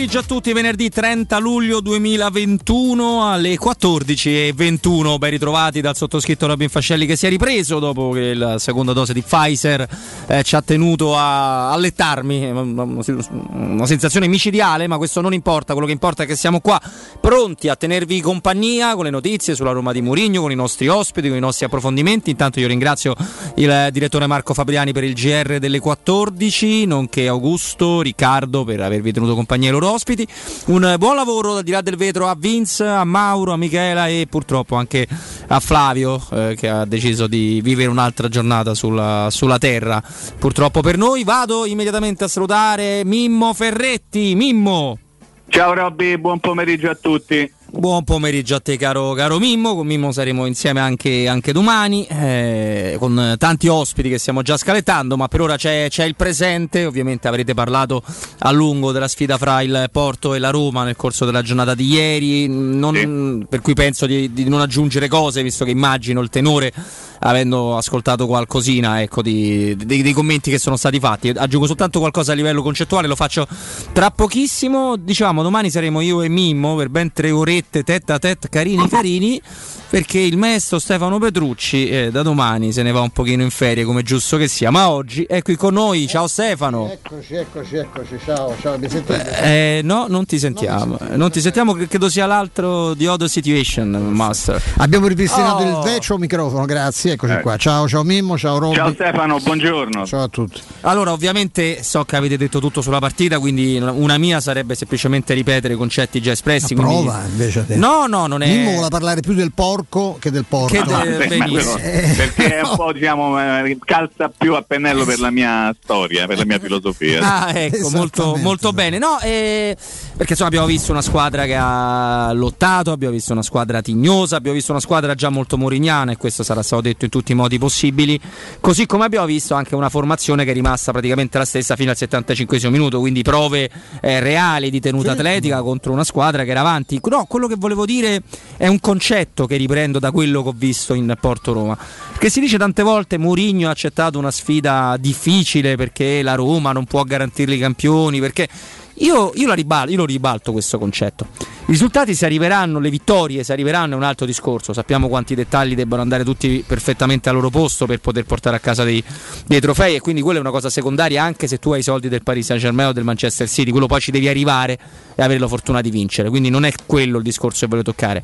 pomeriggio a tutti, venerdì 30 luglio 2021 alle 14.21. Ben ritrovati dal sottoscritto Robin Fascelli che si è ripreso dopo che la seconda dose di Pfizer eh, ci ha tenuto a allettarmi. Una, sensazione micidiale, ma questo non importa. Quello che importa è che siamo qua pronti a tenervi compagnia con le notizie sulla Roma di Murigno, con i nostri ospiti, con i nostri approfondimenti. Intanto io ringrazio il direttore Marco Fabriani per il GR delle 14, nonché Augusto, Riccardo per avervi tenuto compagnia ai loro ospiti. Un buon lavoro al di là del vetro a Vince, a Mauro, a Michela e purtroppo anche a Flavio eh, che ha deciso di vivere un'altra giornata sulla, sulla terra. Purtroppo per noi vado immediatamente a salutare Mimmo Ferretti. Mimmo! Ciao Robby, buon pomeriggio a tutti. Buon pomeriggio a te caro, caro Mimmo, con Mimmo saremo insieme anche, anche domani, eh, con tanti ospiti che stiamo già scalettando, ma per ora c'è, c'è, il presente, ovviamente avrete parlato a lungo della sfida fra il Porto e la Roma nel corso della giornata di ieri, non, sì. per cui penso di, di non aggiungere cose, visto che immagino il tenore avendo ascoltato qualcosina ecco, di, di, dei commenti che sono stati fatti. Aggiungo soltanto qualcosa a livello concettuale, lo faccio tra pochissimo. Diciamo, domani saremo io e Mimmo per ben tre orette tête a tête carini carini perché il maestro Stefano Petrucci eh, da domani se ne va un pochino in ferie come giusto che sia, ma oggi è qui con noi, ciao Stefano. Eccoci, eccoci, eccoci, ciao, ciao, mi sentite? Eh, no, non ti sentiamo, non, non ti sentiamo, credo sia l'altro di Odo Situation, Master. Abbiamo ripristinato oh. il vecchio microfono, grazie, eccoci eh. qua, ciao, ciao Mimmo, ciao Robby. Ciao Stefano, buongiorno. Ciao a tutti. Allora, ovviamente so che avete detto tutto sulla partita, quindi una mia sarebbe semplicemente ripetere i concetti già espressi. Quindi... prova invece. Te. No, no, non è... Mimmo vuole parlare più del porco che del porco. Che de- quello, perché è un po' diciamo eh, calza più a pennello per la mia storia, per la mia filosofia. Ah, ecco, molto, molto bene. No, eh, perché insomma abbiamo visto una squadra che ha lottato, abbiamo visto una squadra tignosa, abbiamo visto una squadra già molto morignana e questo sarà stato detto in tutti i modi possibili, così come abbiamo visto anche una formazione che è rimasta praticamente la stessa fino al 75 minuto, quindi prove eh, reali di tenuta atletica contro una squadra che era avanti. No, quello che volevo dire è un concetto che riprendo da quello che ho visto in Porto Roma. Perché si dice tante volte Mourinho ha accettato una sfida difficile perché la Roma non può garantirli i campioni, perché io, io, ribalto, io, lo ribalto questo concetto. I risultati si arriveranno, le vittorie si arriveranno, è un altro discorso. Sappiamo quanti dettagli debbano andare tutti perfettamente al loro posto per poter portare a casa dei, dei trofei. E quindi quella è una cosa secondaria, anche se tu hai i soldi del Paris Saint Germain o del Manchester City. Quello poi ci devi arrivare e avere la fortuna di vincere. Quindi non è quello il discorso che voglio toccare.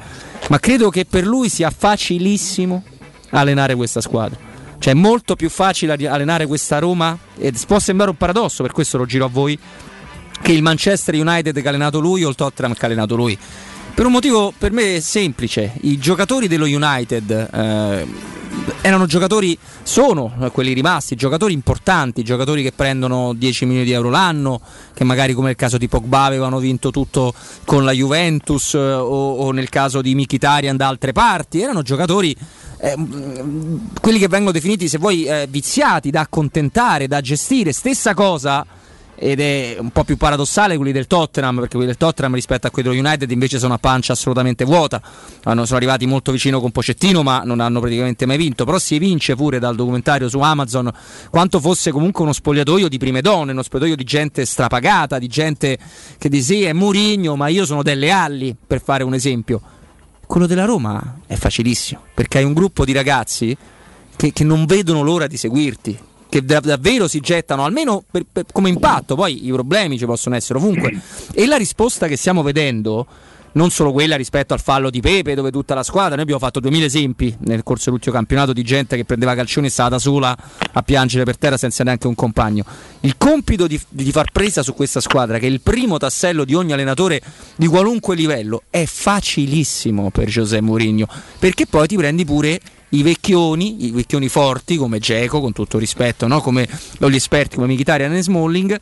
Ma credo che per lui sia facilissimo allenare questa squadra. Cioè è molto più facile allenare questa Roma, e può sembrare un paradosso, per questo lo giro a voi che il Manchester United che ha allenato lui o il Tottenham che ha allenato lui. Per un motivo per me semplice, i giocatori dello United eh, erano giocatori, sono quelli rimasti, giocatori importanti, giocatori che prendono 10 milioni di euro l'anno, che magari come nel caso di Pogba avevano vinto tutto con la Juventus eh, o, o, nel caso di Mkhitaryan da altre parti, erano giocatori eh, quelli che vengono definiti se vuoi eh, viziati da accontentare, da gestire, stessa cosa ed è un po' più paradossale quelli del Tottenham perché quelli del Tottenham rispetto a quelli dello United invece sono a pancia assolutamente vuota. Sono arrivati molto vicino con Pocettino ma non hanno praticamente mai vinto. Però si evince pure dal documentario su Amazon quanto fosse comunque uno spogliatoio di prime donne uno spogliatoio di gente strapagata di gente che dice sì è Murigno ma io sono delle Alli per fare un esempio. Quello della Roma è facilissimo perché hai un gruppo di ragazzi che, che non vedono l'ora di seguirti che davvero si gettano, almeno per, per, come impatto, poi i problemi ci possono essere ovunque. E la risposta che stiamo vedendo, non solo quella rispetto al fallo di Pepe, dove tutta la squadra, noi abbiamo fatto 2000 esempi nel corso dell'ultimo campionato di gente che prendeva calcioni e stava da sola a piangere per terra senza neanche un compagno. Il compito di, di far presa su questa squadra, che è il primo tassello di ogni allenatore di qualunque livello, è facilissimo per José Mourinho, perché poi ti prendi pure i vecchioni, i vecchioni forti come Geco, con tutto rispetto, no? come gli esperti come Mkhitaryan e Smalling,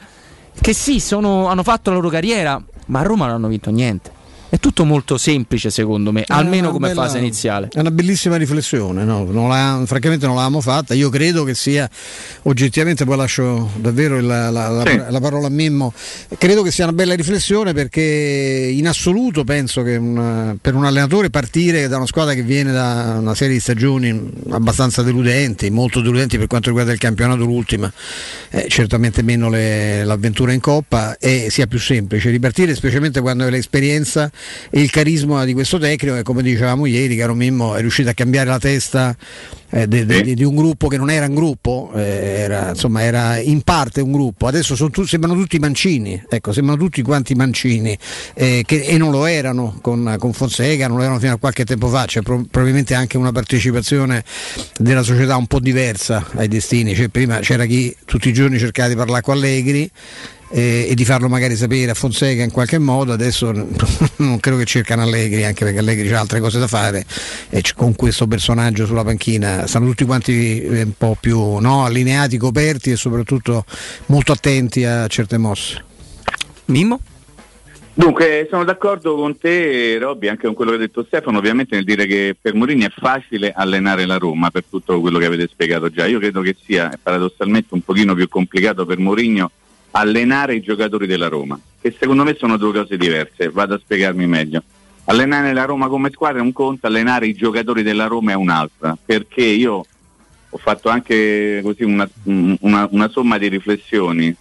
che sì, sono, hanno fatto la loro carriera, ma a Roma non hanno vinto niente. È tutto molto semplice secondo me, almeno come bella, fase iniziale. È una bellissima riflessione, no? non la, francamente non l'avevamo fatta, io credo che sia oggettivamente, poi lascio davvero la, la, sì. la, parola a Mimmo, credo che sia una bella riflessione perché in assoluto penso che una, per un allenatore partire da una squadra che viene da una serie di stagioni abbastanza deludenti, molto deludenti per quanto riguarda il campionato l'ultima, eh, certamente meno le, l'avventura in Coppa, e sia più semplice ripartire, specialmente quando hai l'esperienza e il carisma di questo tecnico che come dicevamo ieri, caro Mimmo, è riuscito a cambiare la testa eh, de, de, de, di un gruppo che non era un gruppo, eh, era, insomma, era in parte un gruppo, adesso tu, sembrano tutti mancini, ecco, sembrano tutti quanti mancini eh, che, e non lo erano con, con, Fonseca, non lo erano fino a qualche tempo fa, c'è pro, probabilmente anche una partecipazione della società un po' diversa ai destini, cioè, prima c'era chi tutti i giorni cercava di parlare con Allegri, eh, e di farlo magari sapere a Fonseca in qualche modo, adesso non credo che cercano Allegri, anche perché Allegri ha altre cose da fare e con questo personaggio sulla panchina stanno tutti quanti eh, un po' più no, allineati, coperti e soprattutto molto attenti a certe mosse. Mimmo? Dunque, sono d'accordo con te, Robby, anche con quello che ha detto Stefano, ovviamente nel dire che per Morini è facile allenare la Roma per tutto quello che avete spiegato già. Io credo che sia paradossalmente un pochino più complicato per Mourinho allenare i giocatori della Roma, che secondo me sono due cose diverse, vado a spiegarmi meglio. Allenare la Roma come squadra è un conto, allenare i giocatori della Roma è un'altra, perché io ho fatto anche una, una, una somma di riflessioni.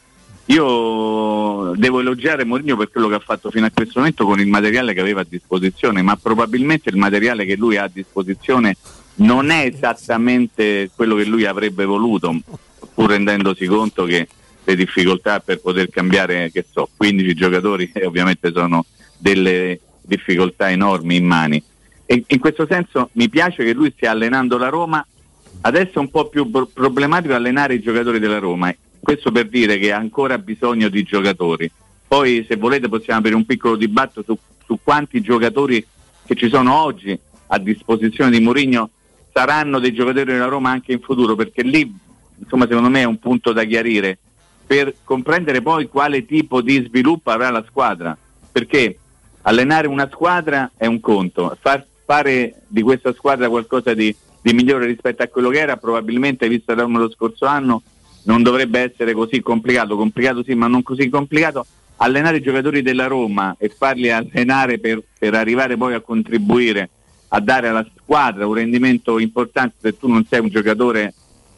Io devo elogiare Mourinho per quello che ha fatto fino a questo momento con il materiale che aveva a disposizione, ma probabilmente il materiale che lui ha a disposizione non è esattamente quello che lui avrebbe voluto, pur rendendosi conto che le difficoltà per poter cambiare, che so, 15 giocatori e ovviamente sono delle difficoltà enormi in mani. E in questo senso mi piace che lui stia allenando la Roma, adesso è un po' più problematico allenare i giocatori della Roma, questo per dire che ha ancora bisogno di giocatori. Poi se volete possiamo avere un piccolo dibattito su, su quanti giocatori che ci sono oggi a disposizione di Mourinho saranno dei giocatori della Roma anche in futuro, perché lì insomma secondo me è un punto da chiarire per comprendere poi quale tipo di sviluppo avrà la squadra, perché allenare una squadra è un conto, far fare di questa squadra qualcosa di, di migliore rispetto a quello che era, probabilmente visto da lo scorso anno, non dovrebbe essere così complicato, complicato sì, ma non così complicato. Allenare i giocatori della Roma e farli allenare per, per arrivare poi a contribuire a dare alla squadra un rendimento importante se tu non sei un giocatore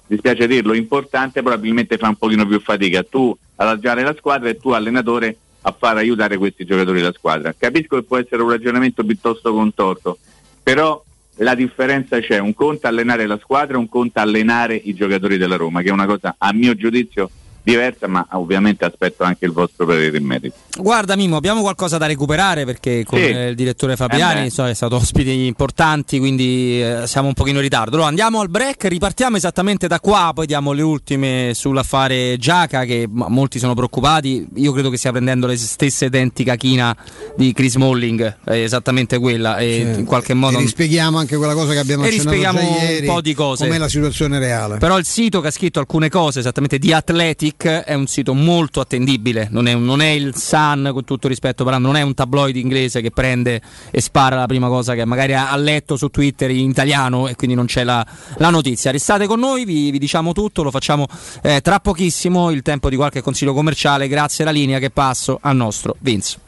dispiace dirlo, importante, probabilmente fa un pochino più fatica tu ad alzare la squadra e tu allenatore a far aiutare questi giocatori della squadra. Capisco che può essere un ragionamento piuttosto contorto, però la differenza c'è, un conto allenare la squadra un conto allenare i giocatori della Roma, che è una cosa a mio giudizio diversa, ma ovviamente aspetto anche il vostro parere in merito. Guarda Mimo, abbiamo qualcosa da recuperare perché con sì. il direttore Fabiani eh so, è stato ospiti importanti, quindi eh, siamo un pochino in ritardo. Allora andiamo al break, ripartiamo esattamente da qua, poi diamo le ultime sull'affare Giaca che molti sono preoccupati, io credo che stia prendendo la stessa identica china di Chris Molling, è esattamente quella e sì. in qualche modo... E rispieghiamo anche quella cosa che abbiamo e rispieghiamo ieri, un po' di cose. Com'è la situazione reale. Però il sito che ha scritto alcune cose esattamente di Athletic Click è un sito molto attendibile, non è, non è, il Sun, con tutto rispetto parlando, non è un tabloid inglese che prende e spara la prima cosa che magari ha letto su Twitter in italiano e quindi non c'è la, la notizia. Restate con noi, vi, vi diciamo tutto, lo facciamo eh, tra pochissimo, il tempo di qualche consiglio commerciale, grazie alla linea che passo al nostro Vince.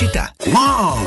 pubblicità. Wow,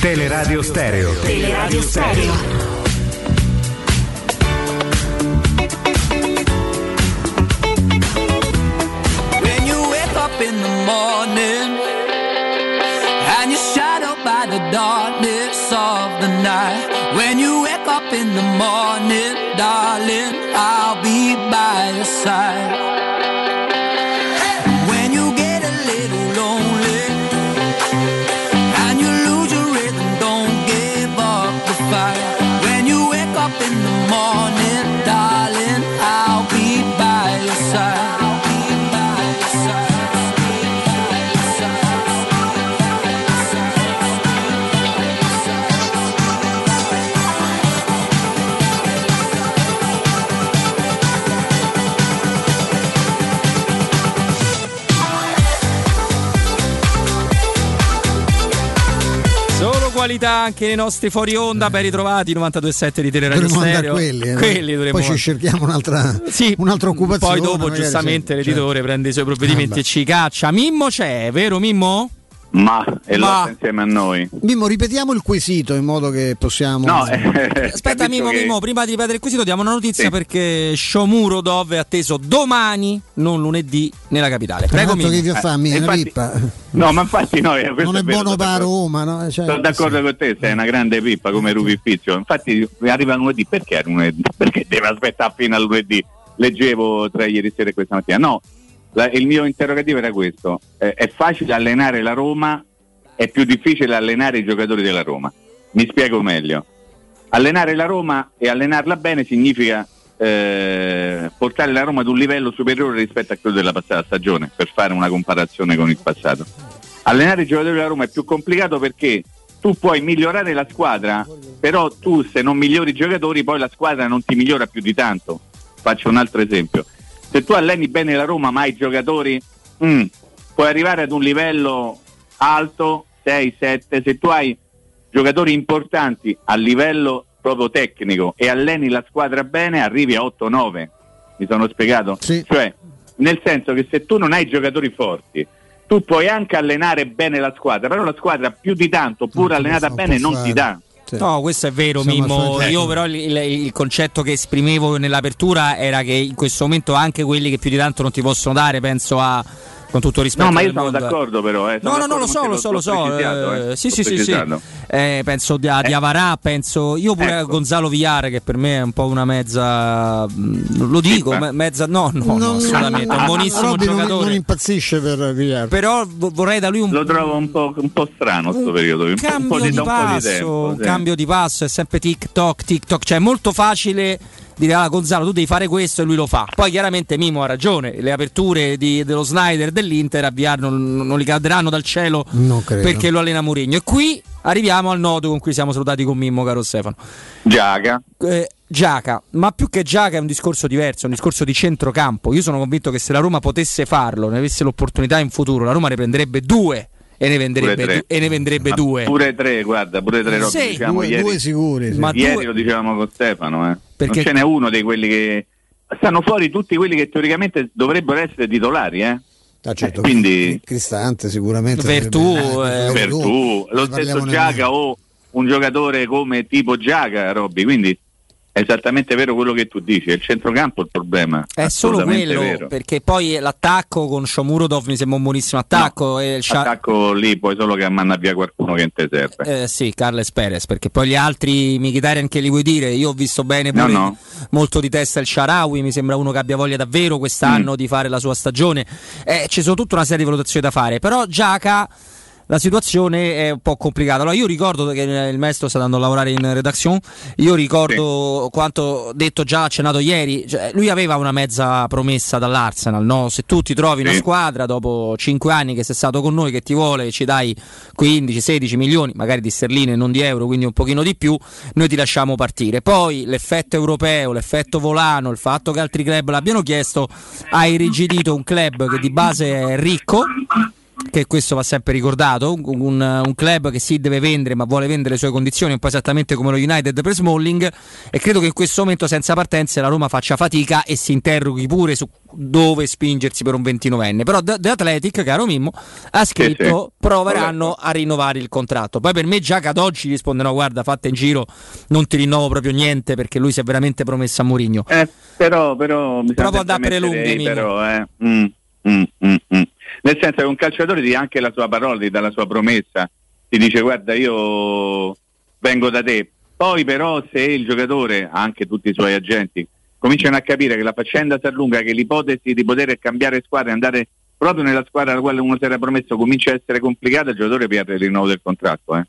Teleradio Stereo. Teleradio Stereo. When you wake up in the morning and you're shadowed by the darkness of the night. When you wake up in the morning, darling, I'll be by your side. Qualità anche nei nostri fuori onda, ben ritrovati 92.7 di Teleradio Dovremmo Stereo. quelli, eh. Quelli dovremmo poi ci cerchiamo un'altra, Sì, un'altra occupazione. Poi dopo giustamente sì, l'editore certo. prende i suoi provvedimenti Ah, e ci caccia. Mimmo c'è, vero Mimmo? Ma e Ma- lotta insieme a noi. Mimmo, ripetiamo il quesito in modo che possiamo. No, eh, Aspetta capito Mimmo, che- Mimmo, prima di ripetere il quesito diamo una notizia Sì. perché Shomuro Dove è atteso domani, non lunedì, nella capitale. Prego Mimmo. che vi fa Eh, Mina infatti- pippa. No, ma infatti no, eh, Non è vero, buono d'accordo. Roma, no? Cioè, Sono d'accordo con te, sei una grande pippa come Rubi Fizio. Infatti arriva lunedì, perché è lunedì? Perché deve aspettare fino a lunedì? Leggevo tra ieri sera e questa mattina. No, la- il mio interrogativo era questo. Eh, è facile allenare la Roma, è più difficile allenare i giocatori della Roma. Mi spiego meglio. Allenare la Roma e allenarla bene significa eh, portare la Roma ad un livello superiore rispetto a quello della passata stagione, per fare una comparazione con il passato. Allenare i giocatori della Roma è più complicato perché tu puoi migliorare la squadra, però tu se non migliori i giocatori poi la squadra non ti migliora più di tanto. Faccio un altro esempio. Se tu alleni bene la Roma ma hai giocatori, mm, puoi arrivare ad un livello alto, 6, 7, se tu hai giocatori importanti a livello proprio tecnico e alleni la squadra bene arrivi a 8-9. Mi sono spiegato? Cioè, nel senso che se tu non hai giocatori forti tu puoi anche allenare bene la squadra, però la squadra più di tanto, pur allenata bene, non ti dà. No, questo è vero, Insomma, Mimmo. Io però il- il concetto che esprimevo nell'apertura era che in questo momento anche quelli che più di tanto non ti possono dare, penso a con tutto il rispetto. No, ma io sono mondo, eh. d'accordo però. Eh, sono No, no, no, lo so, lo so, lo so. eh, eh, sì, sì, sì, sì. Eh, penso di- a Diavarà, penso. Io pure a Gonzalo Villar, che per me è un po' una mezza. mh, Lo dico, Sì, me- mezza. No, no, no, assolutamente. È un buonissimo Robby non, giocatore. non impazzisce per Villar. Però vo- vorrei da lui un Lo trovo un po', un po' strano questo periodo, un, po' cambio di, di da un po' di passo, tempo. un sì. cambio di passo, è sempre TikTok, TikTok, cioè è molto facile dire ah Gonzalo tu devi fare questo e lui lo fa. Poi chiaramente Mimo ha ragione, le aperture di- dello Snyder dell'Inter a Villar non, non li cadranno dal cielo Non credo. perché lo allena Mourinho. E qui arriviamo al nodo con cui siamo salutati con Mimmo, caro Stefano. Giaga. Eh, Giaca, ma più che Giaca è un discorso diverso, è un discorso di centrocampo. Io sono convinto che se la Roma potesse farlo, ne avesse l'opportunità in futuro, la Roma ne prenderebbe due e ne venderebbe, du- e ne venderebbe due. Pure tre, guarda, pure tre Robby, Sì, diciamo due, ieri. due sicuri. sì. Ma ieri due- lo dicevamo con Stefano, eh. Perché- non ce n'è uno di quelli che stanno fuori tutti quelli che teoricamente dovrebbero essere titolari, eh. Ah, certo, Eh, quindi Cristante sicuramente. Vertù, sarebbe- eh, per tu, lo stesso Giaga o un giocatore come tipo Giaga, Robby, quindi è esattamente vero quello che tu dici, è il centrocampo il problema. È solo quello, vero. perché poi l'attacco con Shomurodov mi sembra un buonissimo attacco. e il Sha- Attacco lì puoi solo che mandare via qualcuno che te serve. eh, sì, Carles Perez, perché poi gli altri Mkhitaryan anche li vuoi dire. Io ho visto bene No, pure no. molto di testa il Sharawi. Mi sembra uno che abbia voglia davvero quest'anno Mm. di fare la sua stagione. Eh, ci sono tutta una serie di valutazioni da fare. Però Giaca. La situazione è un po' complicata. Allora, io ricordo che il maestro sta andando a lavorare in redazione. Io ricordo quanto detto già accennato ieri. Cioè, lui aveva una mezza promessa dall'Arsenal. No? Se tu ti trovi una Sì. squadra dopo 5 anni che sei stato con noi, che ti vuole, ci dai 15-16 milioni, magari di sterline, non di euro, quindi un pochino di più, noi ti lasciamo partire. Poi l'effetto europeo, l'effetto volano, il fatto che altri club l'abbiano chiesto, ha irrigidito un club che di base è ricco che questo va sempre ricordato, un, un- un club che sì deve vendere ma vuole vendere le sue condizioni, un po' esattamente come lo United per Smalling e credo che in questo momento senza partenze la Roma faccia fatica e si interroghi pure su dove spingersi per un 29enne, però The Athletic, caro Mimmo, ha scritto sì. proveranno a rinnovare il contratto, poi per me già che ad oggi risponde no guarda fatta in giro non ti rinnovo proprio niente perché lui si è veramente promesso a Mourinho. Eh, però, però mi le lunghe, metterei, Mimmo. però, eh. Mm, mm, mm, mm. Nel senso che un calciatore ti dà anche la sua parola, ti dà la sua promessa, ti dice guarda io vengo da te. Poi però se il giocatore, anche tutti i suoi agenti, cominciano a capire che la faccenda si allunga, che l'ipotesi di poter cambiare squadra e andare proprio nella squadra alla quale uno si era promesso comincia a essere complicata, il giocatore perde il rinnovo del contratto. eh.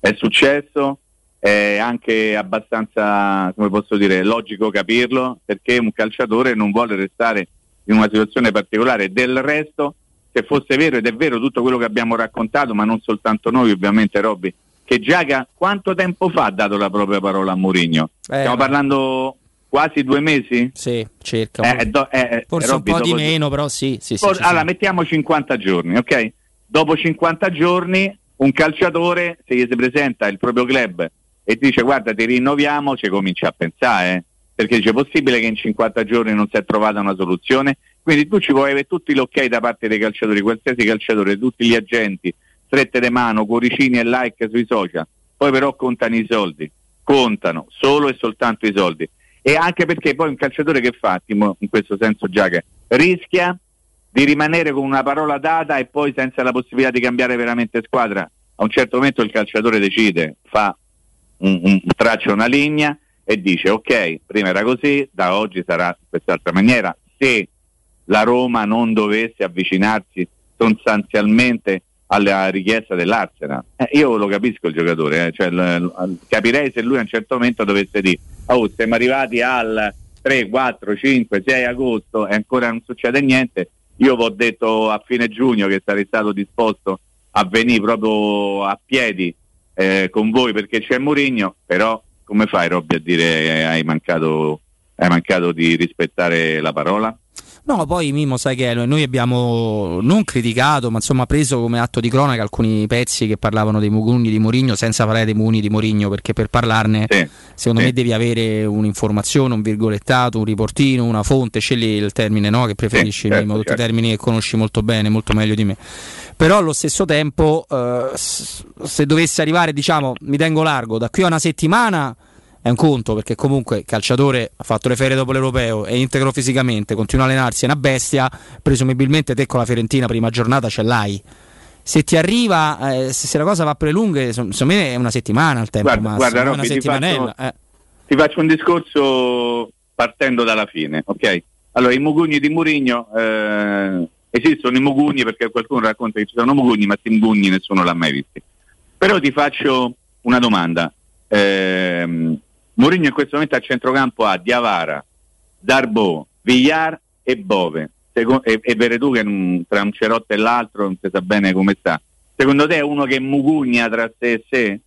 È successo, è anche abbastanza, come posso dire, logico capirlo, perché un calciatore non vuole restare in una situazione particolare. Del resto, se fosse vero, ed è vero tutto quello che abbiamo raccontato, ma non soltanto noi ovviamente, Robby, che Giaga quanto tempo fa ha dato la propria parola a Mourinho? Eh, Stiamo parlando quasi due mesi? Sì, circa. Eh, do- eh, Forse Robby, un po' di meno, però sì, sì, sì, For- sì, allora sì. mettiamo 50 giorni, ok? Dopo 50 giorni un calciatore, se gli si presenta il proprio club e dice guarda ti rinnoviamo, ci comincia a pensare, eh? perché dice possibile che in 50 giorni non si è trovata una soluzione? Quindi tu ci vuoi avere tutti gli ok da parte dei calciatori, qualsiasi calciatore, tutti gli agenti, strette le mano, cuoricini e like sui social, poi però contano i soldi, contano solo e soltanto i soldi. E anche perché poi un calciatore che fa, in questo senso già che rischia di rimanere con una parola data e poi senza la possibilità di cambiare veramente squadra. A un certo momento il calciatore decide, fa un, un- traccia una linea e dice ok, prima era così, da oggi sarà in quest'altra maniera. Se la Roma non dovesse avvicinarsi sostanzialmente alla richiesta dell'Arsenal, eh, io lo capisco il giocatore, eh, cioè, l- l- capirei se lui a un certo momento dovesse dire oh siamo arrivati al 3, 4, 5, 6 agosto e ancora non succede niente, io vi ho detto a fine giugno che sarei stato disposto a venire proprio a piedi eh, con voi perché c'è Mourinho, però come fai Robby a dire eh, hai mancato, hai mancato di rispettare la parola? No, poi Mimo sai che noi abbiamo non criticato, ma insomma preso come atto di cronaca alcuni pezzi che parlavano dei mugugni di Mourinho senza parlare dei mugugni di Mourinho, perché per parlarne Sì, secondo sì. me devi avere un'informazione, un virgolettato, un riportino, una fonte, scegli il termine no, che preferisci Sì, certo, Mimo, tutti certo. i termini che conosci molto bene, molto meglio di me. Però allo stesso tempo eh, se dovesse arrivare, diciamo, mi tengo largo, da qui a una settimana è un conto perché comunque il calciatore ha fatto le ferie dopo l'europeo, è integro fisicamente, continua a allenarsi, è una bestia, presumibilmente te con la Fiorentina prima giornata ce l'hai. Se ti arriva, eh, se, la cosa va per le lunghe, secondo me è una settimana al tempo Guarda, massimo, guarda, Robby, ti eh. Ti faccio un discorso partendo dalla fine, ok? Allora, i mugugni di Murigno, eh, esistono i mugugni perché qualcuno racconta che ci sono mugugni, ma questi mugugni nessuno l'ha mai visti. Però ti faccio una domanda. Ehm, Mourinho in questo momento a centrocampo ha Diavara, Darbo, Villar e Bove. Seco- e, e Veretù che non- tra un cerotto e l'altro non si sa bene come sta. Secondo te è uno che mugugna tra sé e sé?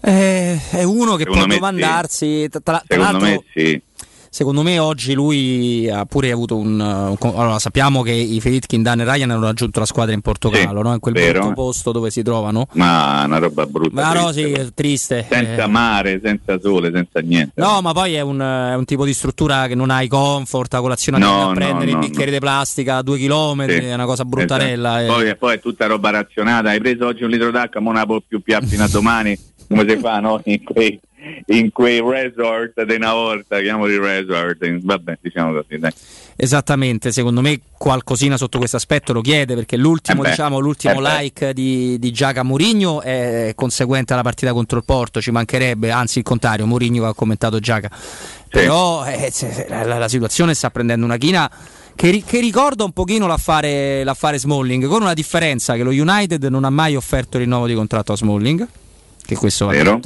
Eh, è uno che Secondo può domandarsi, tra, tra Secondo l'altro me sì. Secondo me oggi lui ha pure avuto un... allora, sappiamo che i Feritkin, Dan e Ryan hanno raggiunto la squadra in Portogallo, Sì, no? in quel vero. brutto posto dove si trovano. Ma una roba brutta. Ma no, triste, sì, triste. Senza Eh, mare, senza sole, senza niente. No, ma poi è un, è un tipo di struttura che non hai comfort, a colazione No, a prendere no, i bicchieri di plastica a due chilometri, Sì. è una cosa bruttarella. Esatto. eh. Poi, poi è tutta roba razionata. Hai preso oggi un litro d'acqua, ma non la può più più fino a domani. Come si fa, no? In quei, in quei resort di una volta, chiamoli resort. vabbè, diciamo così, dai. Esattamente, secondo me qualcosina sotto questo aspetto lo chiede perché l'ultimo, Eh beh, diciamo, l'ultimo eh like di, di Giaca Murigno è conseguente alla partita contro il Porto, ci mancherebbe, anzi il contrario, Murigno che ha commentato Giaca. Però eh, la, la- la situazione sta prendendo una china che, che ricorda un pochino l'affare, l'affare Smalling, con una differenza che lo United non ha mai offerto il rinnovo di contratto a Smalling, che questo va Vero.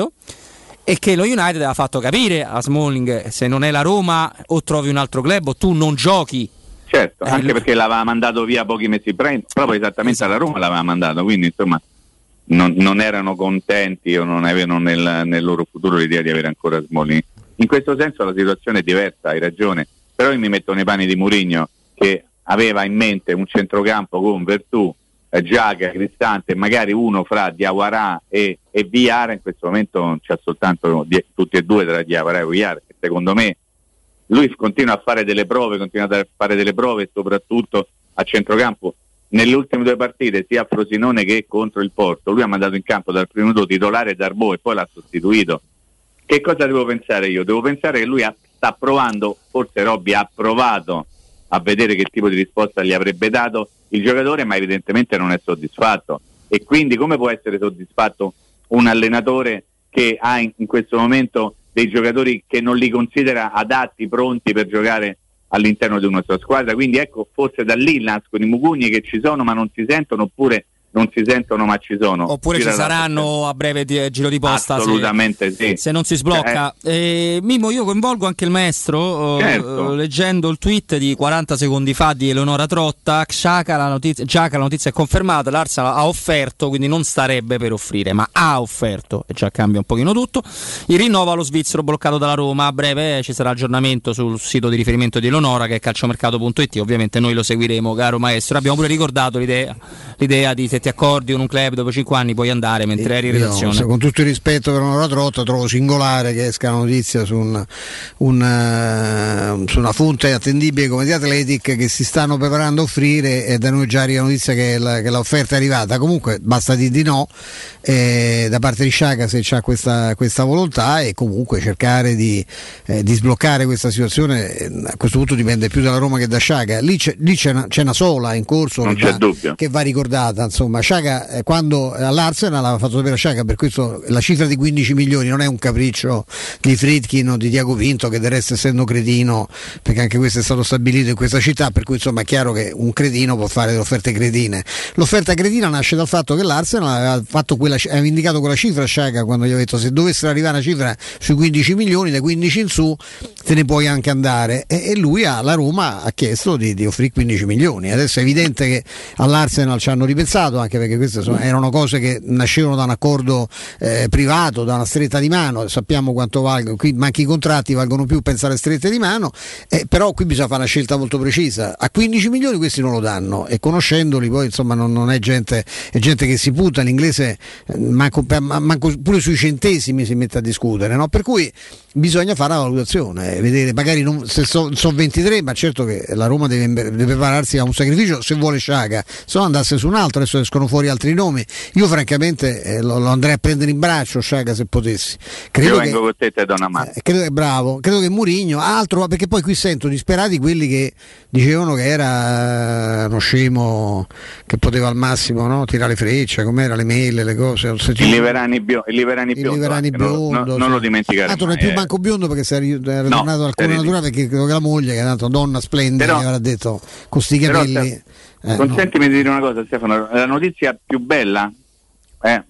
E che lo United aveva fatto capire a Smalling se non è la Roma o trovi un altro club o tu non giochi Certo, Eh, anche lui- perché l'aveva mandato via pochi mesi prima, proprio esattamente alla Roma l'aveva mandato, quindi insomma non, non erano contenti o non avevano nel, nel loro futuro l'idea di avere ancora Smalling. In questo senso la situazione è diversa, hai ragione, però io mi metto nei panni di Mourinho che aveva in mente un centrocampo con Vertù, eh, Giaga, Cristante, magari uno fra Diawara e, e Viara, in questo momento c'è soltanto die- tutti e due tra Diawara e Viara, secondo me lui continua a fare delle prove, continua a fare delle prove soprattutto a centrocampo. Nelle ultime due partite, sia a Frosinone che contro il Porto, lui ha mandato in campo dal primo minuto titolare Darbo e poi l'ha sostituito. Che cosa devo pensare io? Devo pensare che lui ha- sta provando, forse Robby ha provato a vedere che tipo di risposta gli avrebbe dato il giocatore, ma evidentemente non è soddisfatto. E quindi come può essere soddisfatto un allenatore che ha in, in questo momento dei giocatori che non li considera adatti, pronti per giocare all'interno di una sua squadra? Quindi ecco, forse da lì nascono i mugugni che ci sono ma non si sentono, oppure non si sentono ma ci sono. oppure ci Gira saranno a breve di- giro di posta se- Assolutamente sì. se non si sblocca. Eh, Mimo, io coinvolgo anche il maestro eh, Certo. eh, leggendo il tweet di 40 secondi fa di Eleonora Trotta. Xhaka, la notizia, Xhaka, la notizia è confermata. L'Arsenal ha offerto, quindi non starebbe per offrire, ma ha offerto e già cambia un pochino tutto. Il rinnovo allo svizzero bloccato dalla Roma. A breve eh, ci sarà aggiornamento sul sito di riferimento di Eleonora che è calciomercato.it. Ovviamente noi lo seguiremo, caro maestro. Abbiamo pure ricordato l'idea, l'idea di se ti accordi con un club dopo 5 anni puoi andare mentre eri in Io, redazione. se- con tutto il rispetto per una trotta, trovo singolare che esca la notizia su, un- un, eh, su una fonte attendibile come The Athletic che si stanno preparando a offrire e da noi già arriva la notizia che, la- che l'offerta è arrivata. Comunque basta dire di no eh, da parte di Sciaca se c'ha questa, questa volontà e comunque cercare di, eh, di sbloccare questa situazione. eh, A questo punto dipende più dalla Roma che da Sciaca. Lì c'è, lì c'è una, c'è una sola in corso che c'è va- che va ricordata. Insomma, Sciaca eh, quando all'Arsenal aveva fatto sapere a Sciaca, per questo la cifra di 15 milioni non è un capriccio di Fritkin o di Diago Pinto, che del resto essendo cretino, perché anche questo è stato stabilito in questa città, per cui insomma è chiaro che un cretino può fare delle offerte cretine. L'offerta cretina nasce dal fatto che l'Arsenal aveva, quella, aveva indicato quella cifra a Sciaca quando gli ha detto se dovessero arrivare una cifra sui 15 milioni, dai 15 in su, te ne puoi anche andare. E, e lui ha, la Roma ha chiesto di, di offrire 15 milioni. Adesso è evidente che all'Arsenal ci hanno ripensato, anche perché queste sono, erano cose che nascevano da un accordo eh, privato, da una stretta di mano, sappiamo quanto valgono, qui manchi i contratti valgono più pensare alle strette di mano, eh, però qui bisogna fare una scelta molto precisa. A 15 milioni questi non lo danno e conoscendoli poi insomma non, non è, gente, è gente che si puta, l'inglese eh, manco, manco, pure sui centesimi si mette a discutere, no? per cui bisogna fare la valutazione, eh, vedere. Magari non, se sono so 23, ma certo che la Roma deve, deve, prepararsi a un sacrificio se vuole Sciaga, se no andasse su un altro, adesso escono fuori altri nomi. Io francamente eh, lo, lo, andrei a prendere in braccio Sciaga se potessi. Credo Io vengo che, con te e do una mano. Eh, credo che bravo, credo che Murigno, altro, perché poi qui sento disperati quelli che dicevano che era uno scemo che poteva al massimo no? tirare le frecce, com'era le mail, le cose. Il Liverani, bio, il Liverani biondo, il Liverani biondo non, non, non, lo dimenticare. Ah, non è più manco biondo perché sei ritornato no, al cuore naturale perché credo che la moglie, che è una donna splendida, però, avrà detto con sti capelli. Eh, consentimi no. di dire una cosa, Stefano. La notizia più bella, eh,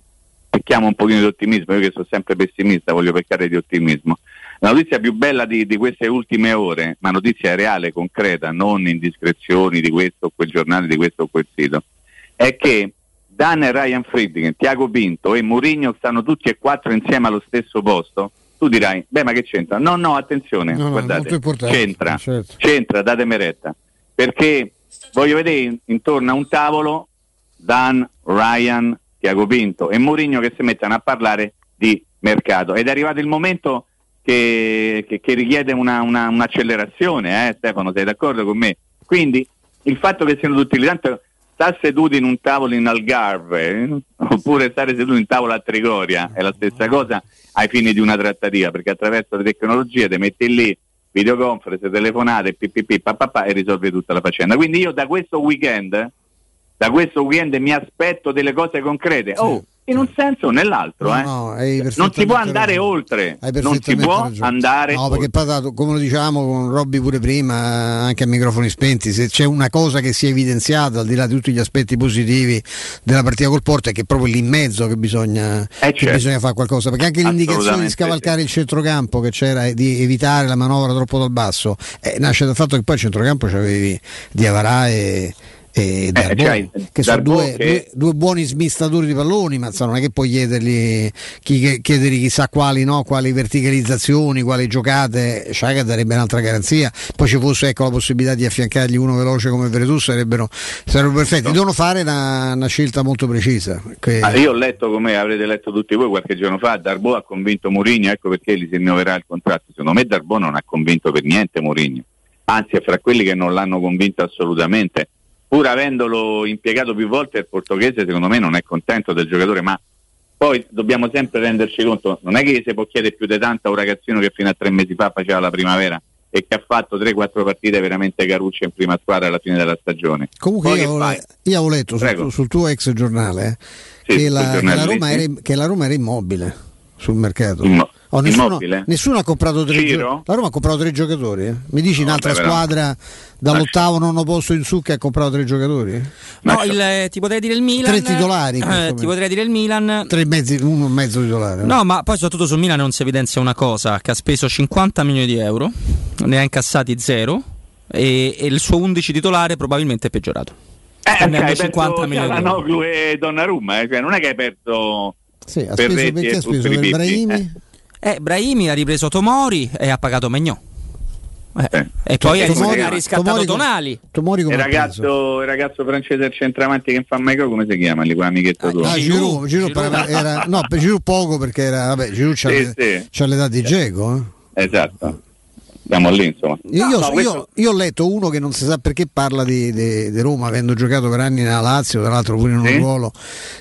pecchiamo un pochino di ottimismo, io che sono sempre pessimista, voglio peccare di ottimismo. La notizia più bella di, di, queste ultime ore, ma notizia reale, concreta, non indiscrezioni di questo o quel giornale, di questo o quel sito, è che Dan e Ryan Friedrich, Tiago Pinto e Mourinho stanno tutti e quattro insieme allo stesso posto tu dirai, beh ma che c'entra? No, no, attenzione, no, guardate, c'entra, certo. c'entra, datemi retta, perché voglio vedere intorno a un tavolo Dan, Ryan, Tiago Pinto e Mourinho che si mettono a parlare di mercato ed è arrivato il momento che, che, che richiede una, una, un'accelerazione, eh, Stefano, sei d'accordo con me? Quindi il fatto che siano tutti lì, tanto sta seduti in un tavolo in Algarve eh, oppure stare seduti in tavolo a Trigoria è la stessa cosa ai fini di una trattativa perché attraverso le tecnologie ti metti lì videoconferenze, telefonate, ppp, papà e risolvi tutta la faccenda. Quindi io da questo weekend, da questo weekend mi aspetto delle cose concrete. Oh, in un senso o nell'altro. Eh. no, non si può andare ragione. oltre. Non si può ragione. andare no, perché poi, come lo diciamo con Robby pure prima, anche a microfoni spenti, se c'è una cosa che si è evidenziata al di là di tutti gli aspetti positivi della partita col Porto è che è proprio lì in mezzo che bisogna, eh, certo. che bisogna fare qualcosa. Perché anche l'indicazione di scavalcare sì. il centrocampo che c'era di evitare la manovra troppo dal basso, eh, nasce dal fatto che poi il centrocampo c'avevi Diavarà e e eh, Darbo, cioè, che sono due, che... Due, due, buoni smistatori di palloni, ma non è che puoi chiedergli, chi, chiedergli chissà quali, no, quali verticalizzazioni, quali giocate, Sciaga darebbe un'altra garanzia, poi ci fosse ecco, la possibilità di affiancargli uno veloce come Veretù sarebbero, sarebbero perfetti, no. devono fare una, una, scelta molto precisa. Che... Ah, io ho letto come avrete letto tutti voi qualche giorno fa, Darbo ha convinto Mourinho, ecco perché gli si rinnoverà il contratto, secondo me Darbo non ha convinto per niente Mourinho, anzi è fra quelli che non l'hanno convinto assolutamente pur avendolo impiegato più volte il portoghese secondo me non è contento del giocatore ma poi dobbiamo sempre renderci conto non è che si può chiedere più di tanto a un ragazzino che fino a tre mesi fa faceva la primavera e che ha fatto 3-4 partite veramente carucce in prima squadra alla fine della stagione. Comunque io, avevo, io avevo letto sul, sul, tuo ex giornale, eh, sì, che, la, che, la era, che la Roma era immobile sul mercato. Immo- Oh, nessuno, nessuno, ha comprato tre giocatori. La Roma ha comprato tre giocatori. Eh? Mi dici no, un'altra vabbè, squadra dall'ottavo nono posto in su che ha comprato tre giocatori? No, il, eh, ti potrei dire il Milan. Tre titolari. Eh, ti potrei dire il Milan. Tre mezzi, uno e mezzo titolare. No, ma poi soprattutto sul Milan non si evidenzia una cosa: che ha speso 50 milioni di euro, ne ha incassati zero. E, e il suo 11 titolare probabilmente è peggiorato. Eh, okay, 50 milioni. La Noglu e Donnarumma, eh? cioè, non è che hai perso. Sì, ha speso perché ha speso per Brahimi. Eh. Eh, Brahimi ha ripreso Tomori e ha pagato Magnò. Eh, eh. E poi Tomori, ha riscattato Tomori, Tonali. Tomori il, ragazzo, il ragazzo francese al centravanti che fa Maicro, come si chiama? Lì, quell'amichetto ah, tuo? Ah, Giroud, Giroud, Giroud. Era, no, per Giroud poco perché era, vabbè, Giroud c'ha, sì, le, sì. c'ha l'età di Geco. Eh. Esatto siamo lì insomma. Io, no, questo... io, ho letto uno che non si sa perché parla di, di, di, Roma, avendo giocato per anni nella Lazio, tra l'altro pure in un sì? ruolo.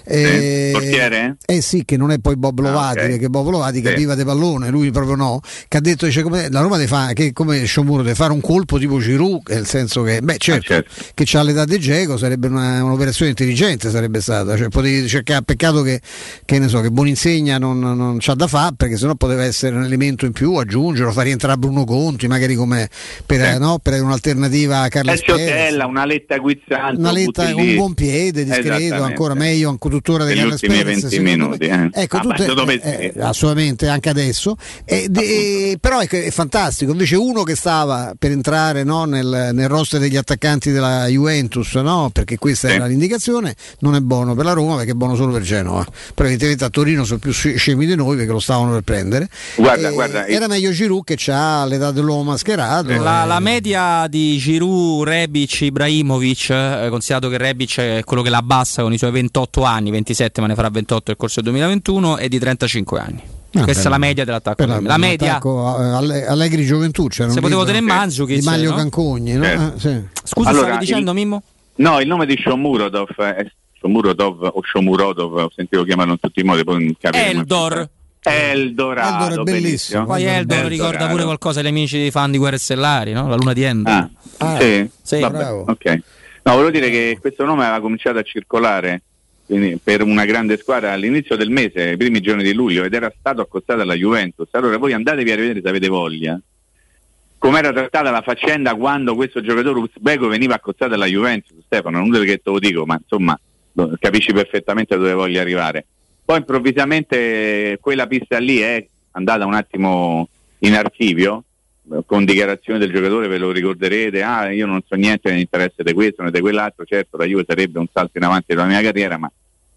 Eh, sì. Portiere? Eh sì, che non è poi Bob Lovati, ah, okay. perché Bob Lovati sì. capiva di pallone, lui proprio no, che ha detto cioè, come, la Roma deve fare, che come Sciomuro deve fare un colpo tipo Giroud, nel senso che, beh certo, ah, certo. che c'ha l'età di Geco, sarebbe una, un'operazione intelligente, sarebbe stata, cioè, potevi cercare, peccato che, che ne so, che Boninsegna non, non c'ha da fare, perché sennò poteva essere un elemento in più, aggiungerlo, far rientrare Bruno Conte Monti, magari come per, Sì. no, per un'alternativa a Carles Ezio Perez. Tella, una letta guizzante. Una letta, un buon piede, discreto, ancora meglio, ancora tuttora di Negli Carles ultimi Perez, 20 secondo minuti. eh. Ecco, Ah, tutte- dove eh, eh, assolutamente, anche adesso. De- però ecco, è fantastico. Invece uno che stava per entrare no, nel, nel roster degli attaccanti della Juventus, no, perché questa era l'indicazione, non è buono per la Roma perché è buono solo per Genova. Però evidentemente a Torino sono più scemi di noi perché lo stavano per prendere. Guarda, guarda, era meglio Giroud che ha l'età dell'uomo mascherato. La, eh. la media di Giroud, Rebic, Ibrahimovic, eh, considerato che Rebic è quello che la abbassa con i suoi 28 anni, 27 ma ne farà 28 nel corso del 2021, è di 35 anni. Ah, Questa è la media dell'attacco. per la, media. eh, Alle- Allegri Gioventù c'era Se un potevo tenere Mandzukic, di Maglio no? Cancogni no? Certo. Ah, sì. Scusa, Allora, stavi dicendo il- Mimmo? No, il nome di Shomurodov è Shomurodov o Shomurodov, ho sentito chiamarlo in tutti i modi, poi non capiremo. Eldor. Eldorado, Eldor è bellissimo. Poi Eldor ricorda pure qualcosa agli amici dei fan di Guerre Stellari, no? La luna di Endor. Ah, sì, Sì, Vabbè, bravo. ok. No, volevo dire che questo nome aveva cominciato a circolare per una grande squadra all'inizio del mese, i primi giorni di luglio, ed era stato accostato alla Juventus. Allora voi andatevi a rivedere se avete voglia. Com'era trattata la faccenda quando questo giocatore uzbeko veniva accostato alla Juventus, Stefano, non perché te lo dico, ma insomma capisci perfettamente dove voglio arrivare. Poi improvvisamente quella pista lì è andata un attimo in archivio, eh, con dichiarazioni del giocatore, ve lo ricorderete, ah io non so niente nell'interesse di questo né di quell'altro, certo la Juve sarebbe un salto in avanti della mia carriera, ma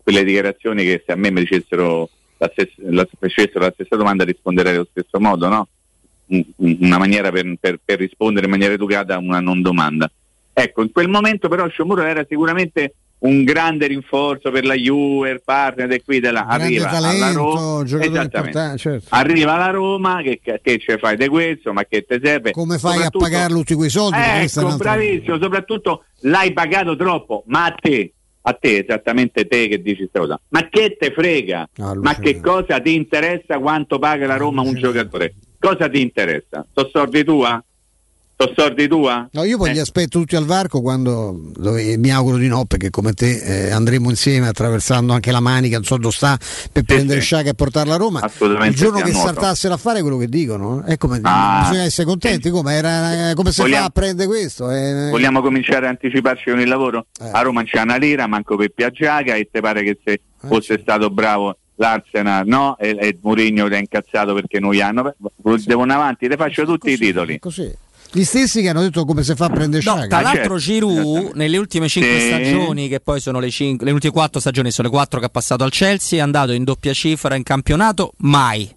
quelle dichiarazioni che se a me mi dicessero la stessa, la, la stessa domanda risponderei allo stesso modo, no? Un- un- Una maniera per, per- per rispondere in maniera educata a una non domanda. Ecco, in quel momento però Sciomuro era sicuramente un grande rinforzo per la Juve, il partner e qui della arriva alla talento, Roma, Esattamente. importante, certo. arriva alla Roma, che, che ce fai di questo, ma che ti serve? Come fai a pagare tutti quei soldi? Ecco, bravissimo, soprattutto l'hai pagato troppo, ma a te, a te, esattamente te che dici questa cosa, ma che te frega? ma che cosa ti interessa quanto paga la Roma un giocatore? Cosa ti interessa? Sono soldi tua? Sono soldi tua? No, io poi Eh. li aspetto tutti al varco quando dove- mi auguro di no, perché come te eh, andremo insieme attraversando anche la manica, non so dove sta, per prendere sì. Sciaga e portarla a Roma. Assolutamente Il giorno sì, che saltassero a fare quello che dicono, è come Ah. bisogna essere contenti, come, era, eh, come si Vogliamo- fa a prendere questo? Eh, Vogliamo cominciare a anticiparci con il lavoro? A Roma c'è una lira, manco per Piaggiaga e te pare che se fosse stato bravo l'Arsenal no? E, e Mourinho ti ha incazzato perché noi hanno devono avanti, te faccio tutti i titoli. Così. Gli stessi che hanno detto come si fa a prendere No, Sciaga. tra l'altro Giroud nelle ultime 5 Sì. stagioni, che poi sono le, cinque- le ultime 4 stagioni, sono le 4 che ha passato al Chelsea, è andato in doppia cifra in campionato, mai.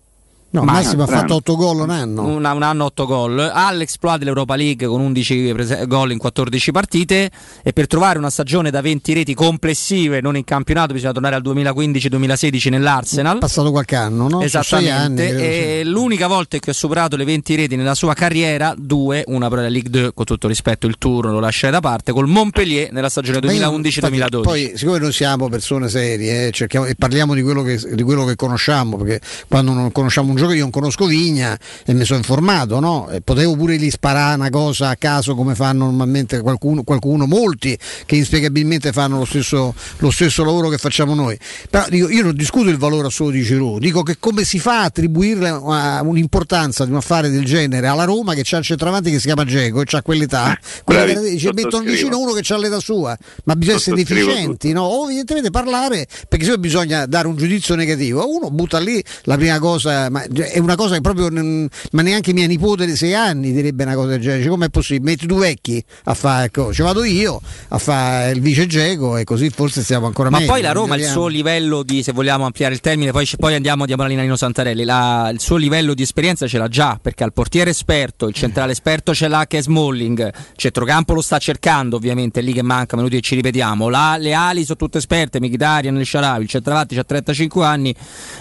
No, Mai. Massimo ha fatto 8 gol un anno. Una- un anno 8 gol. All'exploit dell'Europa League con 11 prese- gol in 14 partite e per trovare una stagione da 20 reti complessive, non in campionato, bisogna tornare al 2015-2016 nell'Arsenal. passato qualche anno, no? Esattamente, anni, e l'unica volta che ha superato le 20 reti nella sua carriera, due, una per la Ligue 2, con tutto rispetto il turno lo lascerei da parte, col Montpellier nella stagione Ma io, 2011-2012. Poi, siccome noi siamo persone serie eh, cerchiamo- e parliamo di quello, che, di quello che conosciamo, perché quando non conosciamo un gioco, io non conosco Vigna e mi sono informato, no? Potevo pure lì sparare una cosa a caso come fanno normalmente qualcuno, qualcuno molti che inspiegabilmente fanno lo stesso, lo stesso lavoro che facciamo noi. Però dico, io non discuto il valore assoluto di Giroud, dico che come si fa a attribuirle uh, un'importanza di un affare del genere alla Roma che c'ha il centravanti che si chiama Geco e c'ha quell'età, quella bravi, ci mettono vicino uno che ha l'età sua, ma bisogna essere deficienti, no? O evidentemente parlare, perché se no bisogna dare un giudizio negativo. Uno butta lì la prima cosa, ma è una cosa che proprio, ma neanche mia nipote di sei anni direbbe una cosa del genere. Com'è possibile? Metti due vecchi a fare, ecco, ci vado io a fare il vice Geco e così forse stiamo ancora Ma meglio. poi la Roma, il suo livello di, se vogliamo ampliare il termine, poi, poi andiamo, a Nino Santarelli, la- il suo livello di esperienza ce l'ha già, perché ha il portiere esperto, il centrale esperto ce l'ha che è Smalling, centrocampo lo sta cercando ovviamente, è lì che manca, minuti che ci ripetiamo, La- le ali sono tutte esperte, Mkhitaryan, il Sharawi, il centravanti ha 35 anni,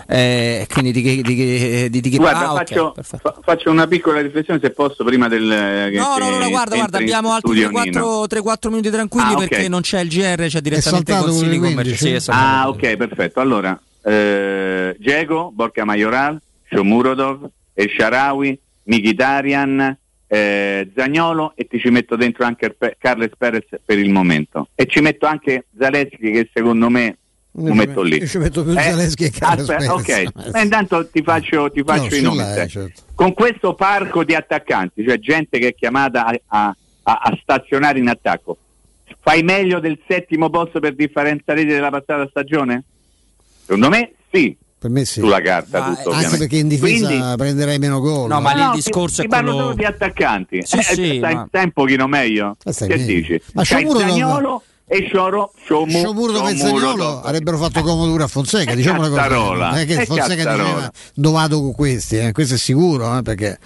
eh, quindi di che... Di, che- di, di che- Guarda, ah, faccio, perfetto. fa- faccio una piccola riflessione se posso prima del... eh, che- No, no, no, guarda, guarda, abbiamo altri studio Nino. 3-4 minuti tranquilli Ah, ok. perché non c'è il GR, c'è direttamente saltato consigli quello di commerciali. 15? Sì. Ah, ok, perfetto. Allora, eh, Diego, Borca Majoral, Shomurodov, El Sharawi, Mkhitaryan, eh, Zagnolo e ti ci metto dentro anche il Pe- Carles Perez per il momento. E ci metto anche Zaleschi che secondo me lo metto lì. Io ci metto più Eh, Zaleschi e Carlos aspetta, ok, Ma intanto ti faccio, ti faccio ce i nomi. te. certo. Con questo parco di attaccanti, cioè gente che è chiamata a, a- a- a stazionare in attacco, fai meglio del settimo posto per differenza reti della passata stagione? Secondo me sì. Per me sì. Sulla carta Ma- tutto, anche perché in difesa Quindi- prenderai meno gol. No, ma lì No, il ti- discorso ti è parlo quello. solo di attaccanti. Sì, Eh, sì, stai, ma- stai un pochino meglio. Ma stai che meglio. dici? Ma C'hai Sciomuro Zaniolo e Scioro, Sciomu, Sciomuro e Zagnolo avrebbero fatto comodo a Fonseca, E diciamo una cosa. Non è che Fonseca Cazzarola. diceva dovato con questi, eh, questo è sicuro, eh, perché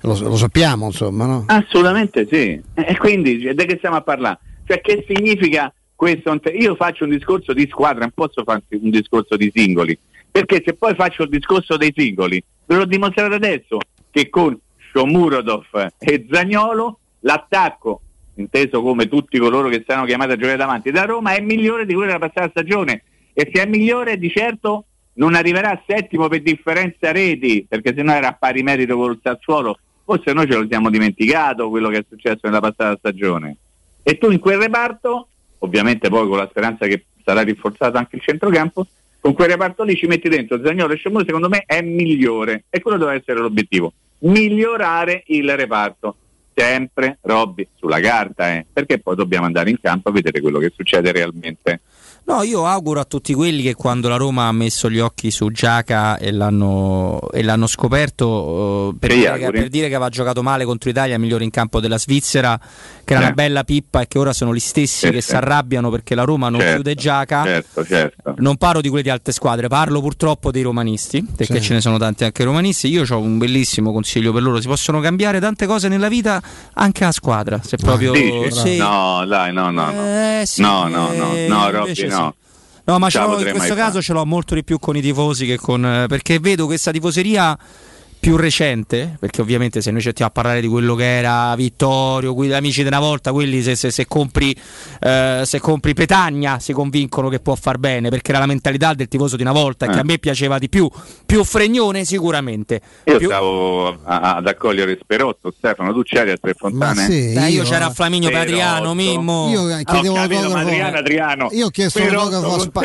lo, lo sappiamo, insomma, no? Assolutamente sì. E quindi cioè, di che stiamo a parlare? Cioè che significa questo? Io faccio un discorso di squadra, non posso fare un discorso di singoli, perché se poi faccio il discorso dei singoli, ve l'ho dimostrato adesso che con Shomurodov e Zagnolo l'attacco, inteso come tutti coloro che stanno chiamati a giocare davanti. Da Roma, è migliore di quello della passata stagione. E se è migliore di certo non arriverà a settimo per differenza reti, perché se no era a pari merito col Sassuolo, forse noi ce lo siamo dimenticato quello che è successo nella passata stagione. E tu in quel reparto, ovviamente poi con la speranza che sarà rinforzato anche il centrocampo, con quel reparto lì ci metti dentro Zagnolo e Scemuro, secondo me è migliore. E quello deve essere l'obiettivo, migliorare il reparto. Sempre Robby sulla carta, eh, perché poi dobbiamo andare in campo a vedere quello che succede realmente. No, io auguro a tutti quelli che quando la Roma ha messo gli occhi su Giaca e l'hanno, e l'hanno scoperto eh, per, dire che, per dire che aveva giocato male contro l'Italia, migliore in campo della Svizzera, che era Eh. una bella pippa e che ora sono gli stessi Sì, che sì. si arrabbiano perché la Roma non Certo, chiude Giaca. Certo, certo. Non parlo di quelli di altre squadre, parlo purtroppo dei romanisti, perché Sì. ce ne sono tanti anche romanisti. Io ho un bellissimo consiglio per loro: si possono cambiare tante cose nella vita anche a squadra. Se proprio Dici? sì. No, dai, no, no, no. Eh, sì, no, no, no, no, Robby, invece no. No, ma in questo mai caso ce l'ho molto di più con i tifosi che con. eh, perché vedo questa tifoseria più recente, perché ovviamente se noi cerchiamo a parlare di quello che era Vittorio, quelli amici di una volta, quelli se, se- se compri, eh, se compri Petagna si convincono che può far bene, perché era la mentalità del tifoso di una volta, che Eh. a me piaceva di più, più fregnone sicuramente. Io Più- stavo a- a- ad accogliere Sperotto, Stefano, tu c'eri a Tre Fontane? Dai, io c'era Flaminio Adriano, Mimmo. Io Ho chiedevo capito, l'autografo. Adriano, Adriano. Io ho chiesto Sperotto, l'autografo a, Spa-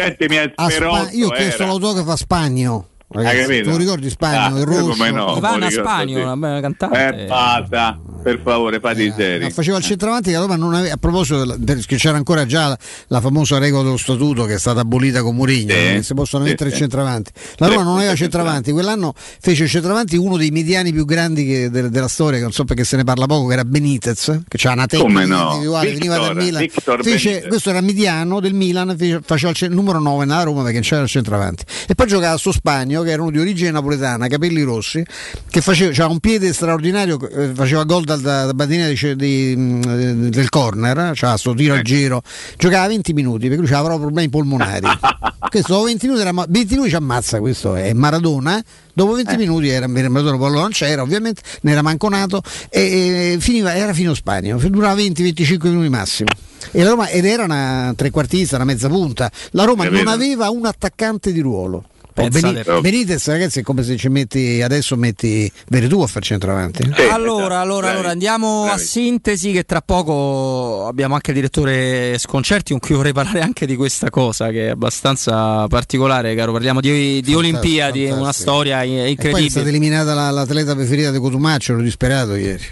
a Sperotto Io ho chiesto era. l'autografo a Spagno. Ragazzi, tu ricordi Spagno, Ah, il rosso? come no, Ivana Spagno, sì. una bella cantante. Eh, basta, per favore, fate i seri. No, faceva il centravanti che la Roma non aveva, a proposito che c'era ancora già la, la famosa regola dello statuto che è stata abolita con Murigno, Sì, che si possono sì, mettere sì. i centravanti. La Roma non aveva centravanti, quell'anno fece il centravanti uno dei mediani più grandi che- del- della storia, che non so perché se ne parla poco, che era Benitez, che c'ha una tecnica Come no? individuale, veniva dal Victor, Milan. Victor Fece- questo era mediano del Milan, fece- faceva il numero 9 nella Roma perché c'era il centravanti. E poi giocava sto Spagno, che era uno di origine napoletana, capelli rossi, che faceva, un piede straordinario, eh, faceva gol dal, da, da bandina di- di- mh, del corner, c'aveva sto tiro al giro, giocava 20 minuti perché lui aveva problemi polmonari. questo dopo 20 minuti, era, ma- 20 minuti ci ammazza, questo è Maradona. eh. Dopo 20 minuti era Maradona, poi non c'era ovviamente, ne era manconato e, e finiva, era fino Spagna, durava 20-25 minuti massimo. E la Roma, ed era una trequartista, una mezza punta. La Roma non aveva un attaccante di ruolo. Pensate. Beni- Benitez, ragazzi, è come se ci metti adesso metti Veretù a far centravanti. allora, allora, allora andiamo a sintesi che tra poco abbiamo anche il direttore Sconcerti con cui vorrei parlare anche di questa cosa che è abbastanza particolare, caro. Parliamo di, di Olimpiadi, fantastico. una storia in- E poi è incredibile. stata eliminata la- l'atleta preferita di Cotumaccio, ero disperato ieri.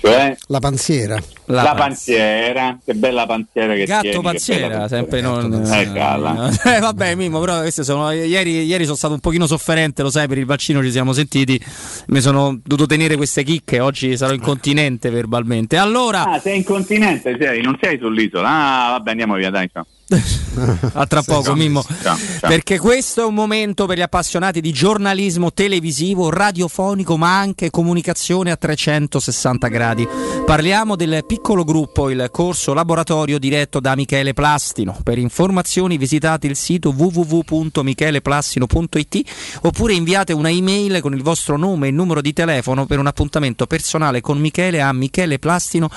Cioè? La panziera. La, panziera, che bella panziera che Gatto tieni, che panziera, bella sempre non. panziera. Eh, calla. Eh, vabbè, Mimmo, però queste sono. Ieri, ieri sono stato un pochino sofferente, lo sai, per il vaccino ci siamo sentiti. Mi sono dovuto tenere queste chicche. Oggi sarò incontinente verbalmente. Allora, Ah, sei incontinente, sei, non sei sull'isola. Ah, vabbè, andiamo via, dai. ciao. A tra poco. Mimmo. Ciao, ciao. Perché questo è un momento per gli appassionati di giornalismo televisivo, radiofonico, ma anche comunicazione a 360 gradi. Parliamo del piccolo gruppo, il corso laboratorio diretto da Michele Plastino. Per informazioni visitate il sito www.micheleplastino.it oppure inviate una email con il vostro nome e numero di telefono per un appuntamento personale con Michele a micheleplastino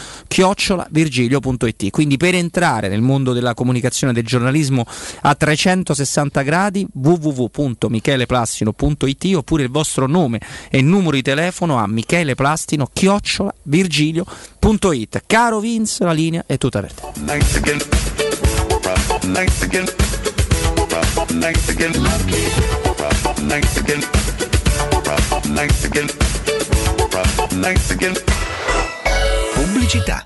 virgilio.it. Quindi per entrare nel mondo della comunicazione e del giornalismo a 360 gradi www.micheleplastino.it oppure il vostro nome e numero di telefono a micheleplastino virgilio.it. Caro Vince, la linea è tutta Mexican. Pubblicità.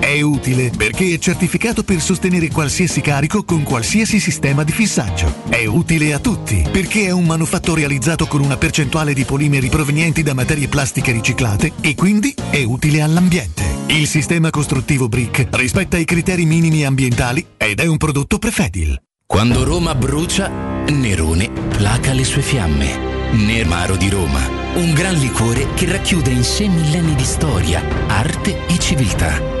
è utile perché è certificato per sostenere qualsiasi carico con qualsiasi sistema di fissaggio, è utile a tutti perché è un manufatto realizzato con una percentuale di polimeri provenienti da materie plastiche riciclate e quindi è utile all'ambiente. Il sistema costruttivo Brick rispetta i criteri minimi ambientali ed è un prodotto Prefedil. Quando Roma brucia, Nerone placa le sue fiamme. Nermaro di Roma, un gran liquore che racchiude in sé millenni di storia, arte e civiltà.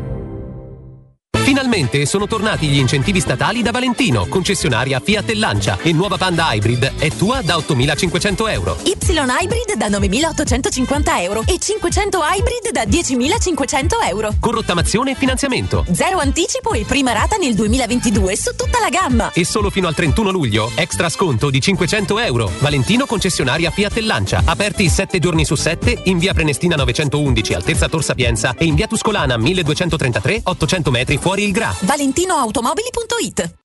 Finalmente sono tornati gli incentivi statali da Valentino, concessionaria Fiat e Lancia e nuova Panda Hybrid è tua da 8.500 euro. Y Hybrid da 9.850 euro e 500 Hybrid da 10.500 euro. Con rottamazione e finanziamento. Zero anticipo e prima rata nel 2022 su tutta la gamma. E solo fino al 31 luglio, extra sconto di 500 euro. Valentino concessionaria Fiat e Lancia. Aperti 7 giorni su 7 in via Prenestina 911, altezza Tor Sapienza e in via Tuscolana 1233, 800 metri fuori il Gra. ValentinoAutomobili.it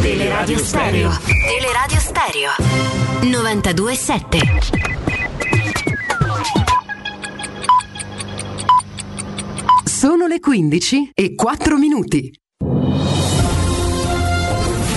Teleradio Stereo. Teleradio Stereo. 92.7. Sono le 15 e 4 minuti.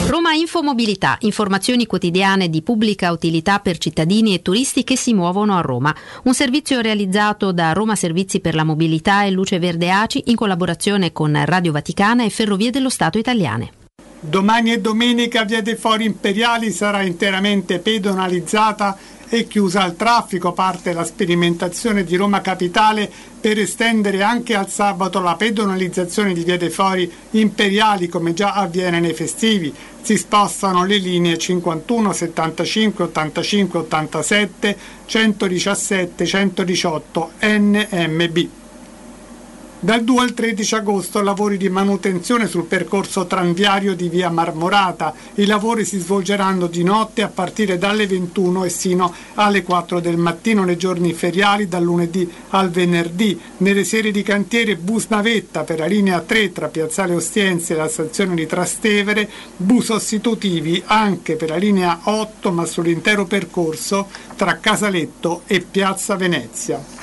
Roma Infomobilità, informazioni quotidiane di pubblica utilità per cittadini e turisti che si muovono a Roma. Un servizio realizzato da Roma Servizi per la Mobilità e Luce Verde ACI in collaborazione con Radio Vaticana e Ferrovie dello Stato italiane. Domani e domenica via dei Fori Imperiali sarà interamente pedonalizzata e chiusa al traffico. Parte la sperimentazione di Roma Capitale per estendere anche al sabato la pedonalizzazione di via dei Fori Imperiali come già avviene nei festivi. Si spostano le linee 51, 75, 85, 87, 117, 118 NMB. Dal 2 al 13 agosto lavori di manutenzione sul percorso tranviario di via Marmorata. I lavori si svolgeranno di notte a partire dalle 21 e sino alle 4 del mattino nei giorni feriali dal lunedì al venerdì. Nelle serie di cantiere bus navetta per la linea 3 tra Piazzale Ostiense e la stazione di Trastevere, bus sostitutivi anche per la linea 8 ma sull'intero percorso tra Casaletto e Piazza Venezia.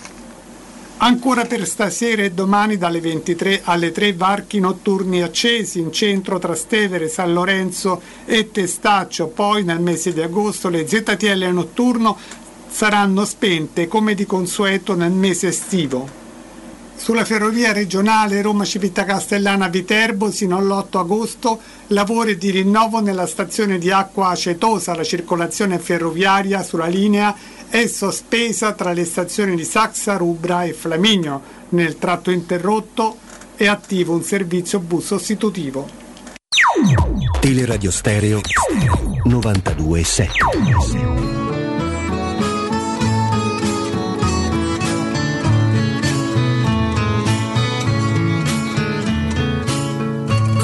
Ancora per stasera e domani dalle 23 alle 3 varchi notturni accesi in centro Trastevere, San Lorenzo e Testaccio. Poi nel mese di agosto le ZTL notturno saranno spente come di consueto nel mese estivo. Sulla ferrovia regionale Roma Civita Castellana Viterbo sino all'8 agosto lavori di rinnovo nella stazione di acqua acetosa, la circolazione ferroviaria sulla linea è sospesa tra le stazioni di Saxa, Rubra e Flaminio. Nel tratto interrotto è attivo un servizio bus sostitutivo. Teleradio Stereo 92.7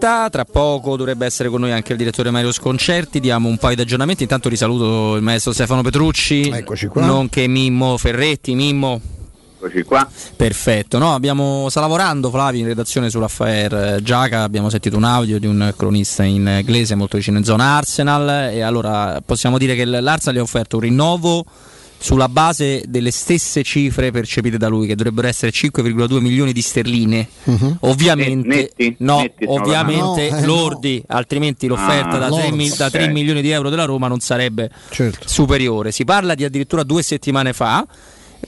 tra poco dovrebbe essere con noi anche il direttore Mario Sconcerti, diamo un paio di aggiornamenti, intanto risaluto il maestro Stefano Petrucci, Eccoci qua. nonché Mimmo Ferretti, Mimmo. Eccoci qua. Perfetto, no, abbiamo, sta lavorando Flavio in redazione sull'affair Giaca, abbiamo sentito un audio di un cronista in inglese molto vicino in zona Arsenal e allora possiamo dire che l'Arsenal gli ha offerto un rinnovo sulla base delle stesse cifre percepite da lui, che dovrebbero essere 5,2 milioni di sterline. Mhm. Ovviamente, Netti? no, Netti ovviamente? No, eh, lordi, altrimenti l'offerta Ah, da, 3, lords, da 3 ok. milioni di euro della Roma non sarebbe Certo. superiore. Si parla di addirittura due settimane fa.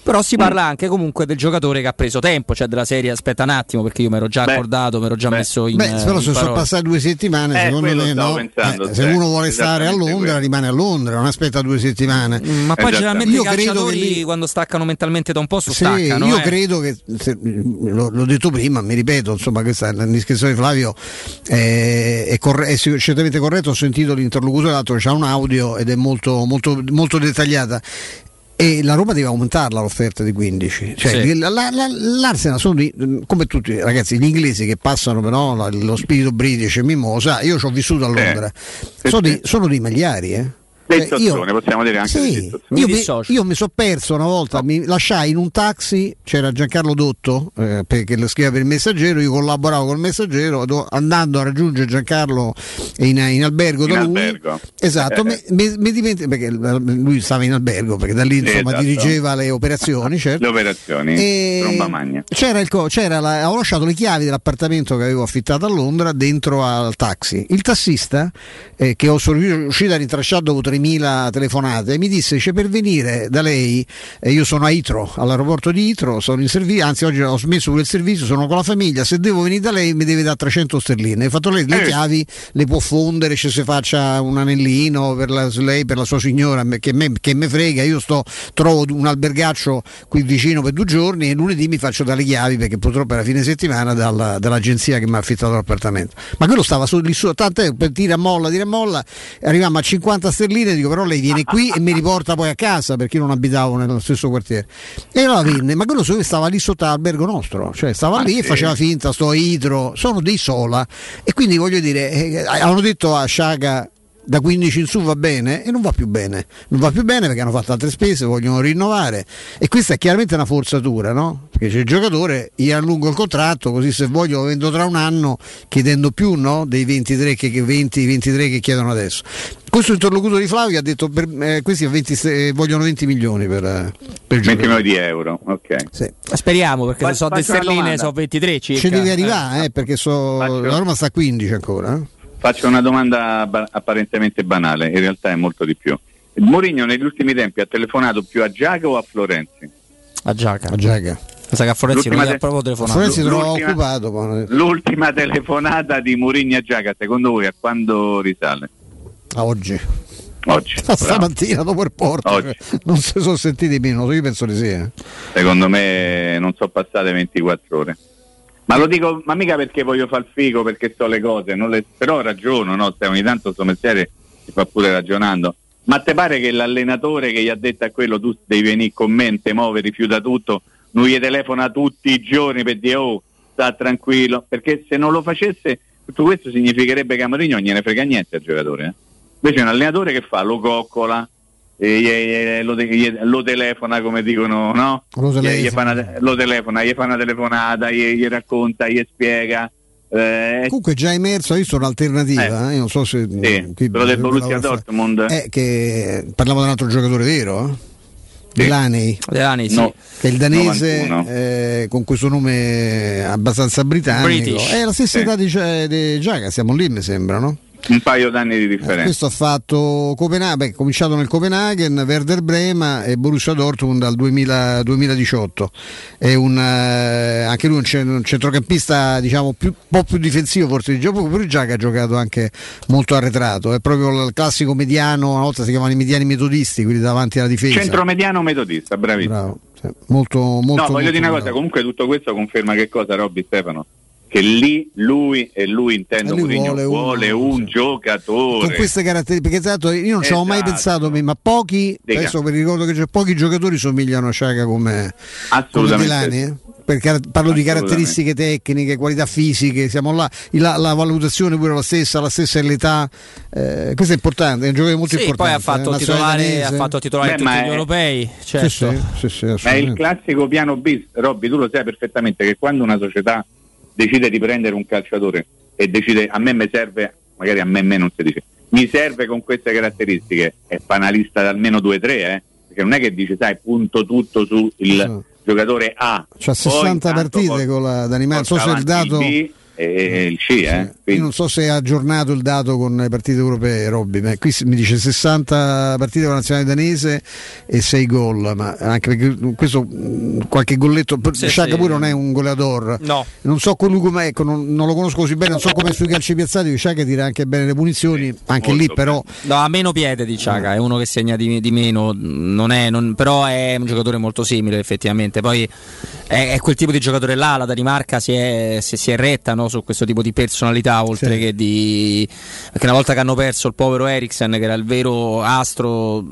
Però si parla anche comunque del giocatore che ha preso tempo, cioè della serie aspetta un attimo perché io mi ero già Beh, accordato, mi ero già beh. messo in Beh, però in se sono passate due settimane, Eh, secondo me no. pensando, Eh, se uno vuole stare a Londra, quello. rimane a Londra, non aspetta due settimane. Mm, Ma poi generalmente Io i credo calciatori che lì- quando staccano mentalmente da un posto Sì, staccano. io eh. credo che, se- l'ho, l'ho detto prima, mi ripeto, insomma, questa è l'indiscrezione di Flavio è, è corre- è certamente corretto, ho sentito l'interlocutore, l'altro c'ha un audio ed è molto, molto, molto dettagliata. E la Roma deve aumentarla l'offerta di 15. Cioè, Sì. la- la- la- L'Arsenal sono di- come tutti ragazzi, gli inglesi che passano però la- lo spirito british e mimosa. Io ci ho vissuto a Londra, Sì, sono, di, sono dei magliari, eh. Io- sozzoni, possiamo dire anche sì, io, mi, io mi sono perso una volta, mi lasciai in un taxi, c'era Giancarlo Dotto eh, perché lo scriveva per il messaggero, io collaboravo col messaggero, do- andando a raggiungere Giancarlo in, in albergo da In lui. albergo. Esatto, Eh. mi, mi- dimentico- perché lui stava in albergo, perché da lì insomma Esatto. dirigeva le operazioni, certo. Le operazioni, E. C'era, il co- c'era la- avevo lasciato le chiavi dell'appartamento che avevo affittato a Londra dentro al taxi. Il tassista, eh, che ho sono riuscito a rintracciare dopo 3.000 telefonate, mi disse: C'è per venire da lei. eh, io sono a Itro, all'aeroporto di Itro, sono in servizio, anzi, oggi ho smesso pure il servizio, sono con la famiglia. Se devo venire da lei, mi deve dare 300 sterline. Hai fatto lei le Eh. chiavi, le può fondere, se si faccia un anellino per la, lei, per la sua signora, che me, che me frega. Io sto, trovo un albergaccio qui vicino per due giorni e lunedì mi faccio dare le chiavi perché purtroppo era fine settimana dalla- dall'agenzia che mi ha affittato l'appartamento. Ma quello stava su, lì su, tant'è per tira a molla, tira a molla, arriviamo a 50 sterline, dico però lei viene qui e mi riporta poi a casa perché io non abitavo nello stesso quartiere. E allora venne, ma quello stava lì sotto l'albergo nostro, cioè stava Ah, lì e sì. faceva finta, sto idro, sono dei sola. E quindi voglio dire, eh, avevano detto a Sciaga da 15 in su va bene e non va più bene. Non va più bene perché hanno fatto altre spese, vogliono rinnovare e questa è chiaramente una forzatura, no? Perché c'è il giocatore, gli allungo il contratto, così se voglio lo vendo tra un anno chiedendo più no? dei 23 che, che 20, 23 che chiedono adesso. Questo interlocutore di Flavio ha detto per, eh, questi 20, eh, vogliono 20 milioni per, eh, per 20 milioni di euro, ok. Sì. Speriamo perché se so Faccio di una sterline sono 23 circa. Ci devi arrivare eh, perché so, la Roma sta a 15 ancora. eh. Faccio una domanda ba- apparentemente banale, in realtà è molto di più. Mourinho negli ultimi tempi ha telefonato più a Giaga o a Florenzi? A Giaca. A Giaga. Sa che a Florenzi non L'ultima ha te- proprio telefonato. Florenzi si trova L'ultima- occupato. L'ultima telefonata di Mourinho a Giaga, secondo voi a quando risale? A oggi. Oggi. A stamattina dopo il porto. Oggi. non si sono sentiti meno, io penso di sì. eh. Secondo me non sono passate 24 ore. Ma lo dico, ma mica perché voglio far figo, perché so le cose, le- però ragiono, no? Se ogni tanto sto mestiere si fa pure ragionando. Ma te pare che l'allenatore che gli ha detto a quello tu devi venire con me, te muove, rifiuta tutto, non gli telefona tutti i giorni per dire oh, sta tranquillo, perché se non lo facesse tutto questo significherebbe che a Mourinho non gliene frega niente al giocatore. eh. Invece un allenatore che fa, lo coccola, e gli- gli- lo, te- lo telefona come dicono, no? Lo Gli- gli telefona. fa una- lo telefona, gli fa una telefonata, gli, gli racconta, gli spiega. eh, Comunque già emerso, io sono un'alternativa, eh, io non so se sì, qui- Borussia lavora- Dortmund. è che parliamo di un altro giocatore vero, eh? Delaney, Delaney, sì. No. che è il danese 91. eh, con questo nome abbastanza britannico. British. È la stessa Sì. età di, di Giaga, siamo lì mi sembra, no? Un paio d'anni di differenza. Questo ha fatto Copenaghen, cominciato nel Copenaghen, Werder Brema e Borussia Dortmund dal 2000 2018. È un, eh, anche lui un, un centrocampista diciamo più, un po' più difensivo forse di gioco, però già che ha giocato anche molto arretrato. È proprio il classico mediano, una volta si chiamavano i mediani metodisti, quelli davanti alla difesa. Centromediano metodista, bravissimo. Bravo, molto, molto, no, voglio molto dire una cosa, bravo. comunque tutto questo conferma che cosa, Robby Stefano? Che lì lui e lui intendo lui Mourinho vuole vuole, un giocatore. con queste caratteristiche perché esatto, io non ci avevo mai Esatto. pensato ma pochi Dica. adesso per ricordo che c'è pochi giocatori somigliano a Sciaga come, come Assolutamente. Delani eh? perché parlo di caratteristiche tecniche qualità fisiche siamo là la, la valutazione pure la stessa la stessa è l'età eh, questo è importante è un giocatore molto Sì, importante poi ha fatto eh, titolare, ha fatto titolare Beh, tutti ma gli è- europei. sì, Certo. sì, sì, sì, Ma è il classico piano bis, Robby, tu lo sai perfettamente che quando una società decide di prendere un calciatore e decide a me mi serve, magari a me, a me non si dice, mi serve con queste caratteristiche, è panalista da almeno 2-3, eh? perché non è che dice sai punto tutto sul giocatore A. C'ha Poi 60 intanto partite con la Danimarca so se il dato B e il C, eh? Io non so se è aggiornato il dato con le partite europee, Robby, ma qui mi dice 60 partite con la nazionale danese e 6 gol, ma anche perché questo mh, qualche golletto, Sì, Sciacca sì. pure non è un goleador. No. Non so con lui com'è, ecco, non, non lo conosco così bene, non so come sui calci piazzati, Sciacca tira anche bene le punizioni, anche lì però No, ha meno piede di Ciaga, è uno che segna di, di meno, non è, non- però è un giocatore molto simile effettivamente. Poi è, è quel tipo di giocatore là, la Danimarca si è, si, si è retta no, su questo tipo di personalità, oltre Sì. che di... perché una volta che hanno perso il povero Eriksen, che era il vero astro,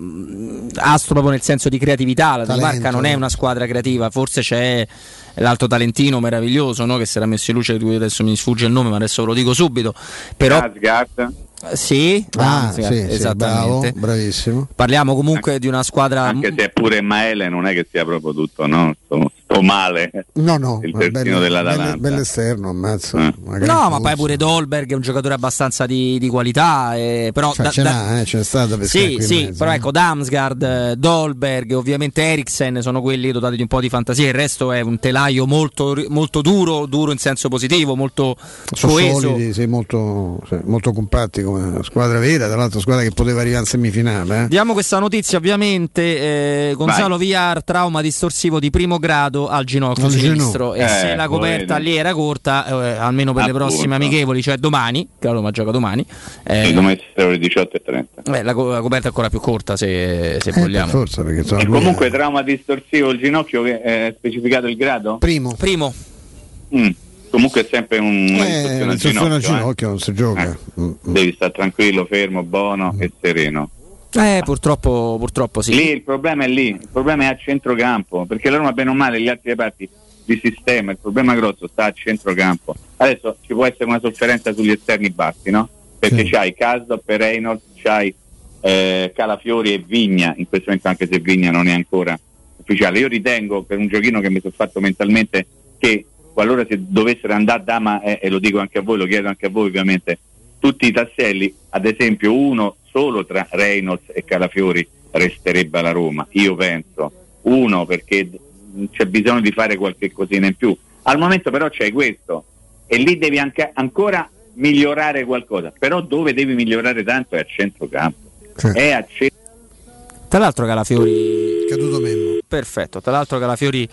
astro proprio nel senso di creatività, la. Danimarca non è una squadra creativa, forse c'è l'alto talentino meraviglioso no, che si era messo in luce, di cui adesso mi sfugge il nome, ma adesso ve lo dico subito. Però Asgard. Sì, ah, ah, sì, sì, sì, bravo, esattamente. bravissimo. Parliamo comunque di una squadra. Anche se è pure Maele non è che sia proprio tutto, no? Sto, sto male. No, no, Il bello- dell'Atalanta. bello- bell'esterno, ammazza. Eh. No, ma poi pure Dolberg è un giocatore abbastanza di, di qualità. eh, però Cioè, da- ce da- n'ha, eh, ce n'è stata per Sì, sì, mezzo, però eh. ecco Damsgaard, Dolberg, ovviamente Eriksen sono quelli dotati di un po' di fantasia. Il resto è un telaio molto, molto duro, duro in senso positivo, molto sono coeso. solidi, sei molto, sì, molto compatti come squadra vera, tra l'altro squadra che poteva arrivare in semifinale. eh. Diamo questa notizia, ovviamente. eh, Gonzalo Villar, trauma distorsivo di primo grado al ginocchio Al sinistro. E Eh, se la coperta lì era corta, eh, almeno per le Appunto. prossime amichevoli, cioè domani, che la Roma gioca domani. eh, come essere ore 18 e 30. eh, la, co- la coperta è ancora più corta se, se Eh, vogliamo. forza, perché E comunque è- trauma distorsivo il ginocchio che è specificato il grado? primo, Primo, Mm. Comunque è sempre un, una eh, al distorsione al ginocchio. eh. ginocchio non si gioca. Eh. Mm, mm. Devi stare tranquillo, fermo, buono e sereno. eh, purtroppo, purtroppo sì. Lì il problema è lì, il problema è a centrocampo, perché la Roma bene o male gli altri reparti di sistema, il problema grosso sta a centrocampo. Adesso ci può essere una sofferenza sugli esterni bassi, no? perché c'hai Casdop e Reynolds, c'hai eh, Calafiori e Vigna, in questo momento anche se Vigna non è ancora ufficiale. Io ritengo per un giochino che mi sono fatto mentalmente che qualora si dovessero andare a dama, eh, e lo dico anche a voi, lo chiedo anche a voi ovviamente, tutti i tasselli, ad esempio uno solo tra Reynolds e Calafiori resterebbe alla Roma, io penso, uno perché c'è bisogno di fare qualche cosina in più. Al momento però c'è questo e lì devi anche ancora migliorare qualcosa, però dove devi migliorare tanto è a centrocampo. È a centro Tra l'altro Calafiori... Caduto Memmo. Perfetto, tra l'altro Calafiori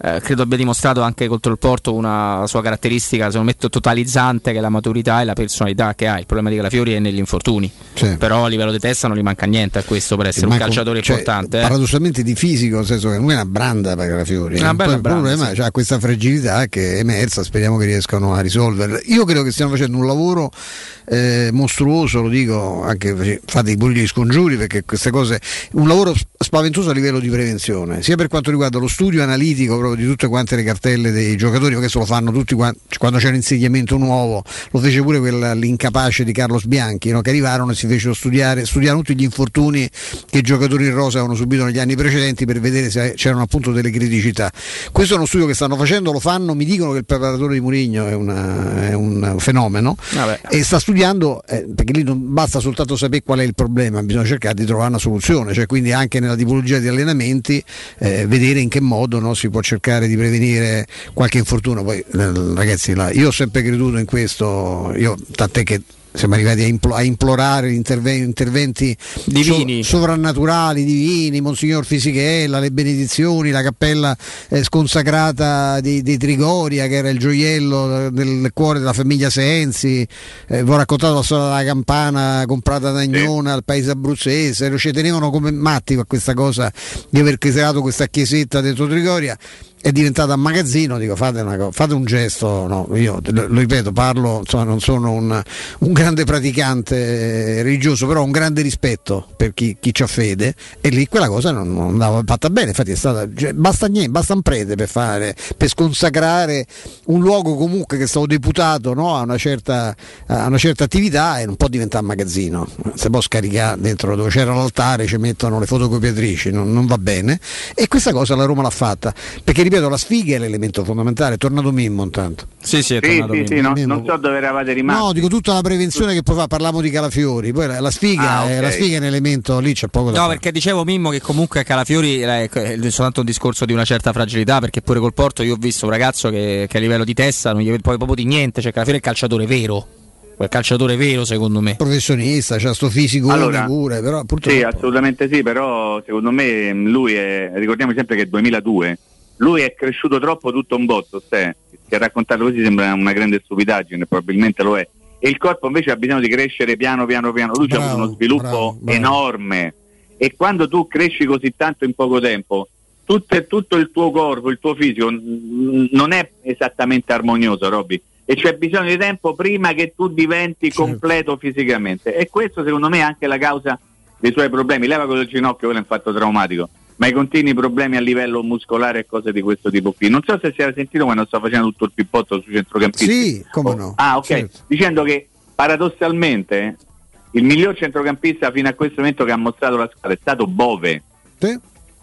eh, credo abbia dimostrato anche contro il Porto una sua caratteristica, secondo me, totalizzante che è la maturità e la personalità che ha. Il problema di Calafiori è negli infortuni. Sì. Però a livello di testa non gli manca niente a questo per essere un Manco- calciatore cioè, importante. eh. Paradossalmente di fisico, nel senso che lui è una branda per Calafiori. Una bella il branda, problema sì. ha questa fragilità che è emersa, speriamo che riescano a risolverla. Io credo che stiano facendo un lavoro eh, mostruoso, lo dico anche fate pure gli scongiuri perché queste cose, un lavoro sp- spaventoso a livello di prevenzione, sia per quanto riguarda lo studio analitico proprio di tutte quante le cartelle dei giocatori, questo lo fanno tutti quan- quando c'è un insediamento nuovo, lo fece pure quella, l'incapace di Carlos Bianchi, no? che arrivarono e si fecero studiare, studiarono tutti gli infortuni che i giocatori in rosa avevano subito negli anni precedenti per vedere se c'erano appunto delle criticità. Questo è uno studio che stanno facendo, lo fanno, mi dicono che il preparatore di Murigno è, una- è un fenomeno Vabbè. e sta studiando eh, perché lì non basta soltanto sapere qual è il problema, bisogna cercare di trovare una soluzione, cioè quindi anche nella tipologia di allenamenti eh, vedere in che modo no, si può cercare di prevenire qualche infortunio. Poi eh, ragazzi, là, io ho sempre creduto in questo, io, tant'è che siamo arrivati a, implo- a implorare interve- interventi Divini. so- sovrannaturali, divini, Monsignor Fisichella, le benedizioni, la cappella eh, sconsacrata di, di Trigoria che era il gioiello eh, del cuore della famiglia Sensi, eh, vi ho raccontato la storia della campana comprata da Agnona al paese abruzzese, ci tenevano come matti a questa cosa di aver creato questa chiesetta dentro Trigoria è diventata magazzino, dico fate, una fate un gesto, no, io lo, ripeto, parlo, insomma, non sono un, un grande praticante eh, religioso, però ho un grande rispetto per chi, chi ha fede e lì quella cosa non, non andava fatta bene, infatti è stata, cioè, basta niente, basta un prete per fare, per sconsacrare un luogo comunque che è stato deputato no, a, una certa, a una certa attività e non può diventare magazzino, si può scaricare dentro dove c'era l'altare, ci mettono le fotocopiatrici, non, non va bene. E questa cosa la Roma l'ha fatta, perché ripeto la sfiga è l'elemento fondamentale, è tornato Mimmo intanto. Sì, sì, è tornato sì, Mimmo. sì, no- Mimmo. non so dove eravate rimasti. No, dico tutta la prevenzione che poi fa, parliamo di Calafiori, poi la, la sfiga, Ah, ok. è, la sfiga è un elemento, lì c'è poco da No, fare. perché dicevo Mimmo che comunque a Calafiori eh, è soltanto un discorso di una certa fragilità, perché pure col Porto io ho visto un ragazzo che, che a livello di testa non gli vede poi proprio di niente, cioè Calafiori è il calciatore vero, quel calciatore vero secondo me. Professionista, c'ha sto fisico Allora, pure, però purtroppo... Sì, assolutamente sì, però secondo me lui è, ricordiamo sempre che è 2002, lui è cresciuto troppo tutto un botto, ste, che raccontarlo così sembra una grande stupidaggine, probabilmente lo è. E il corpo invece ha bisogno di crescere piano piano piano, lui ha avuto uno sviluppo bravo, bravo. enorme e quando tu cresci così tanto in poco tempo, tutto, tutto il tuo corpo, il tuo fisico non è esattamente armonioso, Robby. E c'è bisogno di tempo prima che tu diventi Certo. completo fisicamente. E questo secondo me è anche la causa dei suoi problemi. Leva quello del ginocchio, quello è un fatto traumatico, ma i continui problemi a livello muscolare e cose di questo tipo qui. Non so se si era sentito quando sto facendo tutto il pippotto sui centrocampisti. Sì, come no. Ah, ok. Certo. Dicendo che paradossalmente il miglior centrocampista fino a questo momento che ha mostrato la squadra è stato Bove. Sì.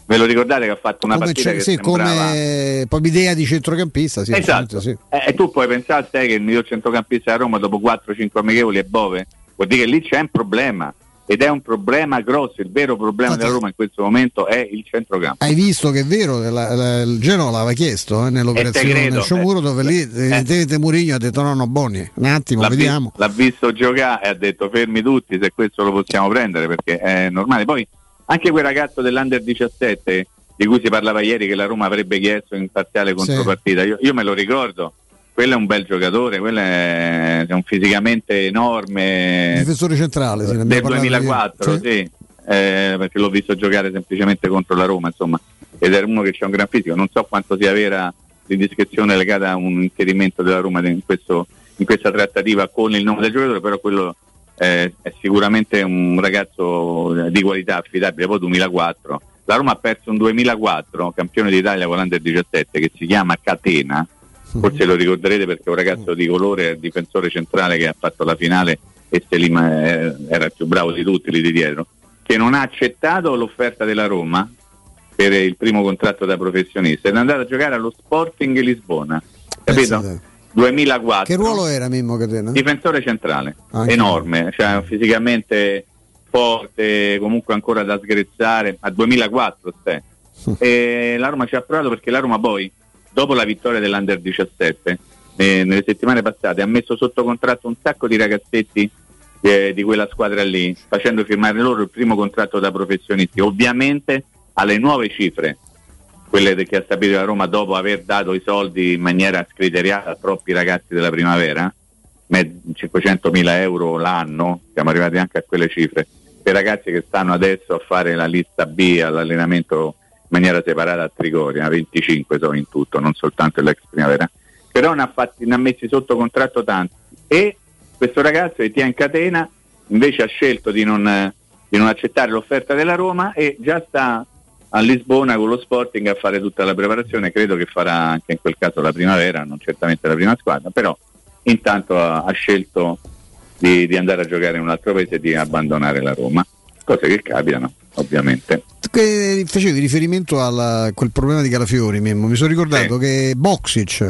Ve lo ricordate che ha fatto una Come, partita che sì, sembrava... come proprio idea di centrocampista, sì, esatto. sì. Eh, E tu puoi pensare che il miglior centrocampista a Roma dopo 4-5 amichevoli è Bove? Vuol dire che lì c'è un problema. Ed è un problema grosso, il vero problema della Roma in questo momento è il centrocampo. Hai visto che è vero, la- la- il Genoa l'aveva chiesto eh, nell'operazione del Sciomuro eh. dove lì evidentemente Mourinho ha detto no no Boni, un attimo L'ha, vediamo. l'ha visto giocare e ha detto fermi tutti se questo lo possiamo prendere perché è normale. Poi anche quel ragazzo dell'Under 17 di cui si parlava ieri che la Roma avrebbe chiesto in parziale contropartita, io, io me lo ricordo, quello è un bel giocatore, quello è, è un fisicamente enorme. Difensore centrale, sì, ne del abbiamo parlato 2004, ieri. sì, eh, perché l'ho visto giocare semplicemente contro la Roma, insomma, ed era uno che c'ha un gran fisico, non so quanto sia vera l'indiscrezione legata a un inserimento della Roma in, questo- in questa trattativa con il nome del giocatore, però quello eh, è sicuramente un ragazzo di qualità affidabile, poi 2004. La Roma ha perso un 2004, campione d'Italia con l'Under 17, che si chiama Catena, forse lo ricorderete perché è un ragazzo di colore, il difensore centrale che ha fatto la finale e Selim eh, era il più bravo di tutti lì di dietro, che non ha accettato l'offerta della Roma per il primo contratto da professionista ed è andato a giocare allo Sporting Lisbona, capito? Pensate. 2004. Che ruolo era Mimmo Catena? Difensore centrale, Anche enorme, cioè fisicamente forte, comunque ancora da sgrezzare, a 2004 ste. E la Roma ci ha provato perché la Roma poi, dopo la vittoria dell'Under 17, eh, nelle settimane passate, ha messo sotto contratto un sacco di ragazzetti eh, di quella squadra lì, facendo firmare loro il primo contratto da professionisti, ovviamente alle nuove cifre, quelle che ha stabilito la Roma dopo aver dato i soldi in maniera scriteriata a troppi ragazzi della primavera, me- 500.000 euro l'anno, siamo arrivati anche a quelle cifre, per ragazzi che stanno adesso a fare la lista B all'allenamento in maniera separata a Trigoria, 25 sono in tutto, non soltanto l'ex primavera, però ne ha, fatti, ne ha messi sotto contratto tanti. E questo ragazzo Etienne Catena invece ha scelto di non, di non accettare l'offerta della Roma e già sta a Lisbona con lo Sporting a fare tutta la preparazione, credo che farà anche in quel caso la primavera, non certamente la prima squadra, però intanto ha, ha scelto di, di andare a giocare in un altro paese e di abbandonare la Roma, cose che capitano ovviamente. Facevi riferimento a quel problema di Calafiori, Mimmo. mi sono ricordato che Boxic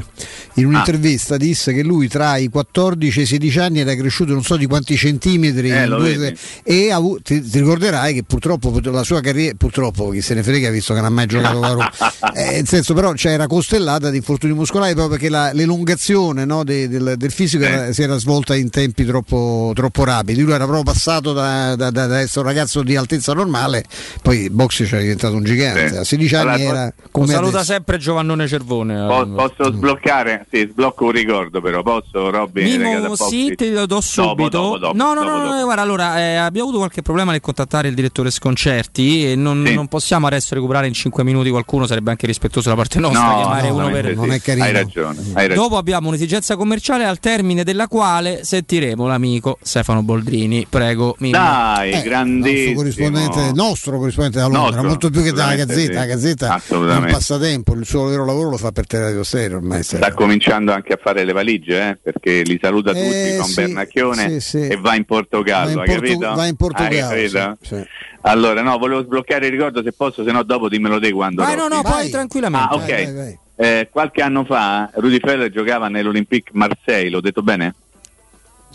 in un'intervista disse che lui tra i 14 e i 16 anni era cresciuto non so di quanti centimetri Eh, due- e avu- ti, ti ricorderai che purtroppo la sua carriera, purtroppo chi se ne frega visto che non ha mai giocato la Roma, Eh, nel senso però cioè, era costellata di infortuni muscolari proprio perché la- l'elungazione no, de- del, del fisico era- si era svolta in tempi troppo, troppo rapidi, lui era proprio passato da, da- da- da essere un ragazzo di altezza normale, poi Boxic è diventato un gigante, a 16 anni Allora, era come saluta adesso. sempre Giovannone Cervone. Po- posso sbloccare? Sì, sblocco un ricordo però, posso Robby? Mimo, sì, te lo do subito. dopo, dopo, no, no, dopo, no, no, dopo. guarda, allora eh, abbiamo avuto qualche problema nel contattare il direttore Sconcerti e non, non possiamo adesso recuperare in 5 minuti qualcuno, sarebbe anche rispettoso da parte nostra No, chiamare uno per sì. Hai ragione, hai ragione. Dopo abbiamo un'esigenza commerciale al termine della quale sentiremo l'amico Stefano Boldrini. Prego, Mimo. Dai, Eh, grandissimo. corrispondente, nostro corrispondente da Londra, Nostro, molto più che dalla Gazzetta. sì. La Gazzetta è un Assolutamente. passatempo, il suo vero lavoro lo fa per Teleradio Stereo ormai. Sta cominciando anche a fare le valigie, eh, perché li saluta tutti Eh, con sì, Bernacchione sì, sì. e va in Portogallo, Va in capito? va in Portogallo, Hai capito? sì, sì. Allora, no, volevo sbloccare il ricordo se posso, se no dopo dimmelo te quando. Vai, no, no, poi tranquillamente. Ah, ok. Vai, vai, vai. Eh, qualche anno fa Rudy Feller giocava nell'Olympique Marseille, l'ho detto bene?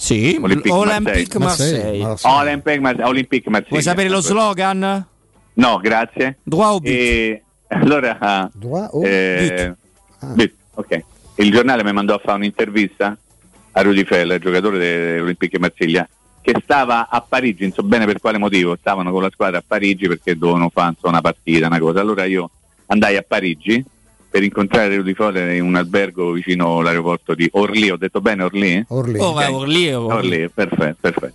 Sì, Olympique Olympique Marseille. Olympique Marseille. Olympique Marseille. Vuoi sapere lo slogan? No, grazie. Droit au but. E allora, eh, but, ok. Il giornale mi mandò a fare un'intervista a Rudy Feller, giocatore dell'Olympique Marsiglia, che stava a Parigi, non so bene per quale motivo, stavano con la squadra a Parigi perché dovevano fare una partita, una cosa. Allora io andai a Parigi per incontrare Rudy Feller in un albergo vicino all'aeroporto di Orly, ho detto bene Orly? Orly. Oh, vai, Orly, Orly. Orly, perfetto, perfetto.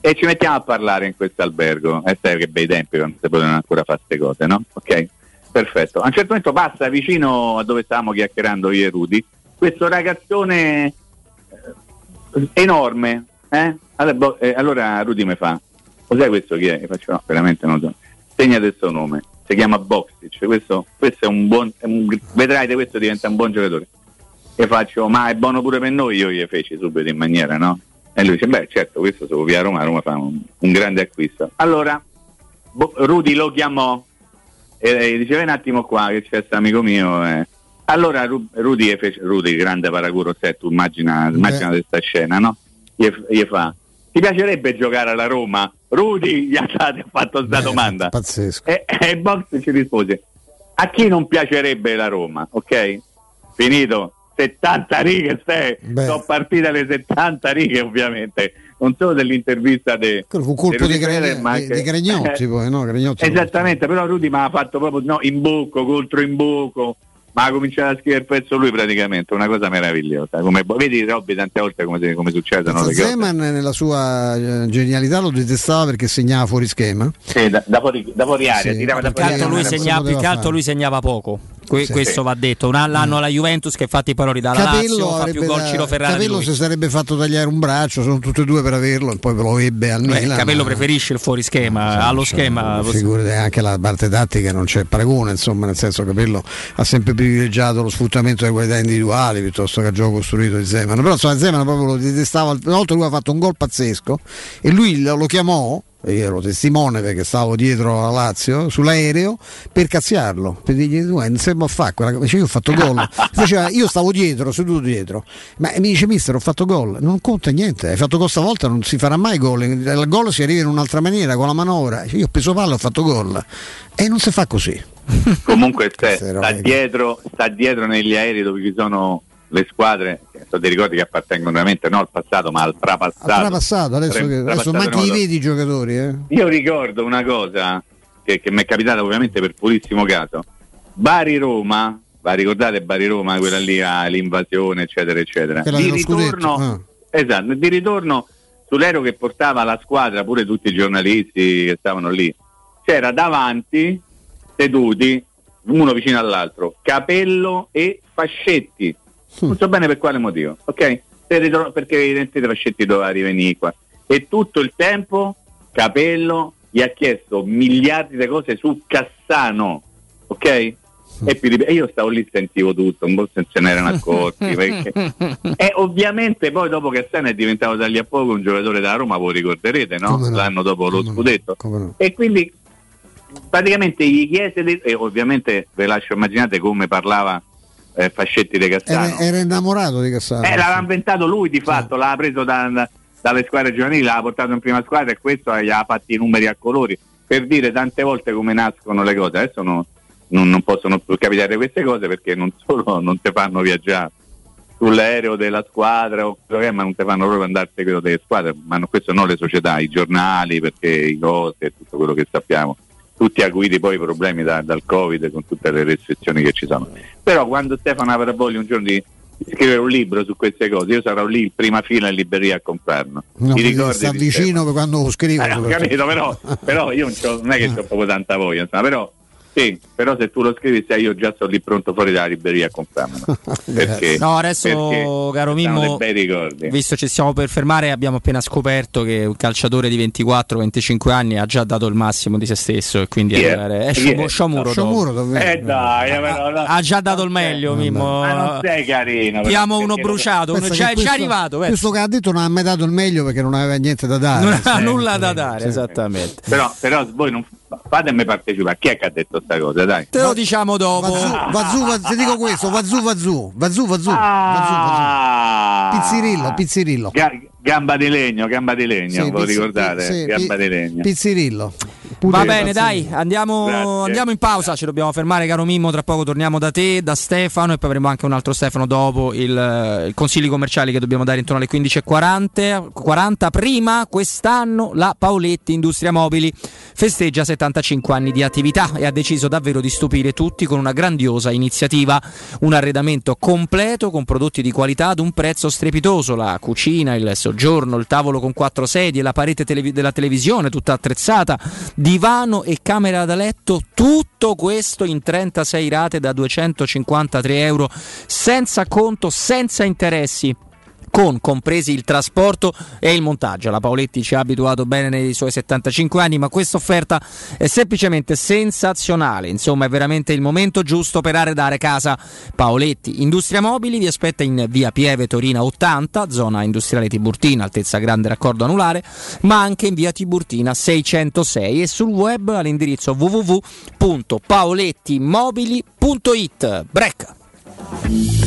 E ci mettiamo a parlare in questo albergo, e sai che bei tempi quando si potevano ancora fare queste cose, no? Ok? Perfetto. A un certo momento passa vicino a dove stavamo chiacchierando io e Rudy, questo ragazzone eh, enorme, eh? Allora, boh, eh, allora Rudy mi fa, cos'è questo chi è? E faccio, no, veramente non lo so. Segnate il suo nome, si chiama Boxic, questo, questo è un buon, è un- vedrai che questo diventa un buon giocatore. E faccio, ma è buono pure per noi, io gli feci subito in maniera, no? E lui dice, beh certo, questo se lo via a Roma, Roma fa un, un grande acquisto. Allora, Bo- Rudy lo chiamò e gli dice, vai un attimo qua che c'è questo amico mio. eh." Allora Ru- Rudy, fece, Rudy, grande paracuro, se tu immagina, immagina questa scena, no? Gli, gli fa, ti piacerebbe giocare alla Roma? Rudy gli ha fatto questa domanda. Pazzesco. E, e Box ci rispose, a chi non piacerebbe la Roma? Ok? Finito. 70 righe, ste. sono partite le 70 righe ovviamente, non solo dell'intervista de, fu colpo di Gragno- ma anche- di Gragnotti, Eh, poi, no? Gragnotti Esattamente, però Rudy mi ha fatto proprio no, in buco, contro in buco, ma ha cominciato a scrivere il pezzo lui praticamente, una cosa meravigliosa. Come, vedi Robby tante volte come, come succedono le cose. Zeman nella sua eh, genialità lo detestava perché segnava fuori schema. Sì, da, da fuori, da fuori aria, Sì, tirava da Più che fuori altro aria. lui segnava, più che altro lui segnava poco. Que- Sì. Questo va detto. Un l'anno alla Juventus che infatti poi lo ridà la Lazio, fa più gol Ciro Ferrara di Capello si sarebbe fatto tagliare un braccio, sono tutti e due per averlo, e poi lo ebbe al Beh, Milan. Capello ma- preferisce il fuorischema, allo schema. Figurati, anche la parte tattica non c'è paragone, insomma, nel senso che Capello ha sempre privilegiato lo sfruttamento delle qualità individuali piuttosto che il gioco costruito di Zeman. Però insomma Zeman proprio lo detestava, una volta lui ha fatto un gol pazzesco e lui lo chiamò io ero testimone perché stavo dietro alla Lazio sull'aereo per cazziarlo per dirgli tu non sembra a fare quella dice, io ho fatto gol. Faceva, io stavo dietro seduto dietro. Ma mi dice mister ho fatto gol. Non conta niente hai fatto gol stavolta non si farà mai gol il gol si arriva in un'altra maniera con la manovra. Io ho preso palla ho fatto gol. E non si fa così. Comunque Queste sta, dietro, sta dietro negli aerei dove ci sono le squadre, sono dei ricordi che appartengono veramente non al passato ma al trapassato. Al trapassato, adesso, che- adesso manchi i vedi i giocatori eh. Io ricordo una cosa che, che mi è capitata ovviamente per purissimo caso. Bari Roma, va ricordate Bari Roma, quella lì ah, l'invasione, eccetera, eccetera. Di ritorno, scudetto, esatto, di ritorno sull'aereo che portava la squadra, pure tutti i giornalisti che stavano lì, c'era davanti, seduti, uno vicino all'altro, Capello e Fascetti. Non so bene per quale motivo, ok? Perché evidentemente Fascetti doveva rivenire qua. E tutto il tempo Capello gli ha chiesto miliardi di cose su Cassano, ok? E, e io stavo lì sentivo tutto, un po' se ne erano accorti. perché- E ovviamente poi dopo Cassano è diventato da lì a poco un giocatore della Roma, voi ricorderete, no? No? L'anno dopo lo Come scudetto. No? E quindi praticamente gli chiese, di- e ovviamente ve lascio immaginate come parlava eh, Fascetti De Cassano. era, era innamorato di Cassano Eh, l'aveva inventato lui di fatto, l'ha preso da- da- dalle squadre giovanili, l'ha portato in prima squadra e questo gli ha fatti i numeri a colori per dire tante volte come nascono le cose. Adesso no- non, non possono più capitare queste cose perché non solo non ti fanno viaggiare sull'aereo della squadra o quello ma non ti fanno proprio andarsi quello delle squadre, ma no- questo non le società, i giornali, perché i cose e tutto quello che sappiamo, tutti acuiti poi i problemi da- dal Covid con tutte le restrizioni che ci sono. Però quando Stefano avrà voglia un giorno di scrivere un libro su queste cose, io sarò lì in prima fila in libreria a comprarlo. No, Ti ricordi sta vicino per quando lo scrivo eh, ho soprattutto. capito, però, però io non, c'ho- non è che ho proprio tanta voglia, insomma, però sì, però se tu lo scrivi sai io già sono lì pronto fuori dalla libreria a comprarmelo. perché, No, adesso, perché caro Mimmo. Visto ci stiamo per fermare, abbiamo appena scoperto che un calciatore di 24-25 anni ha già dato il massimo di se stesso e quindi Chi è? è è? Sciomuro- Sciomuro. Eh dai, però, no. ha già dato il meglio, Mimmo. Ma non sei carino. però, Chiamo uno bruciato, uno già, che già questo- arrivato. Questo che ha detto non ha mai dato il meglio perché non aveva niente da dare. Non ha nulla da dare, esattamente. Però, però voi non fatemi partecipare. Chi è che ha detto sta cosa? Dai. Te lo diciamo dopo. Vazzu, Vazzu, Vazzu, ti dico questo, Vazzu, Vazzu, Vazzu, Vazzu, Ah. Pizzirillo, Pizzirillo. Ga- gamba di legno, gamba di legno, Sì, ve lo pizzi- ricordate? sì, gamba pi- di legno. Pizzirillo. Va bene, dai, andiamo, andiamo in pausa. Ci dobbiamo fermare, caro Mimmo. Tra poco torniamo da te, da Stefano, e poi avremo anche un altro Stefano dopo il, eh, i consigli commerciali che dobbiamo dare intorno alle 15.40. 40. Prima, quest'anno, la Paoletti Industria Mobili festeggia 75 anni di attività e ha deciso davvero di stupire tutti con una grandiosa iniziativa. Un arredamento completo con prodotti di qualità ad un prezzo strepitoso. La cucina, il soggiorno, il tavolo con quattro sedie, la parete televi- della televisione tutta attrezzata, divano e camera da letto, tutto questo in 36 rate da 253 euro, senza conto, senza interessi con compresi il trasporto e il montaggio. La Paoletti ci ha abituato bene nei suoi 75 anni, ma questa offerta è semplicemente sensazionale. Insomma, è veramente il momento giusto per arredare casa. Paoletti Industria Mobili vi aspetta in via Pieve Torina 80, zona industriale Tiburtina, altezza grande raccordo anulare, ma anche in via Tiburtina 606 e sul web all'indirizzo www.paolettimobili.it. Break.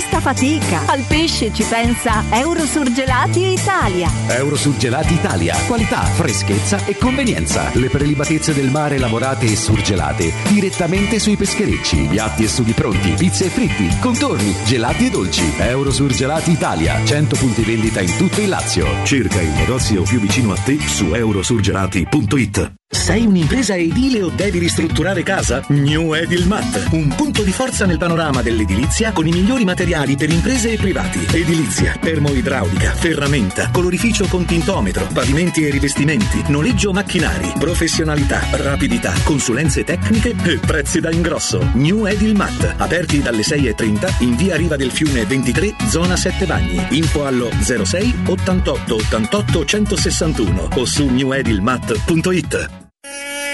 fatica. Al pesce ci pensa Eurosurgelati Italia. Eurosurgelati Italia. Qualità, freschezza e convenienza. Le prelibatezze del mare lavorate e surgelate direttamente sui pescherecci. Piatti e sughi pronti, pizze e fritti, contorni, gelati e dolci. Eurosurgelati Italia. 100 punti vendita in tutto il Lazio. Cerca il negozio più vicino a te su eurosurgelati.it. Sei un'impresa edile o devi ristrutturare casa? New Edilmat, un punto di forza nel panorama dell'edilizia con i migliori materiali per imprese e privati. Edilizia, termoidraulica, ferramenta, colorificio con tintometro, pavimenti e rivestimenti, noleggio macchinari, professionalità, rapidità, consulenze tecniche e prezzi da ingrosso. New Edilmat, aperti dalle 6.30 in via Riva del Fiume 23, zona 7 Bagni. Info allo 06 88 88 161 o su newedilmat.it.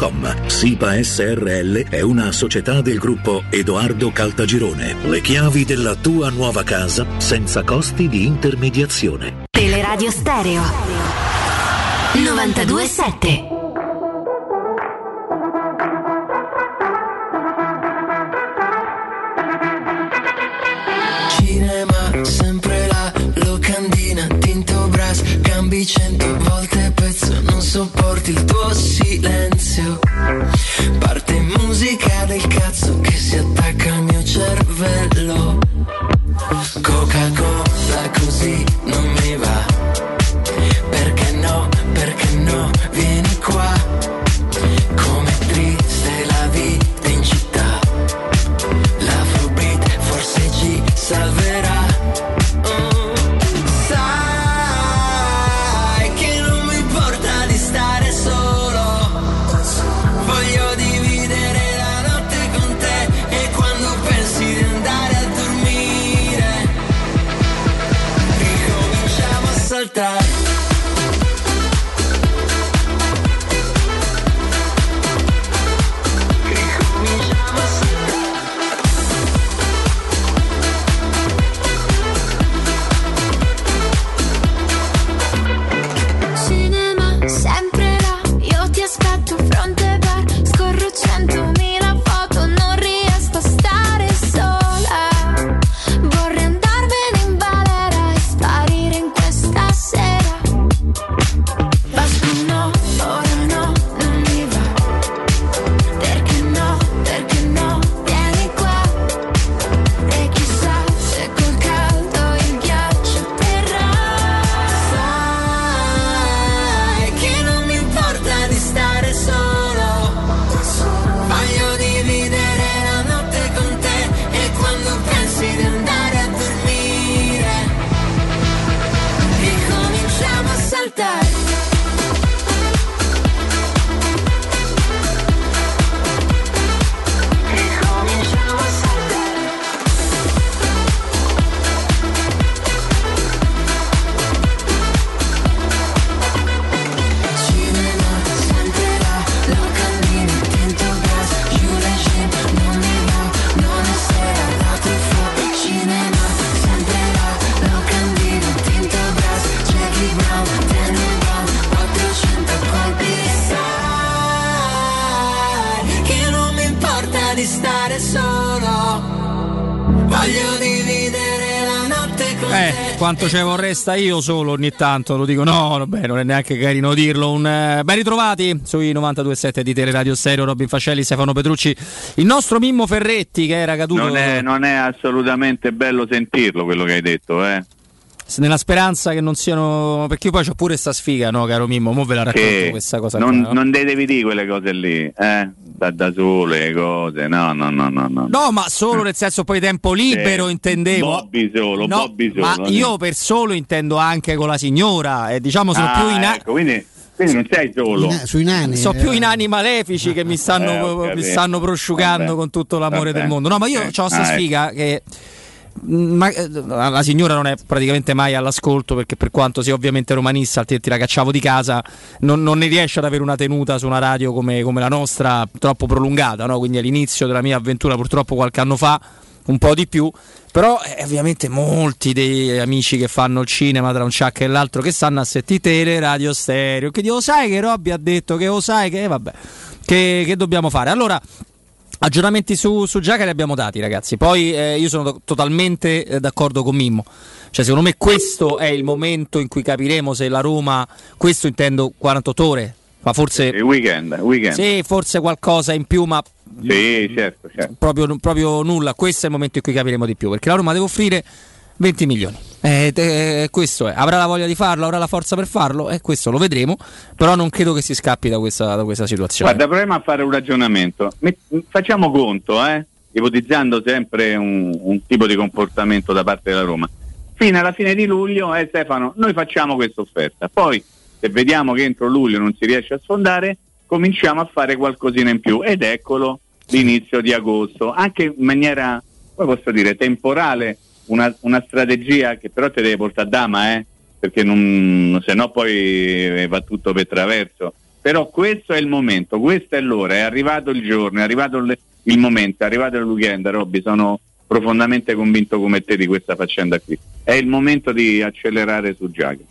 www.kcalt.com. SIPA SRL è una società del gruppo Edoardo Caltagirone. Le chiavi della tua nuova casa senza costi di intermediazione. Teleradio Stereo 927. Cinema, sempre la locandina, tinto brass, cambi cento volte pezzo, non sopporti il tuo silenzio. Parte quanto ce vorresta io solo ogni tanto, lo dico, no, vabbè, non è neanche carino dirlo. Un, eh, ben ritrovati sui 92.7 di Teleradio Stereo, Robin Fascelli, Stefano Petrucci, il nostro Mimmo Ferretti che era caduto Non è, non è assolutamente bello sentirlo quello che hai detto, eh. Nella speranza che non siano... perché io poi c'ho pure sta sfiga, no, caro Mimmo, mo ve la racconto Che questa cosa non, qua, no? non devi dire quelle cose lì, eh? Da, da sole, le cose, no, no, no, no. no. No, ma solo nel senso poi tempo libero Eh, intendevo. Bobby solo, No, Bobby solo. ma io per solo intendo anche con la signora e diciamo sono Ah, più in ecco, quindi, quindi non sei solo. sui nani. sono più i nani malefici che mi stanno, Eh, mi stanno prosciugando Vabbè. con tutto l'amore Vabbè. del mondo. No, ma io ho sta Ah, ecco. sfiga che. Ma, eh, la signora non è praticamente mai all'ascolto perché per quanto sia ovviamente romanista altrimenti la cacciavo di casa non, non ne riesce ad avere una tenuta su una radio come, come la nostra troppo prolungata no? quindi all'inizio della mia avventura purtroppo qualche anno fa un po' di più però eh, ovviamente molti dei amici che fanno il cinema tra un ciak e l'altro che stanno a sentire tele radio stereo che dico sai che Robby ha detto che lo sai che vabbè che, che dobbiamo fare allora Aggiornamenti su, su Giaca li abbiamo dati, ragazzi. Poi eh, io sono to- totalmente eh, d'accordo con Mimmo. Cioè, secondo me questo è il momento in cui capiremo se la Roma, questo intendo 48 ore, ma forse, Il weekend, weekend. sì, forse qualcosa in più, ma Sì, certo, certo. proprio, proprio nulla. Questo è il momento in cui capiremo di più, perché la Roma deve offrire 20 milioni. Eh, te- questo è. Avrà la voglia di farlo, avrà la forza per farlo, e questo lo vedremo. Però non credo che si scappi da questa, da questa situazione. Guarda, proviamo a fare un ragionamento. Facciamo conto, eh, ipotizzando sempre un, un tipo di comportamento da parte della Roma. Fino alla fine di luglio, eh, Stefano, noi facciamo questa offerta. Poi, se vediamo che entro luglio non si riesce a sfondare, cominciamo a fare qualcosina in più. Ed eccolo l'inizio di agosto, anche in maniera, come posso dire, temporale, una, una strategia che però ti deve portare a dama, eh, perché se no poi eh, va tutto per traverso. Però questo è il momento, questa è l'ora, è arrivato il giorno, è arrivato il, il momento, è arrivato il weekend, Robby, sono profondamente convinto come te di questa faccenda qui. È il momento di accelerare su Giacomo.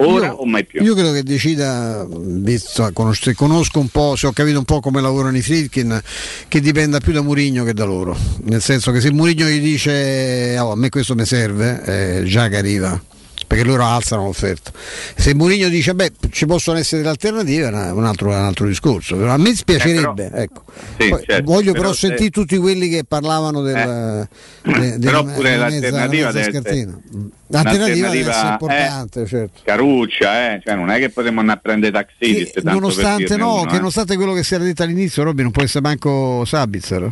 Ora Io- o mai più? Io credo che decida, visto, conosco, conosco un po', se ho capito un po' come lavorano i Fritkin, che dipenda più da Murigno che da loro. Nel senso che se Murigno gli dice "Oh, a me questo mi serve, eh, già che arriva. Perché loro alzano l'offerta. Se Murigno dice beh ci possono essere delle alternative è un altro, un altro discorso. A me spiacerebbe. Eh, però- ecco. Sì, Poi certo, voglio però però, se- sentire tutti quelli che parlavano del, de- Però della- pure l'alternativa mezza scartina. essere- L'alternativa deve essere un'alternativa, importante, certo. Caruccia, eh? cioè non è che potremmo andare a prendere taxi. Nonostante, no, che nonostante quello che si era detto all'inizio, Robby non può essere manco Sabitzer.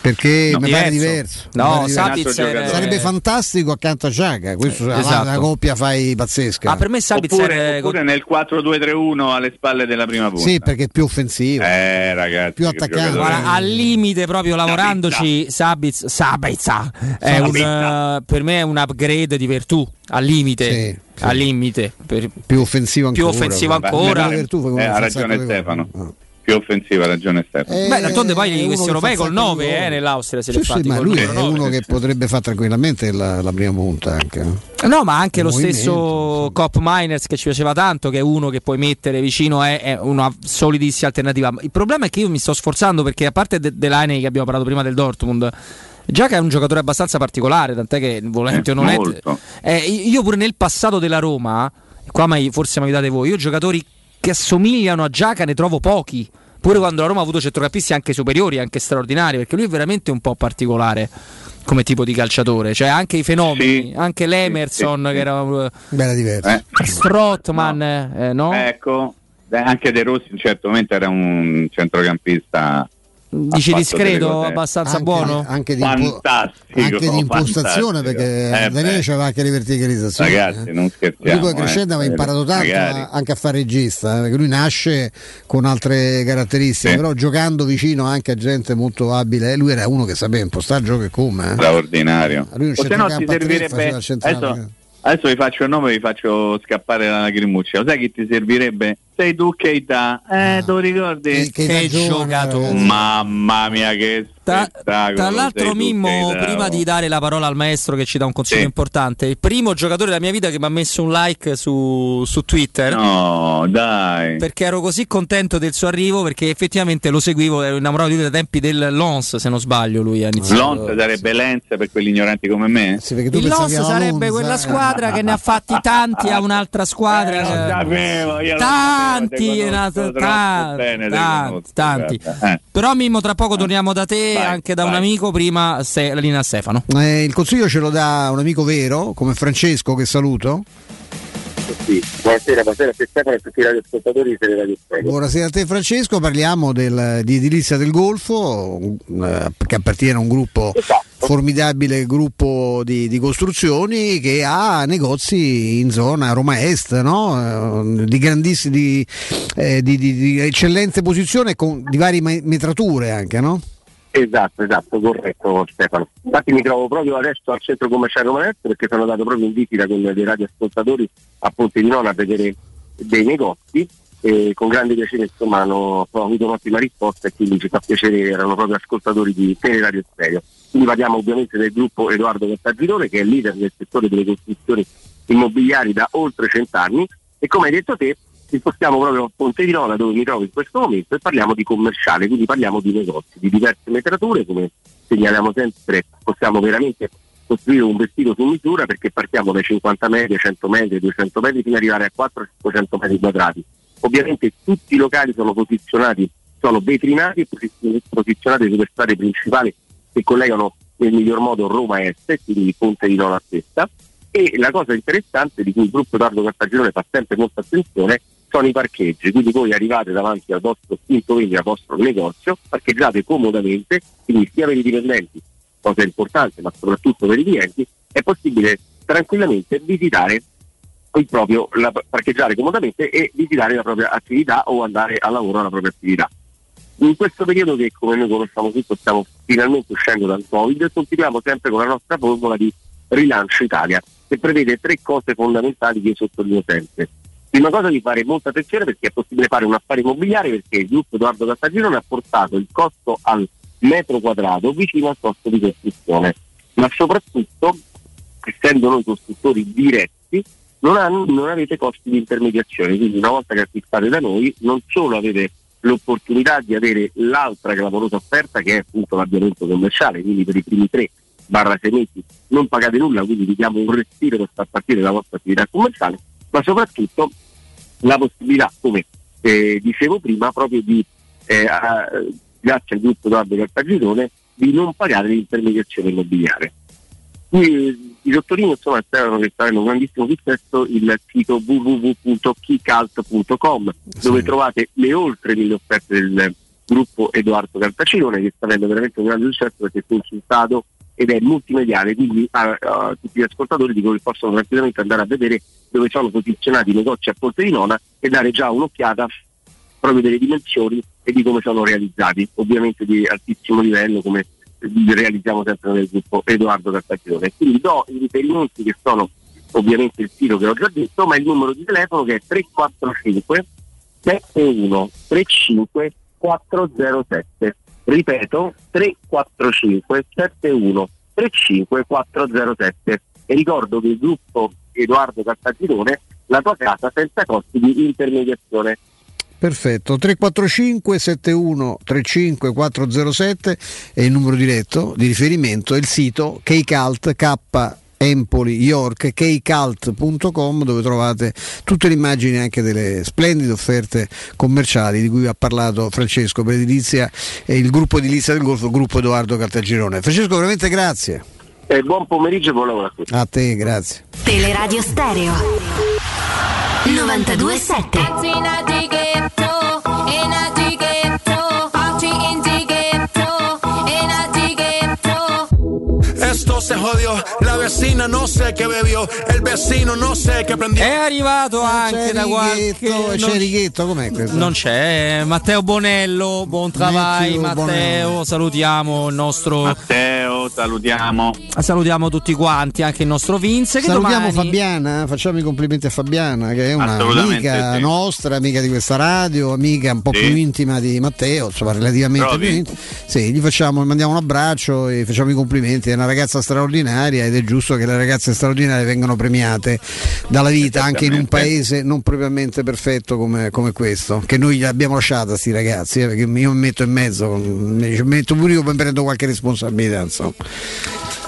Perché No, mi pare diverso. No, pare diverso. Sarebbe fantastico accanto a Giaga. Questo Eh, esatto. coppia fai pazzesca. Ah, per me Sabitzer Oppure, è- oppure nel 4-2-3-1 alle spalle della prima punta. sì, perché è più offensivo. Eh, ragazzi, Più attaccante. al limite proprio lavorandoci Sabiz, Sabitza è un, eh, per me è un upgrade di Vertù al limite Sì, sì. al limite per- più offensivo ancora. più offensivo ancora. Fai Eh, ha ragione Stefano. cose. Più offensiva, ragione Stefano. Eh, Beh, d'altronde poi è questi che europei col un sacco 9 di eh, nell'Austria se li Sì, sì, fatti ma lui è uno che potrebbe fare tranquillamente la, la prima punta anche. No, ma anche Il lo stesso Cop Miners che ci piaceva tanto, che è uno che puoi mettere vicino, è, è una solidissima alternativa. Il problema è che io mi sto sforzando perché, a parte de- Delaney che abbiamo parlato prima del Dortmund, Giaca è un giocatore abbastanza particolare, tant'è che volente o non è. eh, io pure nel passato della Roma, qua mai- forse mi aiutate voi, io giocatori che assomigliano a Giaca ne trovo pochi. Pure quando la Roma ha avuto centrocampisti anche superiori, anche straordinari, perché lui è veramente un po' particolare come tipo di calciatore. Cioè anche i fenomeni, Sì. anche l'Emerson sì, sì. che era Bella diversa. Eh, Strottman, eh, no? Ecco, eh, anche De Rossi in un certo momento era un centrocampista Dici fatto discreto, abbastanza Anche- buono? Anche di, impo- fantastico. anche di impostazione fantastico. perché Eh, Daniele beh, c'aveva anche le verticalizzazioni. Ragazzi, eh. non Lui scherziamo. poi crescendo eh. aveva imparato tanto Magari. anche a fare regista, eh, perché lui nasce con altre caratteristiche, Sì. però giocando vicino anche a gente molto abile, eh, lui era uno che sapeva impostare il gioco e come. eh. straordinario. Lui o se no ti servirebbe adesso, adesso vi faccio il nome vi faccio scappare la lacrimuccia lo sai chi ti servirebbe sei tu Keita. Eh, te lo ricordi? Che, Che giocatore. Mamma mia, che Tra, spettacolo. tra l'altro, tu, Mimmo, prima di dare la parola al maestro che ci dà un consiglio Sì. importante, il primo giocatore della mia vita che mi ha messo un like su, su Twitter. No, dai. Perché ero così contento del suo arrivo, perché effettivamente lo seguivo, ero innamorato di lui dai tempi del Lons, se non sbaglio, lui ha iniziato. Lons sarebbe Lenz per quelli ignoranti come me? Il Lons sarebbe quella squadra che ne ha fatti tanti a un'altra squadra. Eh, lo sapevo, io lo tanti, Renato, conosco ta- troppo bene, tanti, tanti. eh. Però Mimmo, tra poco torniamo da te, Vai, anche da un vai. amico, prima se- la linea a Stefano. Eh, il consiglio ce lo dà un amico vero, come Francesco, che saluto. Buonasera, buonasera a te Stefano e a tutti i radioascoltatori di. Buonasera a te Francesco, parliamo del- di Edilizia del Golfo, eh, che appartiene a un gruppo formidabile gruppo di, di costruzioni che ha negozi in zona Roma Est, no? Eh, di grandissime, di, eh, di- di- di eccellente posizione e con, di varie me- metrature anche, no? Esatto, esatto, corretto Stefano. Infatti mi trovo proprio adesso al centro commerciale Romanetto perché sono andato proprio in visita con dei radioascoltatori a Ponte di Nona a vedere dei negozi e con grande piacere insomma hanno, ho avuto un'ottima risposta e quindi ci fa piacere, erano proprio ascoltatori di Teleradio Stereo. Quindi parliamo ovviamente del gruppo Edoardo Cattagirone che è leader nel settore delle costruzioni immobiliari da oltre cent'anni e come hai detto te spostiamo proprio a Ponte di Nona dove mi trovo in questo momento e parliamo di commerciale, quindi parliamo di negozi, di diverse metrature, come segnaliamo sempre possiamo veramente costruire un vestito su misura perché partiamo dai 50 metri, 100 metri, 200 metri fino ad arrivare a 400-500 metri quadrati. Ovviamente tutti i locali sono posizionati, sono vetrinati e posi- posizionati sulle strade principali che collegano nel miglior modo Roma Est, quindi Ponte di Nona stessa. E la cosa interessante di cui il gruppo Edoardo Cartagirone fa sempre molta attenzione sono i parcheggi, quindi voi arrivate davanti al vostro punto vendita, al vostro negozio, parcheggiate comodamente, quindi sia per i dipendenti, cosa importante, ma soprattutto per i clienti, è possibile tranquillamente visitare il proprio, la- parcheggiare comodamente e visitare la propria attività o andare al lavoro alla propria attività. In questo periodo che come noi conosciamo tutto stiamo finalmente uscendo dal Covid, continuiamo sempre con la nostra formula di rilancio Italia, che prevede tre cose fondamentali che io sottolineo sempre. Prima cosa di fare molta attenzione perché è possibile fare un affare immobiliare perché gruppo Edoardo Cattagirone ha portato il costo al metro quadrato vicino al costo di costruzione, ma soprattutto essendo noi costruttori diretti non, hanno- non avete costi di intermediazione, quindi una volta che acquistate da noi non solo avete l'opportunità di avere l'altra clamorosa offerta che è appunto l'avviamento commerciale, quindi per i primi tre barra sei mesi non pagate nulla, quindi vi diamo un respiro per far partire la vostra attività commerciale, ma soprattutto la possibilità, come eh, dicevo prima, proprio di, eh, a- grazie al gruppo Edoardo Cartagirone, di non pagare l'intermediazione immobiliare. Qui eh, vi sottolineo insomma Stefano che sta avendo un grandissimo successo il sito www.keycult.com dove trovate le oltre mille offerte del gruppo Edoardo Cartacirone che sta avendo veramente un grande successo perché è consultato ed è multimediale, quindi a, a tutti gli ascoltatori dico che possono tranquillamente andare a vedere dove sono posizionati i negozi a Ponte di Nona e dare già un'occhiata proprio delle dimensioni e di come sono realizzati, ovviamente di altissimo livello come realizziamo sempre nel gruppo Edoardo Cartagirone. Quindi do i riferimenti che sono ovviamente il sito che ho già detto, ma il numero di telefono che è 345 71 35 407. Ripeto, 345 71 35 407. E ricordo che il gruppo Edoardo Cartagirone la tua casa senza costi di intermediazione. Perfetto, 345 71 35 407 è il numero diretto di riferimento e il sito kcalt k Empoli York kcult.com dove trovate tutte le immagini anche delle splendide offerte commerciali di cui ha parlato Francesco per edilizia e il gruppo edilizia del Golfo, gruppo Edoardo Cartagirone. Francesco veramente grazie. E buon pomeriggio e buon lavoro a tutti. A te, grazie. Teleradio Stereo 927 Esto se jodió, la vecina no sé qué bebió, el vecino no sé qué prendió. È arrivato anche da qualche. Righetto, c'è Righetto, com'è questo? Non c'è, eh, Matteo Bonello, buon travail Matteo Matteo, Bonello. salutiamo il nostro Matteo. Salutiamo. Salutiamo tutti quanti, anche il nostro Vince. Che Salutiamo domani... Fabiana, facciamo i complimenti a Fabiana, che è una amica sì. nostra, amica di questa radio, amica un po' Sì. più intima di Matteo, insomma, relativamente Trovi? più intima. Sì, gli facciamo, mandiamo un abbraccio e facciamo i complimenti. È una ragazza straordinaria ed è giusto che le ragazze straordinarie vengano premiate dalla vita anche in un paese non propriamente perfetto come, come questo. Che noi gli abbiamo lasciata sti ragazzi, eh, perché io mi metto in mezzo, mi metto pure io poi prendo qualche responsabilità. Insomma.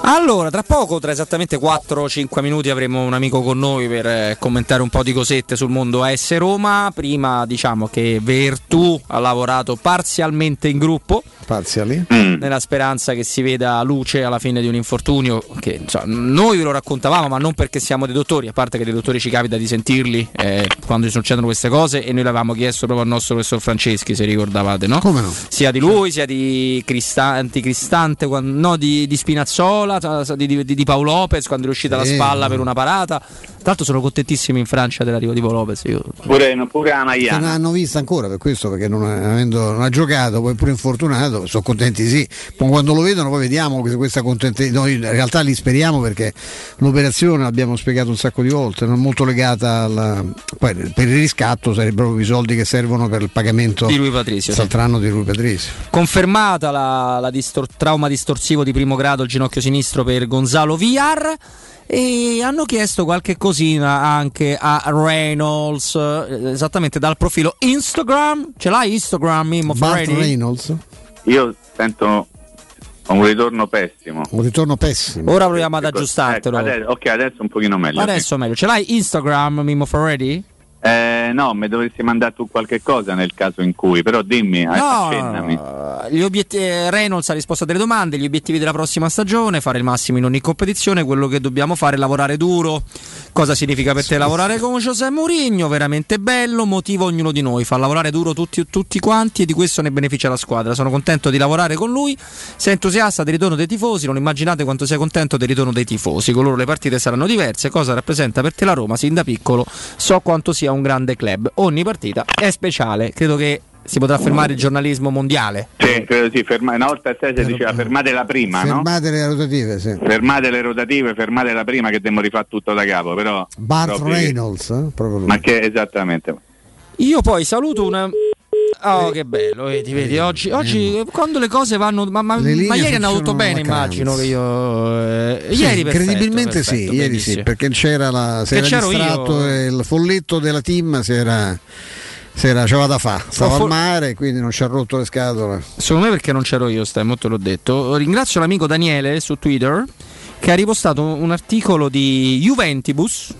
Allora, tra poco, tra esattamente 4-5 minuti, avremo un amico con noi per eh, commentare un po' di cosette sul mondo AS Roma. Prima diciamo che Vertù ha lavorato parzialmente in gruppo. Parziali. Nella speranza che si veda luce alla fine di un infortunio che insomma, noi ve lo raccontavamo, ma non perché siamo dei dottori, a parte che dei dottori ci capita di sentirli eh, quando succedono queste cose e noi l'avevamo chiesto proprio al nostro professor Franceschi, se ricordavate, no? Come no? Sia di lui, sia di Cristante, quan- no, di, di Spinazzola, di, di- di Paolo Lopez quando è uscita Sì. spalla per una parata. Tra l'altro sono contentissimi in Francia dell'arrivo di Paolo Lopez. Io Pure, pure a Che non Maiana. hanno visto ancora per questo, perché non, avendo, non ha giocato, poi pure infortunato, sono contenti sì. Poi quando lo vedono poi vediamo che questa contentezza. Noi in realtà li speriamo perché l'operazione l'abbiamo spiegato un sacco di volte, non è molto legata alla. Poi per il riscatto sarebbero proprio i soldi che servono per il pagamento Di Rui Patricio, sì. Saltranno di Rui Patrizio. Confermata la, la distor- trauma distorsivo di primo grado al ginocchio sinistro per Gonzalo Villar e hanno chiesto qualche cosina anche a Reynolds eh, esattamente dal profilo Instagram ce l'hai Instagram Mimmo? Reynolds, Io sento un ritorno pessimo. un ritorno pessimo. ora proviamo ad aggiustartelo Ecco, adesso- ok, adesso un pochino meglio. adesso meglio ce l'hai Instagram Mimmo Ferretti? Eh, no, mi dovresti mandare tu qualche cosa nel caso in cui, però dimmi, eh, accennami. No, gli obiet- eh, Reynolds ha risposto a delle domande, gli obiettivi della prossima stagione, fare il massimo in ogni competizione, quello che dobbiamo fare è lavorare duro. Cosa significa per te lavorare con José Mourinho? Veramente bello, motiva ognuno di noi, fa lavorare duro tutti, tutti quanti e di questo ne beneficia la squadra. Sono contento di lavorare con lui, sei entusiasta del ritorno dei tifosi, non immaginate quanto sei contento del ritorno dei tifosi. Con loro le partite saranno diverse, cosa rappresenta per te la Roma? Sin da piccolo so quanto sia un grande club. Ogni partita è speciale, credo che si potrà fermare il giornalismo mondiale. Sì, credo sì, ferma- una volta a 6 si diceva fermate la prima, no? Fermate le rotative, sì. Fermate le rotative, fermate la prima che dobbiamo rifare tutto da capo, però... Bart proprio- Reynolds, eh? proprio lui. Ma che esattamente. Io poi saluto una. Oh, che bello, vedi, vedi, oggi, oggi quando le cose vanno. Ma, ma- ma ieri è andato tutto funzionano bene, immagino che io. eh, Sì, ieri perfetto, credibilmente sì, perfetto, ieri sì, perché c'era la, si era distratto io. il folletto della team si era, si era c'aveva da fa, stava for- al mare quindi non ci ha rotto le scatole. Secondo me perché non c'ero io, stai, molto l'ho detto. Ringrazio l'amico Daniele su Twitter che ha ripostato un articolo di Juventibus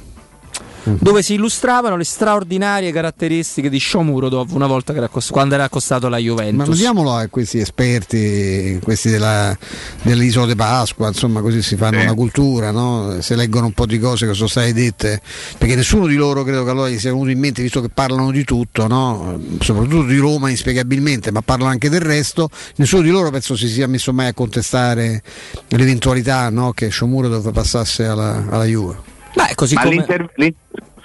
Mhm. dove si illustravano le straordinarie caratteristiche di Shomurodov una volta che era accos- quando era accostato alla Juventus. Ma diamolo a questi esperti, questi della, dell'isola di Pasqua, insomma così si fanno una cultura, no? se leggono un po' di cose che sono state dette, perché nessuno di loro credo che allora gli sia venuto in mente, visto che parlano di tutto, no? soprattutto di Roma inspiegabilmente, ma parlano anche del resto, nessuno di loro penso si sia messo mai a contestare l'eventualità no? che Shomurodov passasse alla, alla Juve. Beh, così Ma come-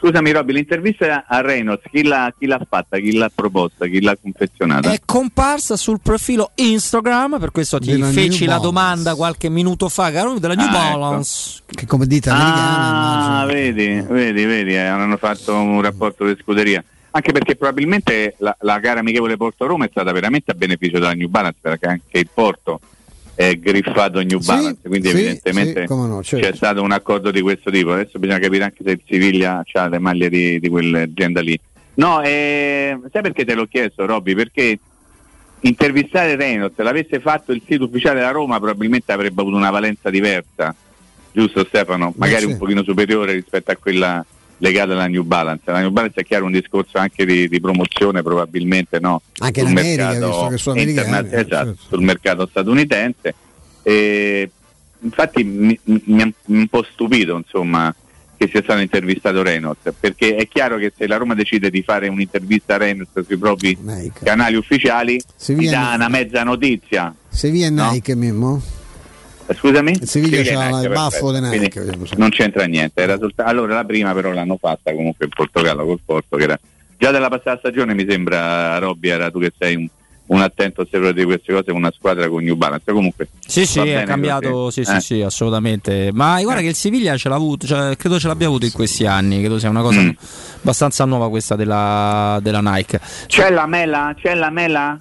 Scusami Robby, l'intervista a Reynolds, chi l'ha, chi l'ha fatta, chi l'ha proposta, chi l'ha confezionata? È comparsa sul profilo Instagram, per questo ti Della feci New la Balance. domanda qualche minuto fa, caro, della New Ah, ecco. Balance. Che come dite americana Ah, vedi, vedi, vedi, eh, hanno fatto un rapporto di scuderia. Anche perché probabilmente la, la gara amichevole Porto-Roma è stata veramente a beneficio della New Balance, perché anche il Porto è griffato New Sì, Balance, quindi sì, evidentemente sì, no, certo. c'è stato un accordo di questo tipo. Adesso bisogna capire anche se il Siviglia ha le maglie di, di quell'azienda lì. No, eh, sai perché te l'ho chiesto, Robby? Perché intervistare Reynolds, se l'avesse fatto il sito ufficiale della Roma, probabilmente avrebbe avuto una valenza diversa, giusto Stefano? Magari sì. un pochino superiore rispetto a quella legata alla New Balance. La New Balance è chiaro un discorso anche di, di promozione, probabilmente no? Anche Sul mercato visto che sono interna- esatto, certo. sul mercato statunitense. E, infatti mi, mi ha un po' stupito insomma che sia stato intervistato Reynolds perché è chiaro che se la Roma decide di fare un'intervista a Reynolds sui propri canali ufficiali ti dà Nike. una mezza notizia Sevilla e No. Nike Mimmo? Eh, scusami? Il Sevilla c'ha Nike, il baffo se- non c'entra niente era solta- allora la prima però l'hanno fatta comunque in Portogallo col Porto che era già della passata stagione mi sembra Robby era tu che sei un un attento osservatore di queste cose una squadra con New Balance. Comunque, Sì, sì, è cambiato, così. sì, sì, Eh. sì, assolutamente. Ma guarda che il Siviglia ce l'ha avuto, cioè, credo ce l'abbia avuto in questi anni, credo sia una cosa Mm. abbastanza nuova questa della, della Nike. C'è la mela? C'è la mela?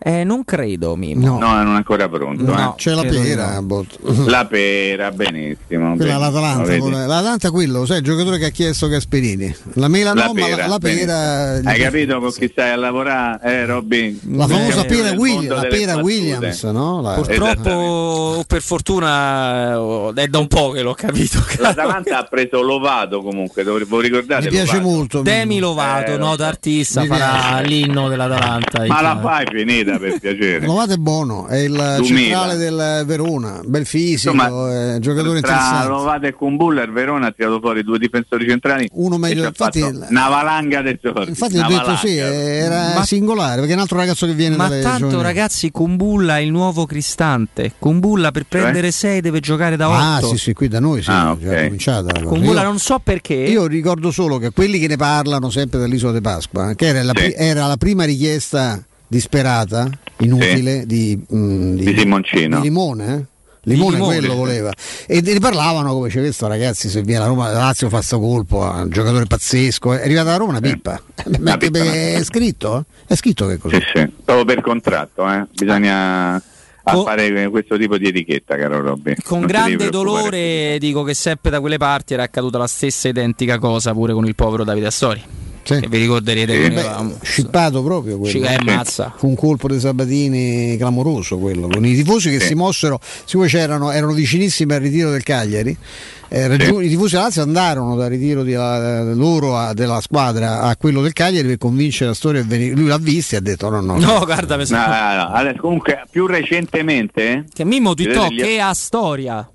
Eh, non credo, Mimo. No, non è ancora pronto. No, eh. C'è la pera. no. La pera, benissimo. Quella è benissimo, l'Atalanta, pure. l'Atalanta quello, sai, il giocatore che ha chiesto Gasperini. La mela La no, ma la, pera, la pera. Hai capito con chi stai a lavorare? Eh, Robby? La famosa pera, mondo la pera. Williams, no? La- Purtroppo, o per fortuna, eh, è da un po' che l'ho capito. L'Atalanta ha preso Lovato comunque, dov- voi ricordate? Mi piace Lovato? molto. Demi Lovato, Eh, nota artista, farà l'inno dell'Atalanta. Ma la fai finita per piacere. Lovato è buono, è il centrale del Verona, bel fisico, Insomma, è giocatore Tra interessante. Lovato e Kumbulla il Verona ha tirato fuori due difensori centrali. Uno meglio- infatti- una valanga dei soldi. Infatti ho detto sì, era Ma- singolare perché è un altro ragazzo che viene Ma dalle tanto giovani- ragazzi, Kumbulla è il nuovo Cristante. Kumbulla per prendere 6 deve giocare da 8. Ah, sì, sì, qui da noi sì, Ah, è già ok. cominciata. Kumbulla Io- non so perché. Io ricordo solo che quelli che ne parlano sempre dell'isola di Pasqua, che era la, Sì. pri- era la prima richiesta disperata, inutile, di, mm, Di Simoncino. di Limone. eh? Limone, Limone. quello voleva e ne parlavano come c'è questo ragazzi se viene a Roma la Lazio fa sto colpo è un giocatore pazzesco è arrivata a Roma una pippa Una Perché pippa, è scritto eh? è scritto che è così Sì, sì, proprio per contratto, eh. bisogna a Con- fare questo tipo di etichetta, caro Robby. Con Non grande dolore dico che sempre da quelle parti era accaduta la stessa identica cosa pure con il povero Davide Astori. Sì. Che vi ricorderete Sì. che Beh, avevamo- scippato proprio quello. Ci- eh, mazza. Fu un colpo dei Sabatini clamoroso quello, con i tifosi che Sì. si mossero, siccome c'erano, erano vicinissimi al ritiro del Cagliari, eh, raggiun- i tifosi della Lazio andarono dal ritiro di, eh, loro a- della squadra a quello del Cagliari per convincere la storia a venire. Lui l'ha visto e ha detto no no. No, guarda, mi No, sa- no, no. Adesso, comunque, più recentemente, che Vedete gli- che ha storia.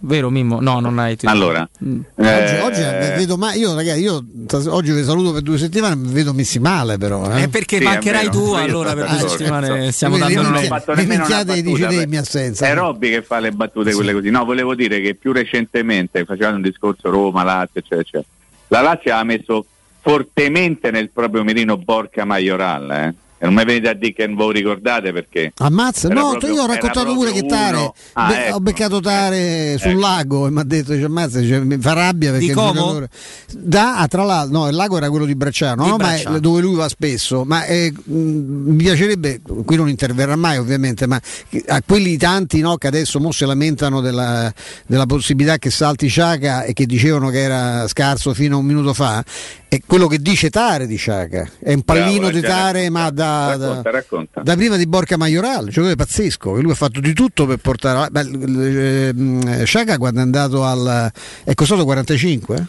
Vero Mimmo? No, non hai twittato. allora, Mm. Oggi, eh, oggi vedo ma io ragazzi io t- oggi vi saluto per due settimane mi vedo messi male però eh. Eh, perché Sì, è mancherai vero. tu allora per due settimane stiamo dando non ho fatto nemmeno una minchiate e battuta, dice lei beh. in mia assenza. È Robby che fa le battute quelle così. No, volevo dire che più recentemente facevano un discorso Roma, Lazio, eccetera, eccetera. La Lazio ha messo fortemente nel proprio mirino Borca Majoral, eh. E non mi venite a dire che non ve lo ricordate perché Ammazza, no, proprio- io ho raccontato pure che Tare, uno- Ah, be- ecco. ho beccato Tare sul Ecco. lago e mi ha detto, dice, ammazza, dice, mi fa rabbia perché Di il Como? giocatore... Da, ah, tra l'altro, no, il lago era quello di Bracciano, Di no, ma Bracciano. è dove lui va spesso, ma eh, mh, mi piacerebbe, qui non interverrà mai ovviamente, ma a quelli tanti no, che adesso mo si lamentano della, della possibilità che salti Sciaca e che dicevano che era scarso fino a un minuto fa, è quello che dice Tare di Sciaca, è un pallino Bravo, di Tare ma da... da- racconta, racconta. da prima di Borca Majoral, giocatore pazzesco, che lui ha fatto di tutto per portare. Beh, ehm, Sciaca quando è andato al. è costato 45?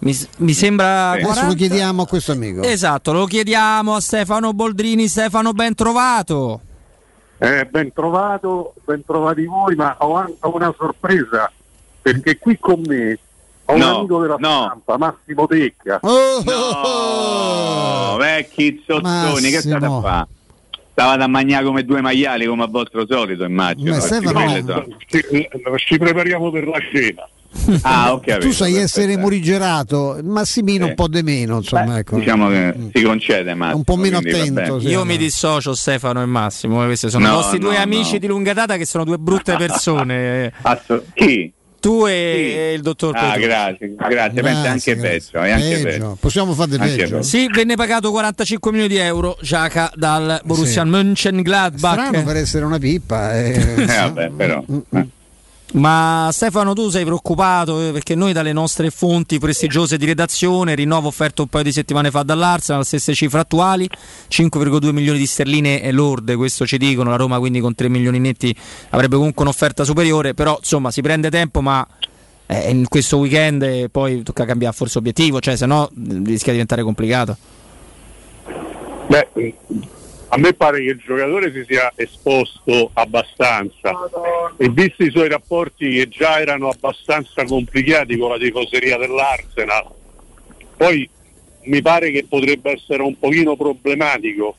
Mi, mi sembra. Adesso lo 40. chiediamo a questo amico. Esatto, lo chiediamo a Stefano Boldrini. Stefano, ben trovato. Eh, ben trovato, ben trovati voi, ma ho anche una sorpresa, perché qui con me ho No, un amico della no. stampa, Massimo Tecca. Oh, No, vecchi zozzoni, che state a Massimo. fare? Stavate a mangiare come due maiali, come a vostro solito, immagino. Ma Stefano- Ci, eh, ci prepariamo per la cena. Ah, ok. tu sai essere morigerato, Massimino un po' di meno, insomma, ecco. Diciamo che si concede, ma Un po' meno attento, sì. Io mi dissocio Stefano e Massimo. eh, Questi sono i No, nostri due no, amici no. di lunga data che sono due brutte persone. Asso- chi? Tu e e il dottor Ah, Petrucci. grazie, grazie, pensa anche peggio, è anche Peggio. peggio. Possiamo fare Anche peggio. peggio. Sì, venne pagato 45 milioni di euro Giaca dal Borussia Sì. Mönchengladbach. Strano per essere una pippa. eh. Eh, vabbè, però. eh. Ma Stefano, tu sei preoccupato eh, perché noi dalle nostre fonti prestigiose di redazione, rinnovo offerto un paio di settimane fa dall'Arsenal, stesse cifre attuali, 5,2 milioni di sterline lorde, questo ci dicono, la Roma quindi con 3 milioni netti avrebbe comunque un'offerta superiore, però insomma si prende tempo ma eh, in questo weekend eh, poi tocca cambiare forse obiettivo, cioè se no eh, rischia di diventare complicato. Beh, a me pare che il giocatore si sia esposto abbastanza. E visti i suoi rapporti che già erano abbastanza complicati con la tifoseria dell'Arsenal, poi mi pare che potrebbe essere un pochino problematico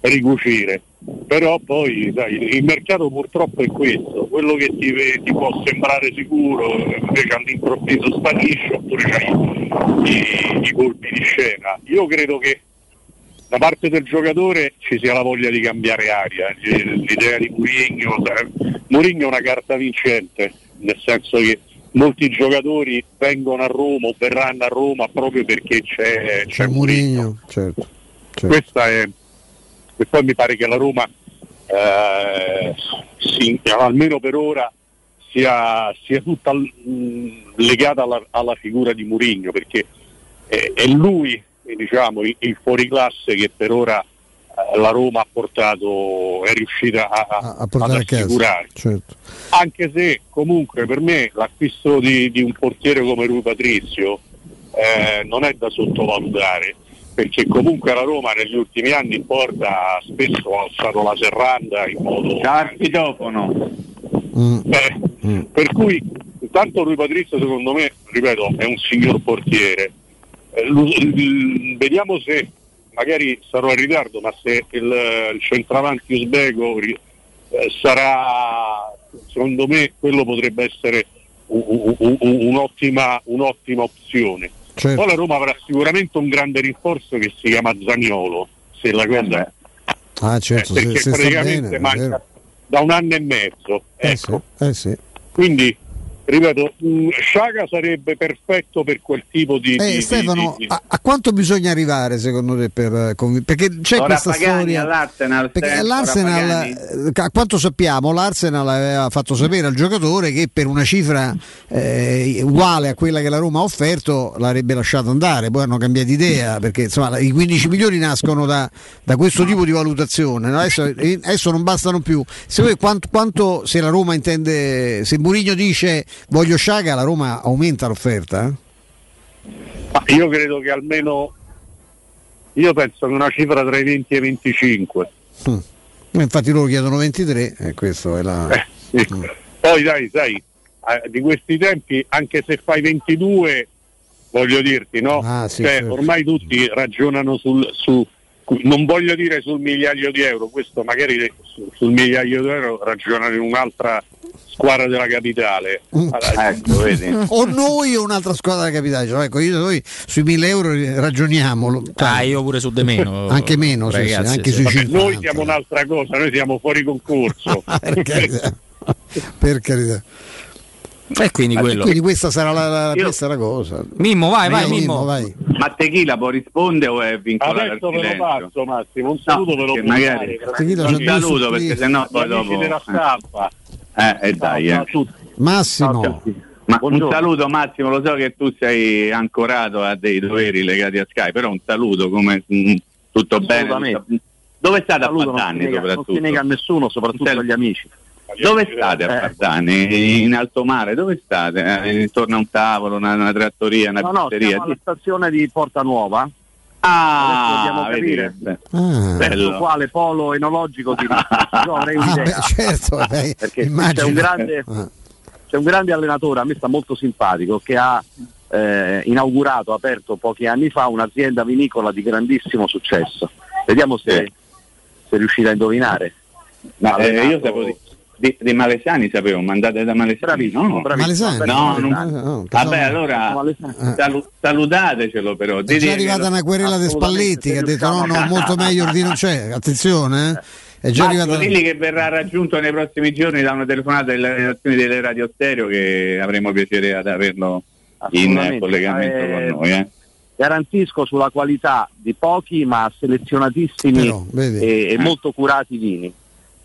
ricucire, però poi sai, il mercato purtroppo è questo, quello che ti, ti può sembrare sicuro invece all'improvviso sparisce oppure c'hai i, i colpi di scena. Io credo che da parte del giocatore ci sia la voglia di cambiare aria, l'idea di Mourinho, Mourinho è una carta vincente, nel senso che molti giocatori vengono a Roma o verranno a Roma proprio perché c'è, c'è, C'è Mourinho, certo. certo. Questa è, e poi mi pare che la Roma, eh, sì, almeno per ora, sia, sia tutta mh, legata alla, alla, figura di Mourinho, perché è, è lui diciamo, il, il fuoriclasse che per ora eh, la Roma ha portato, è riuscita a, a, a ad assicurare. Certo. Anche se comunque per me l'acquisto di, di un portiere come Rui Patrizio eh, non è da sottovalutare perché comunque la Roma negli ultimi anni in porta spesso ha alzato la serranda in modo Carpitofono mm. eh, mm. per cui intanto Rui Patrizio secondo me ripeto è un signor portiere vediamo se magari sarò in ritardo ma se il, il centravanti uzbeko eh, sarà secondo me quello potrebbe essere un, un, un, un'ottima, un'ottima opzione Certo. poi la Roma avrà sicuramente un grande rinforzo che si chiama Zagnolo se la cosa Ah, certo, eh, perché se, se sta praticamente bene, manca da un anno e mezzo Eh ecco. sì, eh sì. quindi ripeto Sciaga sarebbe perfetto per quel tipo di, Eh, di- Stefano, di- di- a, a quanto bisogna arrivare secondo te per eh, perché c'è Ora questa Pagani storia all'Arsenal, perché l'Arsenal eh, a quanto sappiamo l'Arsenal aveva fatto sapere al giocatore che per una cifra eh, uguale a quella che la Roma ha offerto l'avrebbe lasciato andare. Poi hanno cambiato idea perché insomma i 15 milioni nascono da, da questo tipo di valutazione no? adesso, eh, adesso non bastano più. Se, voi quanto, quanto- se la Roma intende se Mourinho dice voglio Sciaga la Roma aumenta l'offerta eh? Ma io credo che almeno io penso che una cifra tra i 20 e i 25 Mm. Infatti loro chiedono 23 e questo è la... Eh, sì. poi dai sai eh, di questi tempi anche se fai 22 voglio dirti no Ah, sì, Cioè, certo. ormai tutti ragionano sul su non voglio dire sul migliaio di euro questo magari su- sul migliaio di euro ragionano in un'altra squadra della capitale Mm. Allora, ecco vedi o noi o un'altra squadra della capitale Cioè, ecco, io, noi sui 1000 euro ragioniamo lo- Ah, io pure su de meno. anche meno sì, sì, ragazzi, anche sì. sui Vabbè, 50 noi siamo un'altra cosa noi siamo fuori concorso per carità, per carità. E quindi quello. quindi questa sarà la, la- Io- questa la cosa Mimmo, vai, vai, Mimmo, Mimmo. vai. ma Tequila può rispondere o è vincolato al adesso ve lo passo Massimo un saluto ve lo puoi magari- un saluto perché sennò poi dopo della stampa eh, eh, dai Ciao eh. a tutti. Massimo Ma un saluto Massimo, lo so che tu sei ancorato a dei doveri legati a Sky, però un saluto come mm, tutto bene. Tutto- Dove state a Saluto, non nega- non soprattutto? si nega a nessuno, soprattutto agli amici. Dove state a Eh. Pazzani? In alto mare? Dove state? Eh, intorno a un tavolo, una, una trattoria, una No, no, pizzeria? siamo alla stazione di Porta Nuova. Ah, Adesso dobbiamo capire. Ah. quale polo enologico di Io avrei Ah, un'idea. beh, certo vabbè, perché c'è un, grande, Ah. c'è un grande allenatore, a me sta molto simpatico, che ha eh, inaugurato, aperto pochi anni fa, un'azienda vinicola di grandissimo successo. Vediamo se, Sì. se riuscite a indovinare. Ma eh, io sapevo di, di, di Malesani sapevo, mandate da Malesani. Bravissimo, no? Malesani? No, Malesani. non- No, Vabbè, allora Malesani. salu- salutatecelo però. è già arrivata una querela di Spalletti che ha detto no, no, molto meglio di non c'è, attenzione, eh. è già Marco, arrivata digli che verrà raggiunto nei prossimi giorni da una telefonata delle redazioni delle radio stereo che avremo piacere ad averlo in collegamento Eh, con noi. Eh. Garantisco sulla qualità di pochi ma selezionatissimi Però, e, e molto curati vini.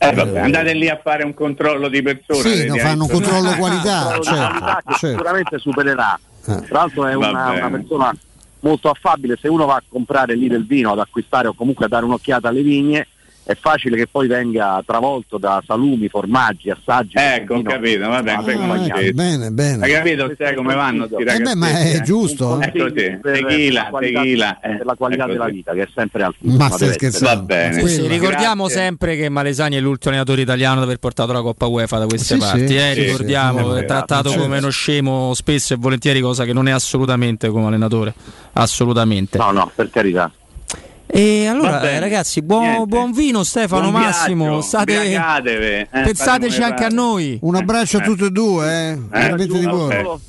Eh, vabbè, andate lì a fare un controllo di persona. Sì, no, fanno un controllo qualità, certo, qualità che certo. sicuramente supererà. Eh. Tra l'altro è una, una persona molto affabile, se uno va a comprare lì del vino, ad acquistare o comunque a dare un'occhiata alle vigne, è facile che poi venga travolto da salumi, formaggi, assaggi. Ecco, ho capito, vabbè, Ah, come Ah, bene, bene. Hai capito sai come vanno Eh beh, ma è giusto. eh. Ecco sì, per tequila, la qualità, tequila, eh, per la qualità ecco della sì. vita, che è sempre altissima. Ma stai scherzando? Va bene. Sì, ricordiamo Grazie. sempre che Malesani è l'ultimo allenatore italiano ad aver portato la Coppa UEFA da queste Sì, parti. sì. eh, Sì, ricordiamo, sì, è trattato Certo. come uno scemo spesso e volentieri, cosa che non è assolutamente come allenatore. Assolutamente. No, no, per carità. E allora, bene. eh, ragazzi, buon, buon vino, Stefano Buon Massimo. viaggio, State, eh, pensateci anche a noi. Un abbraccio a tutti e due, eh. veramente di ok. cuore. Solo-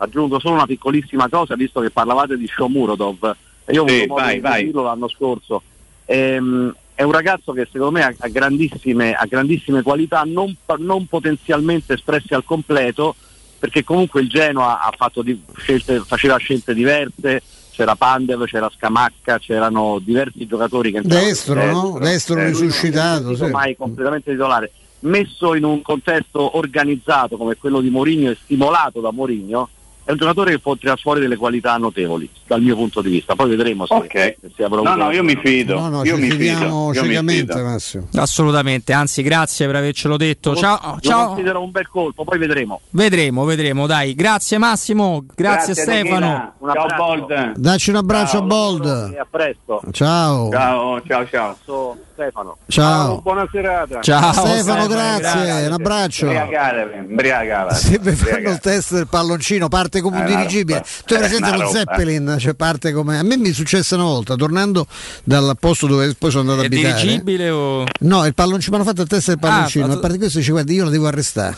aggiungo solo una piccolissima cosa, visto che parlavate di Shomurodov. E io ho Sì, avuto modo vai, di vai. dirlo l'anno scorso Ehm, è un ragazzo che secondo me ha, ha grandissime, ha grandissime qualità, non, non potenzialmente espresse al completo, perché comunque il Genoa ha fatto di- scelte, faceva scelte diverse, c'era Pandev, c'era Scamacca, c'erano diversi giocatori che Destro, no? Destro Eh, risuscitato, sì. mai completamente titolare. Messo in un contesto organizzato come quello di Mourinho e stimolato da Mourinho, è un giocatore che può tirare fuori delle qualità notevoli dal mio punto di vista. Poi vedremo se, Ok. se si avrà No, no, io mi fido. No, no, io ci mi fidiamo fido. Io mi ciecamente, fido. Massimo. Assolutamente, anzi grazie per avercelo detto. Lo- Ciao, lo ciao. considero un bel colpo, poi vedremo. Vedremo, vedremo, dai. Grazie Massimo, grazie, Grazie, Stefano. Ciao. Bold. Dacci un abbraccio Ciao, a Bold. E a presto. Ciao. Ciao, ciao, ciao. Sono Stefano. Ciao. buona serata. Ciao Stefano, Stefano, grazie, un abbraccio. Imbriagate, imbriagate. Se vi fanno il test del palloncino, parte come un È una dirigibile. Tu hai È presente lo roba. Zeppelin? Cioè parte come. A me mi è successo una volta, tornando dal posto dove poi sono andato È ad abitare. dirigibile o... No, il palloncino, mi hanno fatto il test del palloncino. Ah, a parte questo dice guarda, io lo devo arrestare.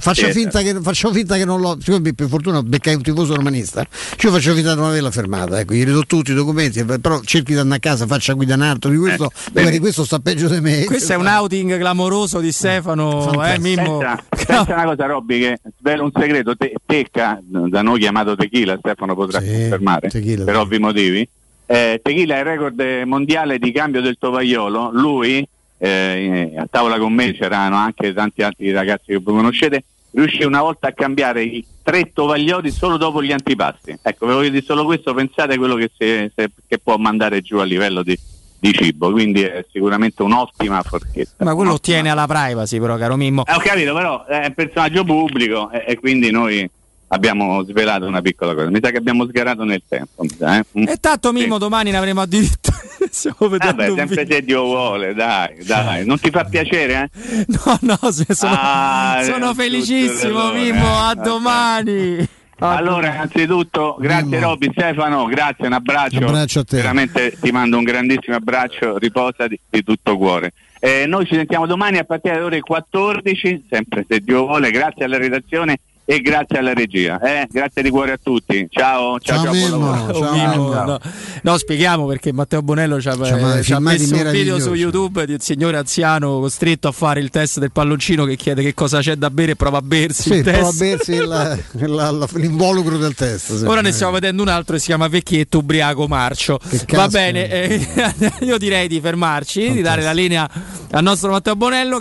Faccio, Sì. finta che, faccio finta che non l'ho. siccome Per fortuna beccai un tifoso romanista. Io faccio finta di non averla fermata. Ecco, gli do tutti i documenti, però cerchi di andare a casa, faccia guida un altro. Di questo, Eh, vedi. questo sta peggio di me. Questo è un outing clamoroso di Stefano, eh. Mimmo. Pensa, pensa una cosa, Robby, che svelo un segreto, te- Tecca, da noi chiamato Tequila, Stefano potrà Sì, confermare, Tequila, per sì. ovvi motivi. Eh, Tequila è il record mondiale di cambio del tovagliolo, lui, eh, a tavola con me c'erano anche tanti altri ragazzi che voi conoscete, riuscì una volta a cambiare i tre tovaglioli solo dopo gli antipasti. Ecco, ve lo dire solo questo, pensate a quello che, si- se- che può mandare giù a livello di, di cibo, quindi è sicuramente un'ottima forchetta. Ma quello ottiene alla privacy, però, caro Mimmo. eh, ho capito, però è un personaggio pubblico e, e quindi noi abbiamo svelato una piccola cosa. Mi sa che abbiamo sgarato nel tempo. sa, eh? Mm. E tanto Mimmo domani ne avremo addirittura. Stiamo vedendo Vabbè, sempre video. se Dio vuole, dai, dai. Non ti fa piacere, eh? No, no, se sono, Ah, sono tutto felicissimo, Mimmo. A eh, domani. Allora, innanzitutto, grazie Mimmo. Robby, Stefano, grazie, un abbraccio. Un abbraccio a te. Veramente ti mando un grandissimo abbraccio, riposa di, di tutto cuore. Eh, noi ci sentiamo domani a partire dalle ore 14, sempre se Dio vuole, grazie alla redazione e grazie alla regia. eh. Grazie di cuore a tutti. Ciao, ciao, Ciao, ciao, Mimmo. Ciao, Mimmo, Mimmo. no. No, spieghiamo perché Matteo Bonello ci ha, eh, ci ha messo un video su YouTube di un signore anziano costretto a fare il test del palloncino che chiede che cosa c'è da bere e prova a bersi Sì, il prova a test. bersi il- la- la- l'involucro del test. sì. Ora ne stiamo vedendo un altro che si chiama Vecchietto Ubriaco Marcio. cazzo. Va bene, eh, io direi di fermarci, di dare la linea al nostro Matteo Bonello.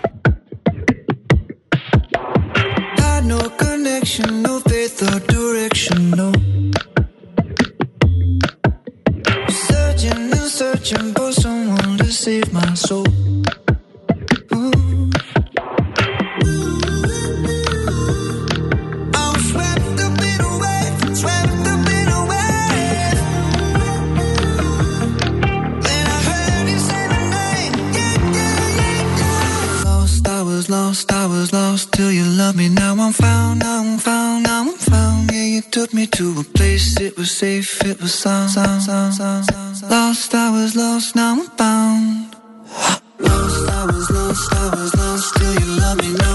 No connection, no faith or direction, no. Searching and searching for someone to save my soul. Ooh. Lost, I was lost, till you loved me. Now I'm found, now I'm found, now I'm found. Yeah, you took me to a place, it was safe, it was sound, sound, sound, sound, sound. sound. Lost, I was lost, now I'm found. Lost, I was lost, I was lost till you loved me. Now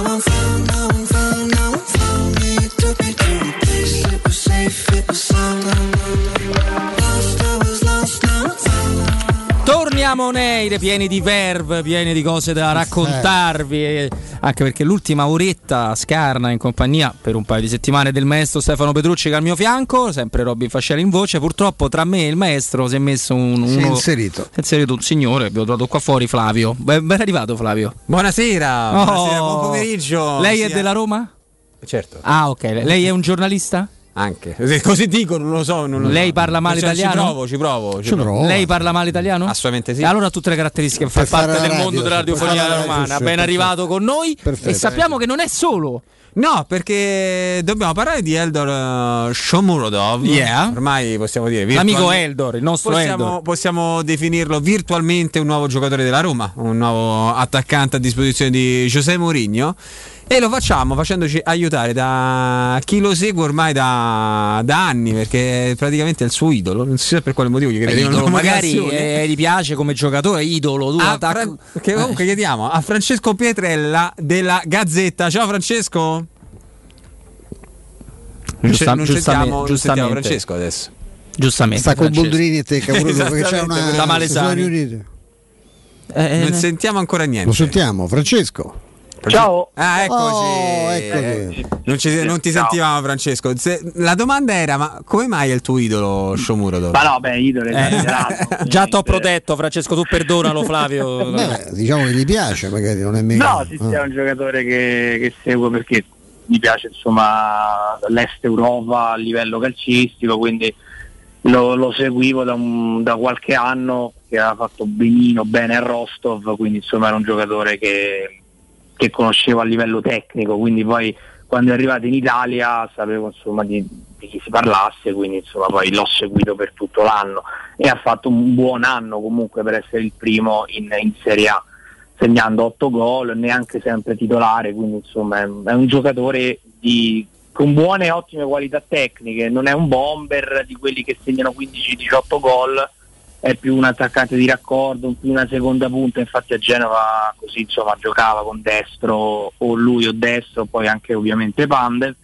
On air pieni di verve, pieni di cose da raccontarvi. eh, Anche perché l'ultima oretta scarna in compagnia per un paio di settimane del maestro Stefano Petrucci che è al mio fianco, sempre Robin Fasciari in voce. Purtroppo tra me e il maestro si è messo un, Si è uno- inserito. si è inserito un signore. Abbiamo trovato qua fuori Flavio. Ben, ben arrivato, Flavio. Buonasera, Oh. buonasera, buon pomeriggio. Lei è Sia- della Roma? Certo, Ah, ok. Lei è un giornalista? Anche. Così dico, non lo so. Non lo Lei so. parla male Cioè, italiano? Ci provo, ci provo. Ci Ci provo. provo. Lei parla male italiano? Assolutamente sì. E allora ha tutte le caratteristiche fare parte del radio, mondo della radiofonia romana. Ben perfetto. arrivato con noi Perfetto. e sappiamo che non è solo. No, perché dobbiamo parlare di Eldor uh, Shomurodov. Yeah. Ormai possiamo dire. L'amico Eldor, il nostro Possiamo, Eldor. possiamo definirlo virtualmente un nuovo giocatore della Roma, un nuovo attaccante a disposizione di José Mourinho. E lo facciamo facendoci aiutare da chi lo segue ormai da, da anni, perché praticamente è il suo idolo. Non si sa per quale motivo gli credevano magari eh, gli piace come giocatore, idolo. Tu A Fran- che comunque chiediamo a Francesco Pietrella della Gazzetta. Ciao Francesco. Non, Giusta- non giustamente- sentiamo, non giustamente. sentiamo Francesco adesso. Giustamente. Sta con. Boldrini e te, pure lui, perché c'è una da Malesani. riuniti. Eh, non sentiamo ancora niente. Lo sentiamo, Francesco. Ciao. Ah, eccoci. Oh. Eh, non, ci- non ti sentivamo, Francesco. Se- la domanda era: ma come mai è il tuo idolo Shomurodov? Ma no, beh, idolo Eh, già t'ho protetto, Francesco, tu perdonalo, Flavio. Beh, diciamo che gli piace, magari non è mica. No, sì, sì, è un giocatore che, che seguo perché mi piace insomma l'est Europa a livello calcistico, quindi lo, lo seguivo da, un- da qualche anno che ha fatto benino, bene a Rostov, quindi insomma era un giocatore che, che conoscevo a livello tecnico, quindi poi quando è arrivato in Italia sapevo insomma di, di chi si parlasse, quindi insomma poi l'ho seguito per tutto l'anno e ha fatto un buon anno comunque per essere il primo in, in Serie A segnando 8 gol, neanche sempre titolare, quindi insomma è, è un giocatore di- con buone e ottime qualità tecniche, non è un bomber di quelli che segnano 15-18 gol, è più un attaccante di raccordo, più una seconda punta, infatti a Genova così insomma giocava con destro o lui o destro, poi anche ovviamente Pandev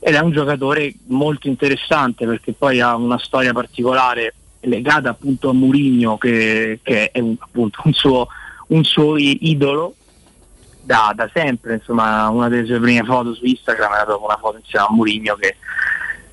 ed è un giocatore molto interessante perché poi ha una storia particolare legata appunto a Murigno che, che è un, appunto un suo, un suo idolo da, da sempre, insomma una delle sue prime foto su Instagram era proprio una foto insieme a Murigno che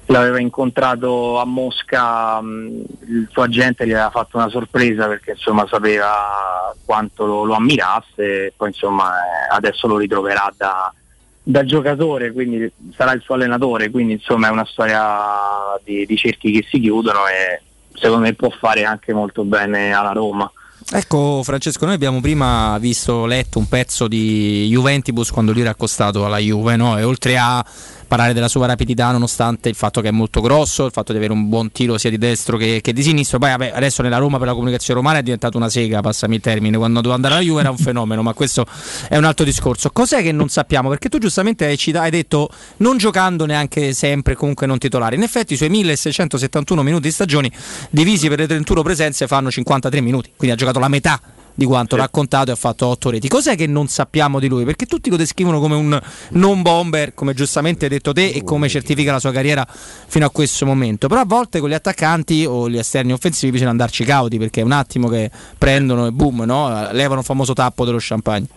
l'aveva incontrato a Mosca, mh, il suo agente gli aveva fatto una sorpresa perché insomma sapeva quanto lo, lo ammirasse e poi insomma eh, adesso lo ritroverà da, da giocatore, quindi sarà il suo allenatore, quindi insomma è una storia di, di cerchi che si chiudono e secondo me può fare anche molto bene alla Roma. Ecco Francesco, noi abbiamo prima visto, letto un pezzo di Juventibus quando lui era accostato alla Juve, no? e oltre a parlare della sua rapidità nonostante il fatto che è molto grosso, il fatto di avere un buon tiro sia di destro che, che di sinistro, poi vabbè, adesso nella Roma per la comunicazione romana è diventato una sega, passami il termine, quando doveva andare alla Juve era un fenomeno, ma questo è un altro discorso. Cos'è che non sappiamo? Perché tu giustamente hai, cita- hai detto non giocando neanche sempre, comunque non titolare, in effetti i suoi 1671 minuti di stagioni divisi per le 31 presenze fanno 53 minuti, quindi ha giocato la metà di quanto raccontato e ha fatto 8 reti. Cos'è che non sappiamo di lui? Perché tutti lo descrivono come un non bomber, come giustamente hai detto te e come certifica la sua carriera fino a questo momento. Però a volte con gli attaccanti o gli esterni offensivi bisogna andarci cauti perché è un attimo che prendono e boom, no? levano il famoso tappo dello champagne.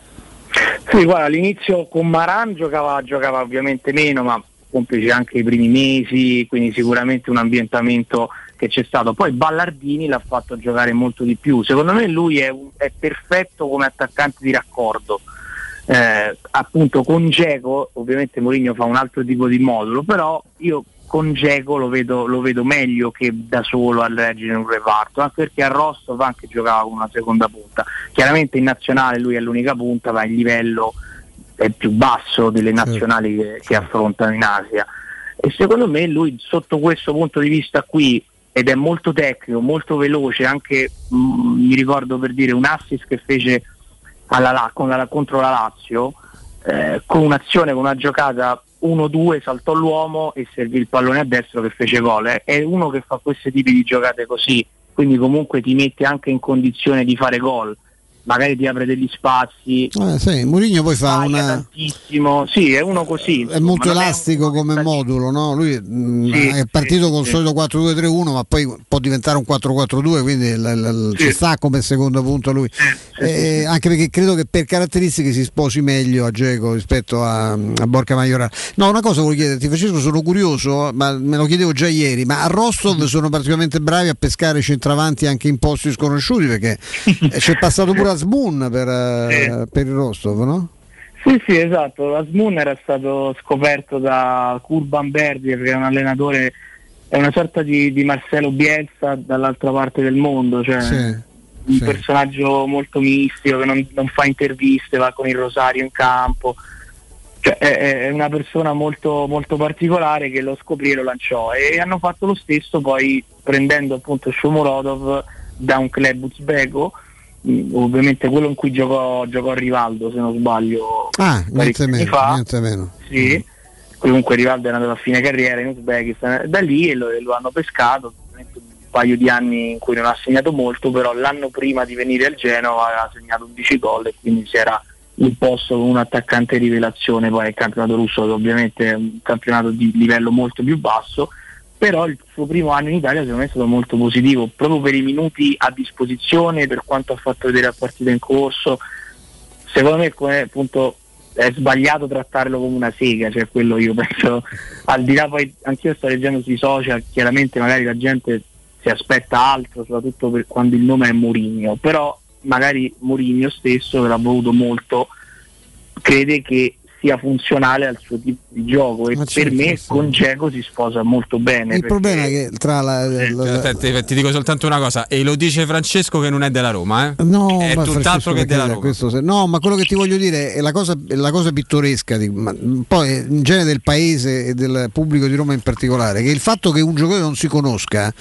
Sì, guarda, all'inizio con Maran giocava, giocava ovviamente meno, ma complice anche i primi mesi, quindi sicuramente un ambientamento che c'è stato. Poi Ballardini l'ha fatto giocare molto di più. Secondo me lui è, è perfetto come attaccante di raccordo. Eh, appunto con Geco, ovviamente Mourinho fa un altro tipo di modulo, però io con Geco lo vedo, lo vedo meglio che da solo a reggere un reparto, anche perché a Rostov anche giocava con una seconda punta. Chiaramente in nazionale lui è l'unica punta, ma il livello è più basso delle nazionali che, che affrontano in Asia. E secondo me lui sotto questo punto di vista qui, ed è molto tecnico, molto veloce, anche mh, mi ricordo per dire un assist che fece alla La- con la- contro la Lazio, eh, con un'azione, con una giocata 1-2 saltò l'uomo e servì il pallone a destro che fece gol. Eh, È uno che fa questi tipi di giocate così, quindi comunque ti mette anche in condizione di fare gol, magari ti apre degli spazi. Eh, sì, Mourinho poi fa una. tantissimo. Sì, è uno così. È insomma, molto non è elastico come modulo, no? Lui mh, Sì, è partito sì, col sì. solito 4-2-3-1, ma poi può diventare un 4-4-2, quindi il- il- Sì. ci sta come secondo punto lui. Eh, anche perché credo che per caratteristiche si sposi meglio a Geco rispetto a, a Borca Maiorana. No, una cosa voglio chiederti, Francesco, sono curioso, ma me lo chiedevo già ieri, ma a Rostov sono particolarmente bravi a pescare centravanti anche in posti sconosciuti perché eh, c'è passato pure Asmun per, eh, per il Rostov, no? Sì, sì, esatto. Asmun era stato scoperto da Kurban Berdi, che è un allenatore, è una sorta di, di Marcelo Bielsa dall'altra parte del mondo, cioè un personaggio molto mistico che non, non fa interviste, va con il rosario in campo. Cioè, è, è una persona molto, molto particolare che lo scoprì e lo lanciò e hanno fatto lo stesso poi prendendo appunto Shomurodov da un club uzbeko ovviamente quello in cui giocò, giocò Rivaldo se non sbaglio Ah, niente anni meno, fa. niente meno. Sì, comunque Rivaldo è andato a fine carriera in Uzbekistan, da lì e lo, lo hanno pescato, un paio di anni in cui non ha segnato molto, però l'anno prima di venire al Genova ha segnato 11 gol e quindi si era imposto con un attaccante rivelazione poi il campionato russo che ovviamente è un campionato di livello molto più basso però il suo primo anno in Italia secondo me è stato molto positivo, proprio per i minuti a disposizione, per quanto ha fatto vedere a partita in corso. Secondo me come appunto è sbagliato trattarlo come una sega, cioè quello io penso, al di là poi anch'io sto leggendo sui social, chiaramente magari la gente si aspetta altro, soprattutto per quando il nome è Mourinho, però magari Mourinho stesso, che l'ha voluto molto, crede che sia funzionale al suo tipo di gioco e Ma per me sì. con Geco si sposa molto bene. Il problema è che tra la, la- Aspetta, ti, ti dico soltanto una cosa, e lo dice Francesco che non è della Roma, eh? No, è ma tutt'altro Francesco, che della Roma. questo se- no, ma quello che ti voglio dire è la cosa, è la cosa pittoresca, di- ma poi in genere del paese e del pubblico di Roma in particolare, che il fatto che un giocatore non si conosca.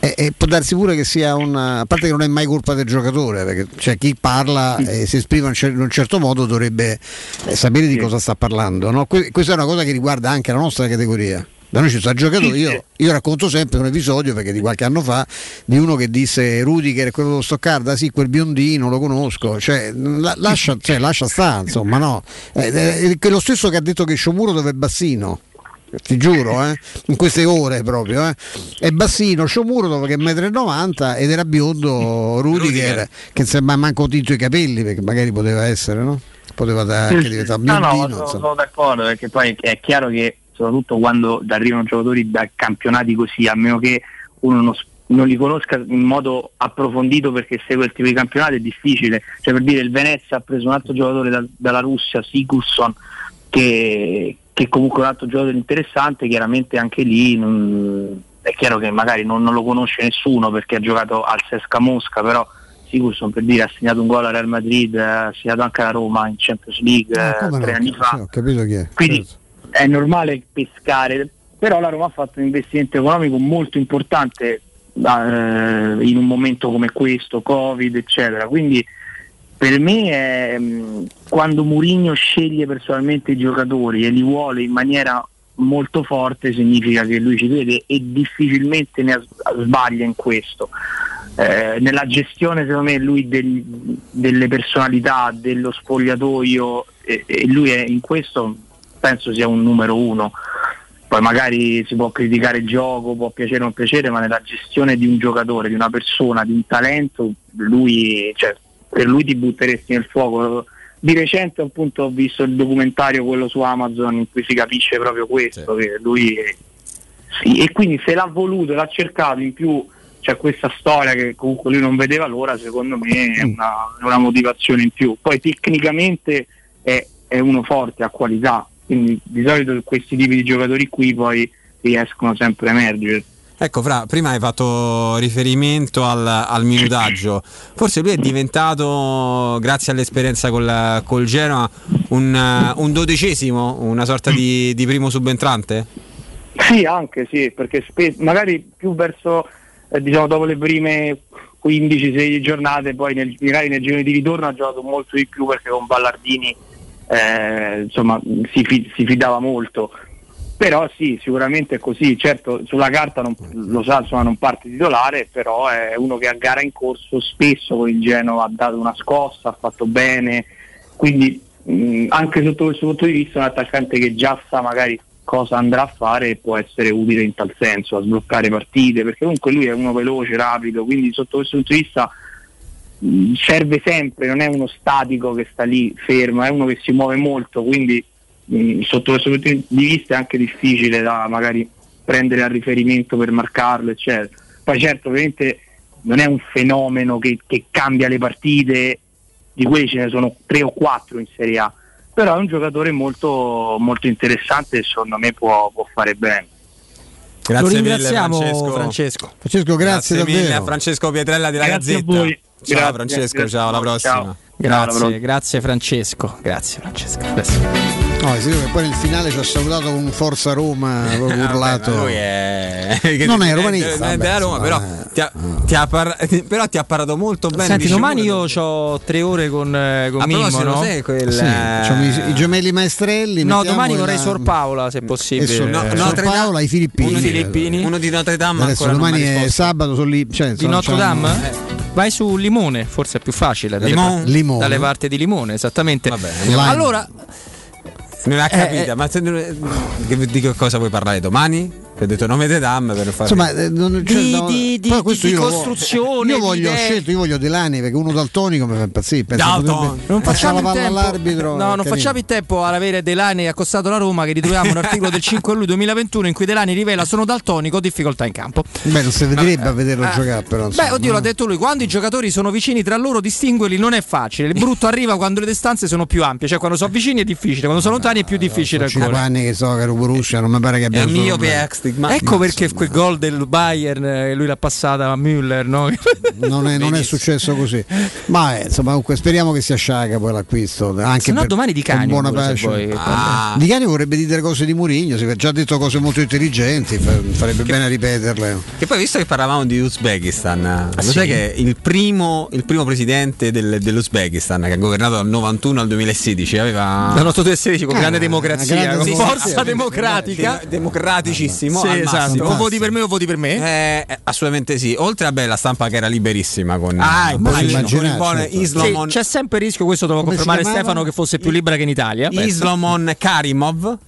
Eh, eh, può darsi pure che sia una. A parte che non è mai colpa del giocatore, perché cioè, chi parla e si esprime in un certo modo dovrebbe eh, sapere di cosa sta parlando. no? Que- questa è una cosa che riguarda anche la nostra categoria. Da noi ci sta giocato io, io racconto sempre un episodio perché di qualche anno fa di uno che disse Rudiger è quello dello Stoccarda, sì, quel biondino lo conosco, cioè, la- lascia, cioè, lascia stare, insomma, no. Eh, eh, è lo stesso che ha detto che Sciomuro dove è Bassino. Ti giuro, eh? in queste ore proprio. Eh? È Bassino, Sciomuro che è 1,90 m ed era biondo Rudiger, che sembra manco tinto i capelli perché magari poteva essere, no? Poteva da- anche diventare No, no, biondino. sono, sono d'accordo perché poi è chiaro che soprattutto quando arrivano giocatori da campionati così, a meno che uno non, non li conosca in modo approfondito perché segue il tipo di campionato è difficile. Cioè per dire il Venezia ha preso un altro giocatore dal- dalla Russia, Sigurdsson, che, che comunque è un altro giocatore interessante, chiaramente anche lì non- è chiaro che magari non, non lo conosce nessuno perché ha giocato al Sesca Mosca, però Sigurdsson per dire ha segnato un gol al Real Madrid, ha segnato anche la Roma in Champions League eh, come no? tre anni fa. È. Quindi è normale pescare, però la Roma ha fatto un investimento economico molto importante eh, in un momento come questo, Covid, eccetera. Quindi per me è, mh, quando Mourinho sceglie personalmente i giocatori e li vuole in maniera molto forte significa che lui ci crede e difficilmente ne sbaglia in questo. Eh, nella gestione secondo me lui del- delle personalità, dello spogliatoio e, e lui è in questo penso sia un numero uno. Poi magari si può criticare il gioco, può piacere o non piacere, ma nella gestione di un giocatore, di una persona, di un talento, lui, cioè, per lui ti butteresti nel fuoco. Di recente appunto ho visto il documentario quello su Amazon in cui si capisce proprio questo, che lui sì, e quindi se l'ha voluto, l'ha cercato in più c'è questa storia che comunque lui non vedeva l'ora, secondo me è una, è una motivazione in più. Poi tecnicamente è, è uno forte, ha qualità, quindi di solito questi tipi di giocatori qui poi riescono sempre a emergere. Ecco, Fra, prima hai fatto riferimento al, al minutaggio. Forse lui è diventato, grazie all'esperienza col, col Genoa, un, eh, un dodicesimo, una sorta di, di primo subentrante? Sì, anche sì, perché spe- magari più verso, eh, diciamo, dopo le prime 15-16 giornate, poi nel, magari nei giorni di ritorno ha giocato molto di più perché con Ballardini eh, insomma, si, fi- si fidava molto. Però sì, sicuramente è così, certo sulla carta non, lo sa, insomma, non parte titolare, però è uno che a gara in corso spesso con il Genoa ha dato una scossa, ha fatto bene, quindi mh, anche sotto questo punto di vista è un attaccante che già sa magari cosa andrà a fare e può essere utile in tal senso, a sbloccare partite, perché comunque lui è uno veloce, rapido, quindi sotto questo punto di vista serve sempre, non è uno statico che sta lì fermo, è uno che si muove molto, quindi mh, sotto questo punto di vista è anche difficile da magari prendere a riferimento per marcarlo, eccetera. Poi certo ovviamente non è un fenomeno che, che cambia le partite, di quelli ce ne sono tre o quattro in Serie A, però è un giocatore molto, molto interessante e secondo me può, può fare bene. Grazie Lo mille, ringraziamo, Francesco. Francesco. Francesco, grazie, mille davvero. a Francesco Pietrella della Grazie a Gazzetta. voi. Ciao Grazie, Francesco, grazie. ciao, alla Ciao. Grazie, grazie Francesco. Grazie Francesco. Adesso- No, che poi nel finale ci ha salutato con Forza Roma, proprio urlato. Vabbè, è... Non è romanista, è della Roma, però ti, ha, ti ha parla- però ti ha parlato molto bene. Senti, domani io ho tre ore con, eh, con A Mimmo, proposito, no? sai quel- Sì, i, i gemelli maestrelli. No, domani vorrei la- Sor Paola, se possibile. Sor- No, Sor Paola, i filippini. Uno di Filippini. Uno di Notre Dame Adesso domani è sabato, sono lì. Cioè, Di Notre Dame? Vai su Limone, forse è più facile. Dalle, Limone? par- Limone. dalle parti di Limone, esattamente. Lime. Allora, Non ha Eh, capito, eh. ma se- di che cosa vuoi parlare domani? Che ha detto nome de dam per fare Insomma, eh, non, cioè, Di- no, di- di- però questo di io costruzione, Io di voglio idee. scelto, io voglio Delani perché uno daltonico mi fa impazzire. Penso Dalton. potrebbe Non facciamo, palla tempo, all'arbitro. no, non carino. facciamo in tempo ad avere Delani accostato alla Roma che ritroviamo un articolo del 5 luglio 2021 in cui Delani rivela sono daltonico, difficoltà in campo. Beh, non si vedrebbe a vederlo Ah. giocare, però. Beh, insomma, oddio, no? l'ha detto lui. Quando i giocatori sono vicini tra loro, distinguerli non è facile. Il brutto arriva quando le distanze sono più ampie. Cioè, quando sono vicini è difficile, quando sono lontani è più difficile Sono cinque ancora. anni che so che ero Borussia, non mi pare che abbia è mio problemi. Ecco perché quel gol del Bayern eh, lui l'ha passata a Müller, no? non è, non è successo così. Ma eh, insomma, comunque speriamo che sia Sciaga poi l'acquisto. Anche Se no per- domani Di Cani buona pace. vuoi. Ah. Di Cani vorrebbe dire cose di Murigno, si è già detto cose molto intelligenti, fa- farebbe bene a ripeterle. Che poi, visto che parlavamo di Uzbekistan, lo sì? sai che il primo, il primo presidente del- dell'Uzbekistan che ha governato dal 91 al 2016 aveva. Dal 2016 con grande democrazia, grande con democrazia. forza democratica. democraticissimo. Sì, al esatto. massimo. O voti per me o voti per me. Eh, eh, assolutamente sì. Oltre a beh, la stampa che era liberissima con, Ah, con immagino. il- con il buon certo. Islamon, Sì, c'è sempre il rischio, questo devo confermare? Stefano, che fosse più libera che in Italia. penso. Islamon Karimov.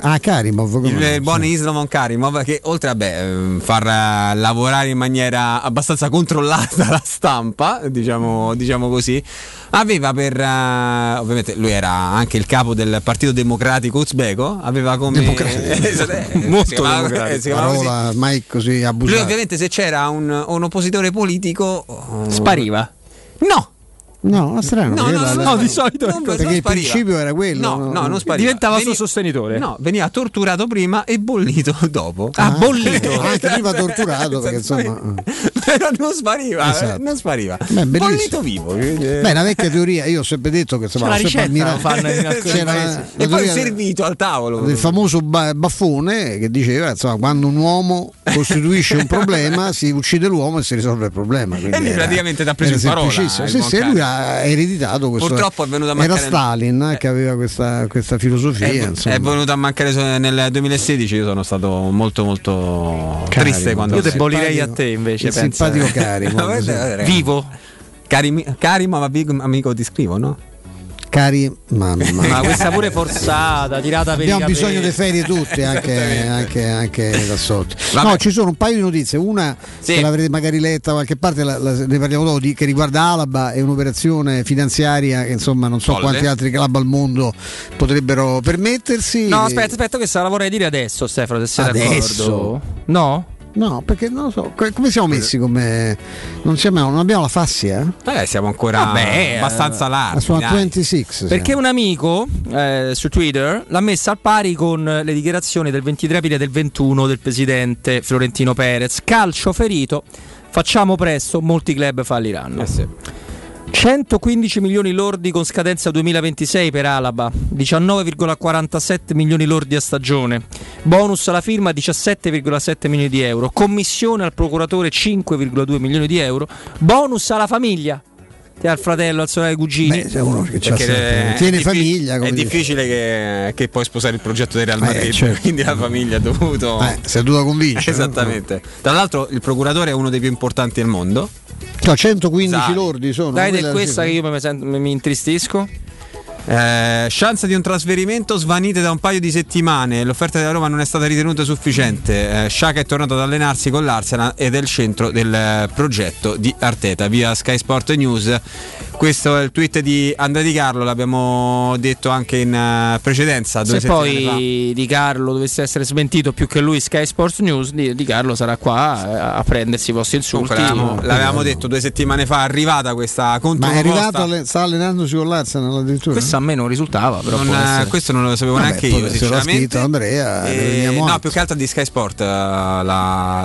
Ah, Karimov, come Il, il buon sì. Islamon Karimov che oltre a beh, ehm, far eh, lavorare in maniera abbastanza controllata la stampa, diciamo, diciamo così, aveva per eh, ovviamente lui era anche il capo del Partito Democratico uzbeko, aveva come Democratico. Eh, Molto si democratico. eh, si chiamava così. Parola ormai così Lui abusata. ovviamente se c'era un, un oppositore politico eh, Spariva. No, No, ma strano. No, no, la- no, la- di solito non- perché non il principio era quello. No, no, non spariva. Diventava Veni- suo sostenitore. No, veniva torturato prima e bollito dopo. Ah, bollito. Anche prima torturato, perché insomma. Però non spariva, Esatto. eh, non spariva. Beh, bollito vivo. eh. Beh, una vecchia teoria, io ho sempre detto che insomma, C'è la ricetta, fanno in alcuni C'era paesi. la e poi teoria servito al tavolo. del famoso ba- baffone che diceva insomma, quando un uomo costituisce un problema si uccide l'uomo e si risolve il problema. Quindi E lui praticamente t'ha preso in parola, semplicissimo. il Sì, buon sì, lui ha ereditato questo. Purtroppo è venuto a Era mancare- Stalin che aveva questa, questa filosofia. È, è venuto a mancare nel 2016. Io sono stato molto, molto Cari, triste quando Io debolirei a te invece. simpatico cari. Guarda, sì. guarda, Vivo. Cari, amico, amico ti scrivo, no? Cari, mamma Ma mia. questa pure forzata, tirata per Abbiamo i bisogno di ferie tutti, anche, anche, anche da sotto. Vabbè. No, ci sono un paio di notizie. Una, Sì. che l'avrete magari letta da qualche parte, la- la- ne parliamo dopo, di- che riguarda Alaba, è un'operazione finanziaria che insomma non so Folle. quanti altri club al mondo potrebbero permettersi. No, aspetta, aspetta, questa la vorrei dire adesso, Stefano, se sei Adesso? d'accordo. No? No, perché non lo so, co- come siamo messi come. Non, siamo, non abbiamo la fascia? Eh, siamo ancora Vabbè, abbastanza Eh? larghi. Sono a dai. 26. Perché siamo. un amico eh, su Twitter l'ha messa al pari con le dichiarazioni del 23 aprile del 21 del presidente Florentino Perez. Calcio ferito, facciamo presto, molti club falliranno. Eh sì. 115 milioni lordi con scadenza 2026 per Alaba, 19,47 milioni lordi a stagione, bonus alla firma 17,7 milioni di euro, commissione al procuratore 5,2 milioni di euro, bonus alla famiglia, al fratello, al sorelle, ai cugini. Beh, c'è uno che c'ha sempre- è tiene famiglia. come È dire. difficile che, che puoi sposare il progetto del Real Eh, Madrid, certo. quindi la famiglia ha dovuto. Eh, si è dovuto convincere. Esattamente. Tra l'altro, il procuratore è uno dei più importanti al mondo. No, 115 Zari. lordi sono. Dai, è questa che io mi, sento- mi intristisco. Eh, chance di un trasferimento svanite da un paio di settimane. L'offerta della Roma non è stata ritenuta sufficiente. Eh, Sciacca è tornato ad allenarsi con l'Arsenal ed è il centro del eh, progetto di Arteta via Sky Sport News. Questo è il tweet di Andrea Di Carlo, l'abbiamo detto anche in eh, precedenza. due Se poi Di Carlo dovesse essere smentito più che lui Sky Sports News, Di, Di Carlo sarà qua eh, a prendersi i vostri insulti. L'avevamo, l'avevamo detto due settimane fa, è arrivata questa Ma controproposta. è arrivato, sta allenandosi con l'Arsenal addirittura. Questo a me non risultava, però Non, eh, questo non lo sapevo Vabbè, neanche io, se l'ha sinceramente. scritto Andrea, prendiamo no, atto. più che altro di Sky Sport, la,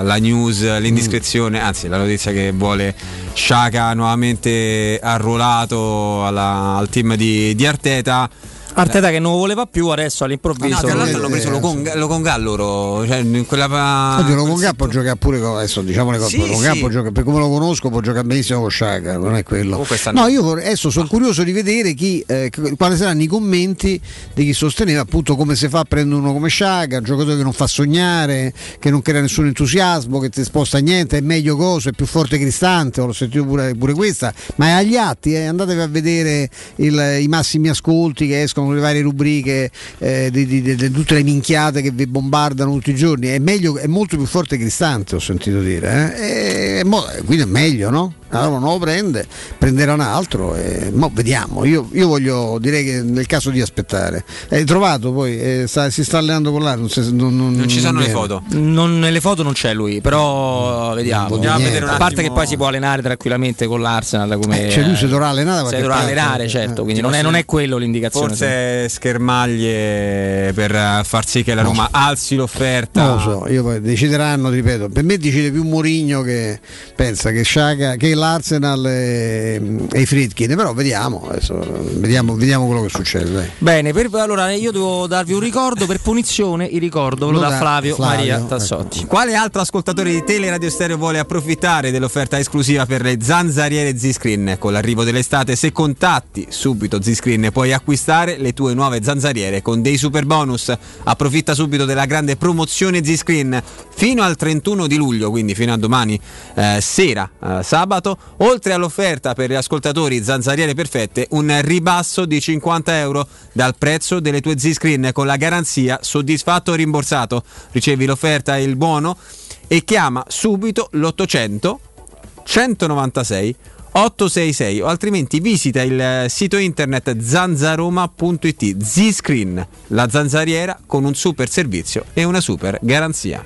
la news, l'indiscrezione, Mm. anzi la notizia che vuole Sciaca nuovamente arruolato alla- al team di, di Arteta. Arteta che non voleva più, adesso all'improvviso. No, tra l'altro hanno preso eh, Loconga, Loconga loro, cioè in quella Oddio, lo Conga può giocare pure con adesso diciamo le cose, Sì, lo Conga sì. può giocare, per come lo conosco può giocare benissimo con Sciaga, non è quello. No, io vorrei- adesso sono curioso di vedere chi, eh, quali saranno i commenti di chi sosteneva appunto come si fa a prendere uno come Sciaga, un giocatore che non fa sognare, che non crea nessun entusiasmo, che ti sposta niente, è meglio coso, è più forte Cristante, ho sentito pure, pure questa, ma è agli atti, eh, andatevi a vedere il- i massimi ascolti che escono sulle varie rubriche eh, di, di- di- di tutte le minchiate che vi bombardano tutti i giorni. È, meglio, è molto più forte Cristante, ho sentito dire. eh. E mo- quindi è meglio, no? Allora non lo prende, prenderà un altro e mo vediamo. Io, io voglio direi che nel caso di aspettare. Hai trovato poi, eh, sta- si sta allenando con l'Aro, non, non- non- Non ci sono le foto. Non- nelle foto non c'è lui, però vediamo. dire a, niente. a parte che poi si può allenare tranquillamente con l'Arsenal. Come, Eh, cioè lui si dovrà allenare Si dovrà allenare, certo. Eh, Quindi non è, non è quello l'indicazione. Forse schermaglie per eh, far sì che la Roma alzi l'offerta. Non lo so, io poi decideranno, ripeto, per me decide più Mourinho che pensa che Sciaga, che l'Arsenal e, e i Fritkin, però vediamo, adesso, vediamo, vediamo quello che succede. Bene, per- allora io devo darvi un ricordo per punizione. Il ricordo ve lo Lo dà Flavio, Flavio, Maria ecco. Tassotti. Quale altro ascoltatore di Teleradio Stereo vuole approfittare dell'offerta esclusiva per le zanzariere Z-Screen? Con l'arrivo dell'estate, se contatti subito Z-Screen puoi acquistare le tue nuove zanzariere con dei super bonus. Approfitta subito della grande promozione Z-Screen fino al 31 di luglio, quindi fino a domani eh, sera, eh, sabato. Oltre all'offerta per gli ascoltatori zanzariere perfette, un ribasso di 50 euro dal prezzo delle tue Z-Screen con la garanzia soddisfatto o rimborsato. Ricevi l'offerta e il buono e chiama subito l'800 196 866 o altrimenti visita il eh, sito internet zanzaroma.it Z-Screen, la zanzariera con un super servizio e una super garanzia.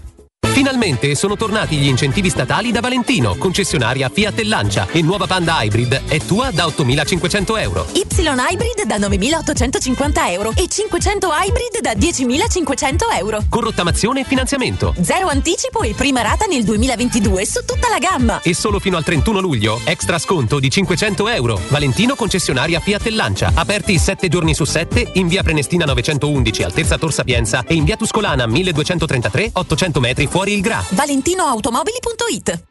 Finalmente sono tornati gli incentivi statali da Valentino, concessionaria Fiat e Lancia e nuova Panda Hybrid è tua da 8.500 euro. Y Hybrid da 9.850 euro e 500 Hybrid da 10.500 euro. Con rottamazione e finanziamento. Zero anticipo e prima rata nel 2022 su tutta la gamma. E solo fino al 31 luglio, extra sconto di 500 euro. Valentino concessionaria Fiat e Lancia. Aperti 7 giorni su 7 in via Prenestina 911, altezza Tor Sapienza e in via Tuscolana 1233, 800 metri fuori il Gra. ValentinoAutomobili.it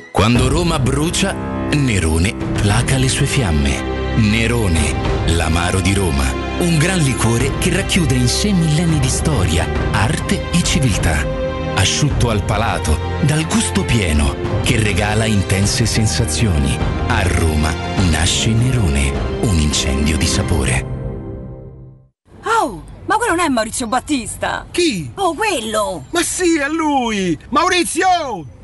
Quando Roma brucia, Nerone placa le sue fiamme. Nerone, l'amaro di Roma. Un gran liquore che racchiude in sé millenni di storia, arte e civiltà. Asciutto al palato, dal gusto pieno, che regala intense sensazioni. A Roma nasce Nerone, un incendio di sapore. Oh, ma quello non è Maurizio Battista! Chi? Oh, quello! Ma sì, è lui! Maurizio!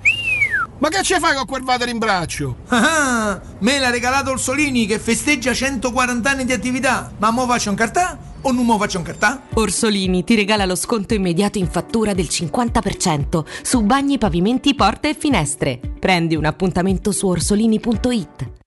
Ma che ci fai con quel vader in braccio? Ah, me l'ha regalato il Solini che festeggia 140 anni di attività. Ma mo faccio un cartà o non mi faccio un cartà? Orsolini ti regala lo sconto immediato in fattura del 50% su bagni, pavimenti, porte e finestre. Prendi un appuntamento su orsolini.it.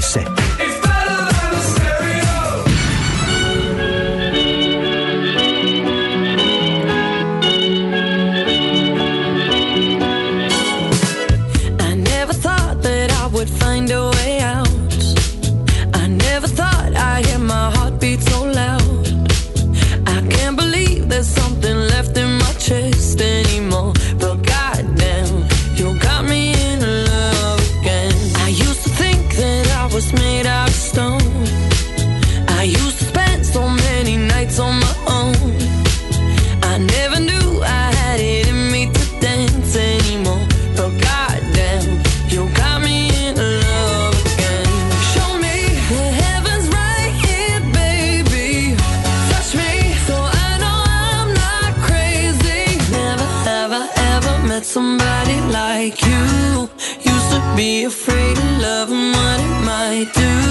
92.7 be afraid of love and what it might do.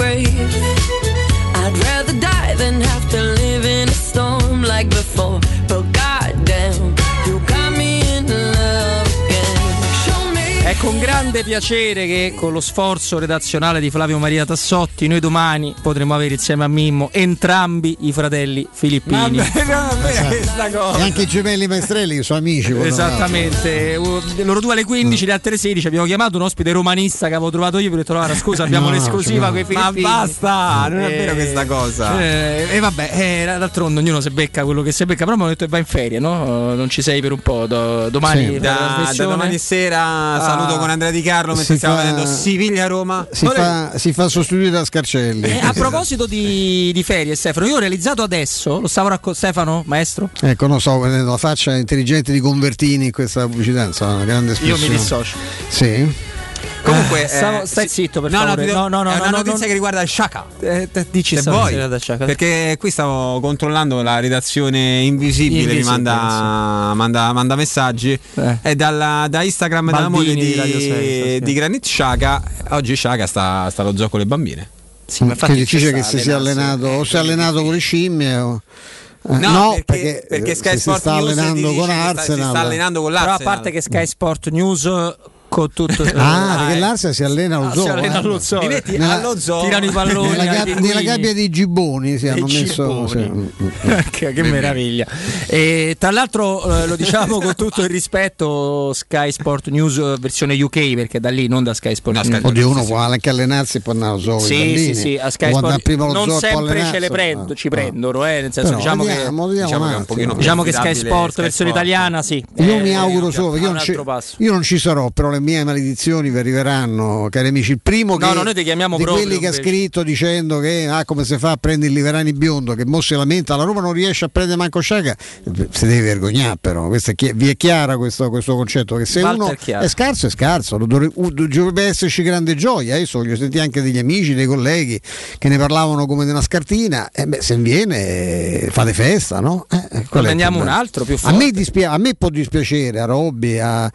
Grave. Grande piacere che con lo sforzo redazionale di Flavio Maria Tassotti noi domani potremo avere insieme a Mimmo entrambi i fratelli filippini. Vabbè, vabbè, cosa. E anche i gemelli maestrelli che sono amici. Esattamente, Uh, loro due alle 15, le altre 16 abbiamo chiamato un ospite romanista che avevo trovato io, detto guarda scusa abbiamo No, l'esclusiva no. con i Ma filippini. basta, non è Eh, vero questa cosa. eh, E vabbè, eh, d'altronde ognuno si becca quello che si becca, però mi hanno detto che va in ferie, no? Non ci sei per un po', do- domani Sì. da, da domani sera Ah. saluto con Andrea Di Carlo mentre Si stiamo fa- vedendo Siviglia-Roma. Si fa, si fa sostituire da Scarcelli. Eh, a proposito di, di ferie, Stefano, io ho realizzato adesso, lo stavo raccontando, Stefano, maestro? Ecco, non so, vedendo la faccia intelligente di Convertini in questa pubblicità, insomma, una grande Io espressione. mi dissocio. Sì. Comunque, Eh, stavo- eh, stai sì. zitto per no, favore. No, No, no, no, è no, una no, notizia no. che riguarda il Shaka. Eh, te- dici Se vuoi, perché qui stavo controllando la redazione invisibile, Invisibile, mi manda, manda, manda messaggi è dalla, da Instagram dalla moglie Baldini di, Senza, sì. di Granit Shaka oggi Shaka sta, sta allo gioco con le bambine Sì, ma che dice che si sia allenato o si è allenato con le scimmie o... eh, No, perché, perché- perché eh, Sky se si Sport sta News allenando con che sta- si Arsenal. sta allenando con Però a l'Arsenal. parte che Sky Sport News con tutto Ah, perché l'Arsenal si allena allo Ah, zoo. si allena eh. allo zoo. Metti Nella- allo zoo tirano i palloni Nella, ai gab- pinguini. nella gabbia dei gibboni si hanno messo. gibboni. sì. che, che meraviglia. E, tra l'altro eh, lo diciamo con tutto il rispetto Sky Sport News eh, versione UK perché da lì non da Sky Sport News. Oddio, uno può anche allenarsi e può andare allo zoo. Sì, sì, sì, a Sky Sport non sempre ce le prendo, ci prendono, eh, nel senso Però diciamo che diciamo che, un pochino diciamo che Sky Sport Sky versione italiana, sì. Io Eh, mi auguro solo io non ci sarò, però le mie maledizioni vi arriveranno, cari amici. Il primo No, che, no, di proprio, quelli che ha scritto dicendo che ah, come si fa a prendere il Liverani biondo, che mo si lamenta, la Roma non riesce a prendere manco Sciaga, si deve vergognare però, è chi- vi è chiaro questo, questo concetto, che se Walter uno chiaro. è scarso è scarso, dovrebbe esserci grande gioia, adesso voglio sentire anche degli amici, dei colleghi che ne parlavano come di una scartina, e beh, se viene eh, fate festa, no? Eh, il Prendiamo un altro più A forte. me, dispia- a me può dispiacere, a Robby, a, a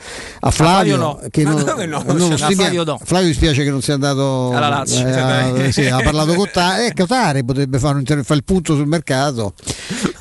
Flavio, Flavio no. Che non, no? non No, stimiamo. Flavio no. Flavio dispiace che non sia andato Alla Lazio. eh, sì, ha parlato con Tare, eh, Tare potrebbe fare, un fare il punto sul mercato,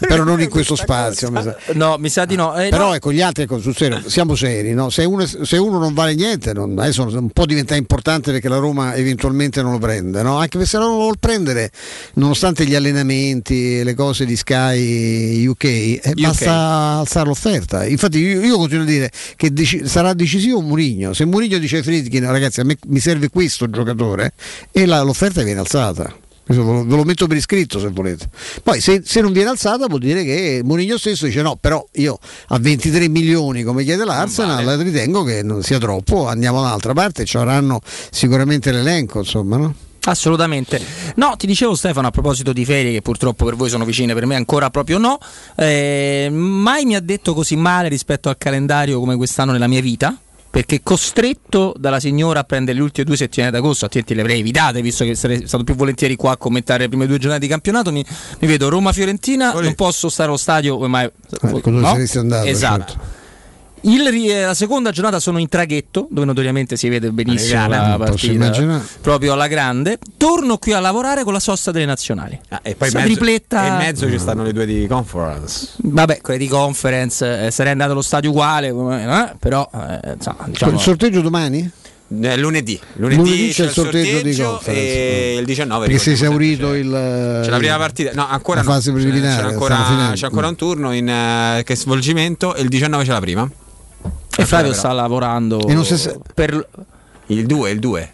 però non in questo spazio. mi. No, mi sa di no. Eh, Però ecco, gli altri, ecco, sul serio, siamo seri, no? se, uno, se uno non vale niente, non- adesso un po' diventa importante perché la Roma eventualmente non lo prende, no? anche se non lo vuol prendere, nonostante gli allenamenti e le cose di Sky UK, eh, basta alzare l'offerta. Infatti io, io continuo a dire che deci- sarà decisivo Murigno, se Murigno dice ai Friedkin ragazzi a me mi serve questo giocatore e la- l'offerta viene alzata. Ve lo, ve lo metto per iscritto se volete. Poi se, se non viene alzata vuol dire che Mourinho stesso dice no, però io a 23 milioni come chiede l'Arsenal ritengo che non sia troppo, andiamo da un'altra parte, ci avranno sicuramente l'elenco, insomma, no? Assolutamente. No, ti dicevo Stefano a proposito di ferie che purtroppo per voi sono vicine, per me ancora proprio no. Eh, mai mi ha detto così male rispetto al calendario come quest'anno nella mia vita. Perché costretto dalla signora a prendere le ultime due settimane d'agosto, altrimenti le avrei evitate, visto che sarei stato più volentieri qua a commentare le prime due giornate di campionato. Mi, mi vedo Roma-Fiorentina, non posso stare allo stadio, ormai Ecco, dove no? Esatto. certo. Il eh, la seconda giornata sono in traghetto, dove notoriamente si vede benissimo la partita, proprio alla grande. Torno qui a lavorare con la sosta delle nazionali. Ah, e poi mezzo, tripletta- e in mezzo ci stanno le due di conference. Vabbè, quelle di conference, eh, sarei andato allo stadio uguale, eh, però eh, diciamo, Il sorteggio domani? Eh, lunedì. lunedì, Lunedì c'è il sorteggio, di conference. e il 19 Perché si è esaurito il, C'è la prima partita, no, ancora la no. fase preliminare, C'è ancora, c'è ancora un turno in eh, che svolgimento e il 19 c'è la prima. E Flavio sta lavorando E non si sa- per Il 2, il 2.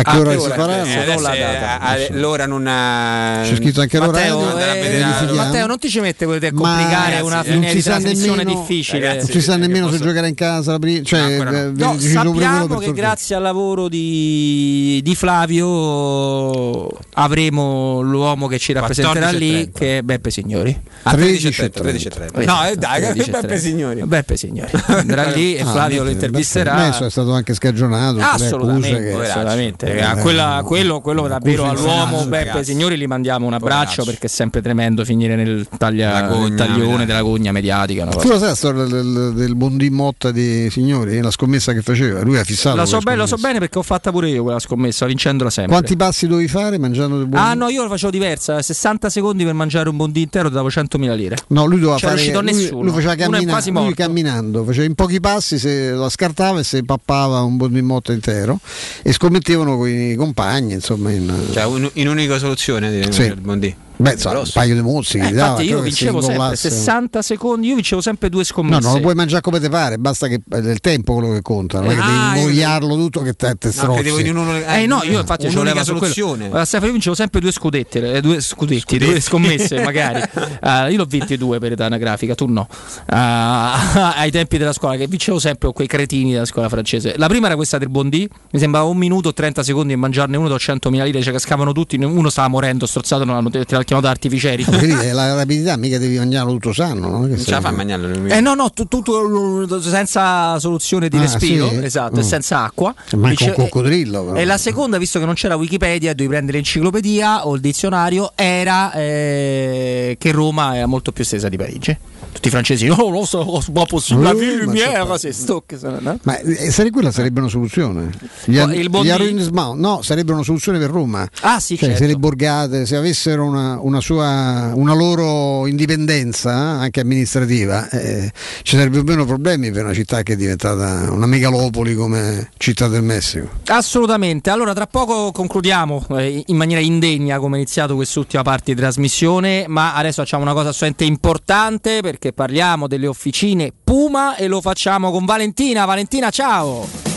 A che Ah, ora che si farà? Eh, Non adesso la è- data. a- l'ora non ha... C'è scritto anche Matteo, l'orario. eh. Matteo, non ti ci mette quello di Ma, complicare ragazzi, una fine di trasmissione nemmeno- difficile. ragazzi, Non si sa che nemmeno se posso- giocare in casa, cioè, no. eh, No, sappiamo che grazie al lavoro di, di Flavio avremo l'uomo che ci rappresenterà 14 lì, 30. che è Beppe Signori. A 13 e 13 30, 13 e 30. Esatto, No, eh, dai, 13 Beppe 30. Signori. Beppe Signori. Andrà lì e Ah, Flavio lo intervisterà. Adesso è stato anche scagionato. assolutamente. Eh, Eh, quella- quello, quello davvero all'uomo Beppe ragazzi. Signori gli mandiamo un abbraccio perché è sempre tremendo finire nel, taglia, nel taglione mediatica. della gogna mediatica. Tu lo sai la storia del, del Bondin Motta di signori? La scommessa che faceva? Lui ha fissato. La so, bene, lo so bene perché ho fatta pure io quella scommessa, vincendola sempre. Quanti passi dovevi fare mangiando del Bondin? Ah no, io lo facevo diversa, 60 secondi per mangiare un bondi intero davo 100.000 lire. No, lui doveva C'era fare. riuscito lui, nessuno. lui faceva cammina- quasi lui camminando, faceva in pochi passi, se la scartava e se pappava un Bondin Motta intero e scommettevano con i compagni, insomma. In, Cioè, un- in unica soluzione di Sì. il Bondi. Beh, insomma, un paio di mozzi. Eh, infatti io vincevo sempre ingollasse. 60 secondi, io vincevo sempre due No, scommesse. non lo puoi mangiare come te pare, basta che è il tempo quello che conta, non è che Ah, devi io- ingoiarlo tutto che te, te No, strozzi. in uno, Eh no, io infatti ce un'unica l'ho quello. soluzione. Guarda, Stefano, io vincevo sempre due scudetti, eh, due scudetti, due scommesse magari. Ah, io l'ho vinti due per età anagrafica, tu no. Ah, ai tempi della scuola, che vincevo sempre con quei cretini della scuola francese. La prima era questa del Bondi, mi sembrava un minuto e 30 secondi e mangiarne uno da 100.000 lire, cioè cascavano tutti, uno stava morendo, strozzato, non te l'ha chiamato artificieri. È la rapidità, mica devi mangiarlo tutto sano, no? Che Non ce la fa a mangiarlo. Eh no, no, tu- tutto senza soluzione di Ah, respiro, sì? esatto, e Mm. senza acqua. Manca un coccodrillo. però. E la seconda, visto che non c'era Wikipedia, dovevi prendere l'enciclopedia o il dizionario, era eh, che Roma era molto più estesa di Parigi. Tutti i francesi, oh, non so, ma possibile, la Uh, ville lumière, so- c'est sto che sono, no? Ma eh, sare- quella sarebbe una soluzione. Gli, ar- il gli arrondissement, no, sarebbe una soluzione per Roma. Ah, sì, Cioè, certo. se le borgate, se avessero una, una sua, una loro indipendenza eh, anche amministrativa, eh, ci sarebbero meno problemi per una città che è diventata una megalopoli come Città del Messico. Assolutamente. Allora, tra poco concludiamo eh, in maniera indegna come è iniziato quest'ultima parte di trasmissione, ma adesso facciamo una cosa assolutamente importante perché parliamo delle officine Puma e lo facciamo con Valentina. Valentina, ciao!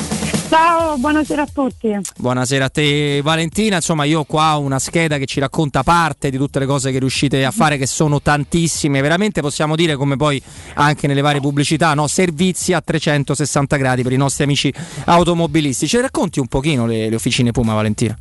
Ciao, buonasera a tutti. Buonasera a te Valentina, insomma io qua ho una scheda che ci racconta parte di tutte le cose che riuscite a fare che sono tantissime, veramente possiamo dire come poi anche nelle varie pubblicità, no? servizi a 360 gradi per i nostri amici automobilisti. Ci racconti un pochino le, le officine Puma Valentina?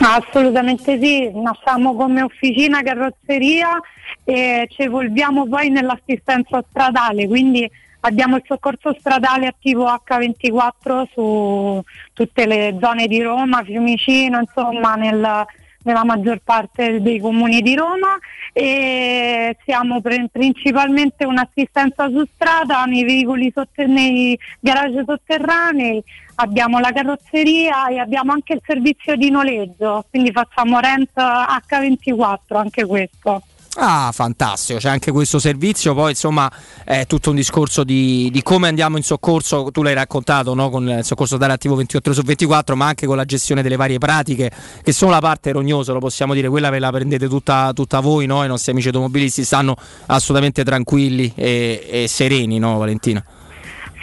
Assolutamente sì, nasciamo come officina carrozzeria e ci evolviamo poi nell'assistenza stradale, quindi abbiamo il soccorso stradale attivo H24 su tutte le zone di Roma, Fiumicino, insomma nel, nella maggior parte dei comuni di Roma e siamo pre- principalmente un'assistenza su strada nei veicoli sotte- nei garage sotterranei, abbiamo la carrozzeria e abbiamo anche il servizio di noleggio, quindi facciamo rent H24 anche questo. Ah, fantastico, c'è anche questo servizio, poi insomma è tutto un discorso di, di come andiamo in soccorso, tu l'hai raccontato no? con il soccorso dare attivo 28 ore su 24, ma anche con la gestione delle varie pratiche, che sono la parte rognosa, lo possiamo dire, quella ve la prendete tutta, tutta voi, no? i nostri amici automobilisti stanno assolutamente tranquilli e, e sereni, no Valentina?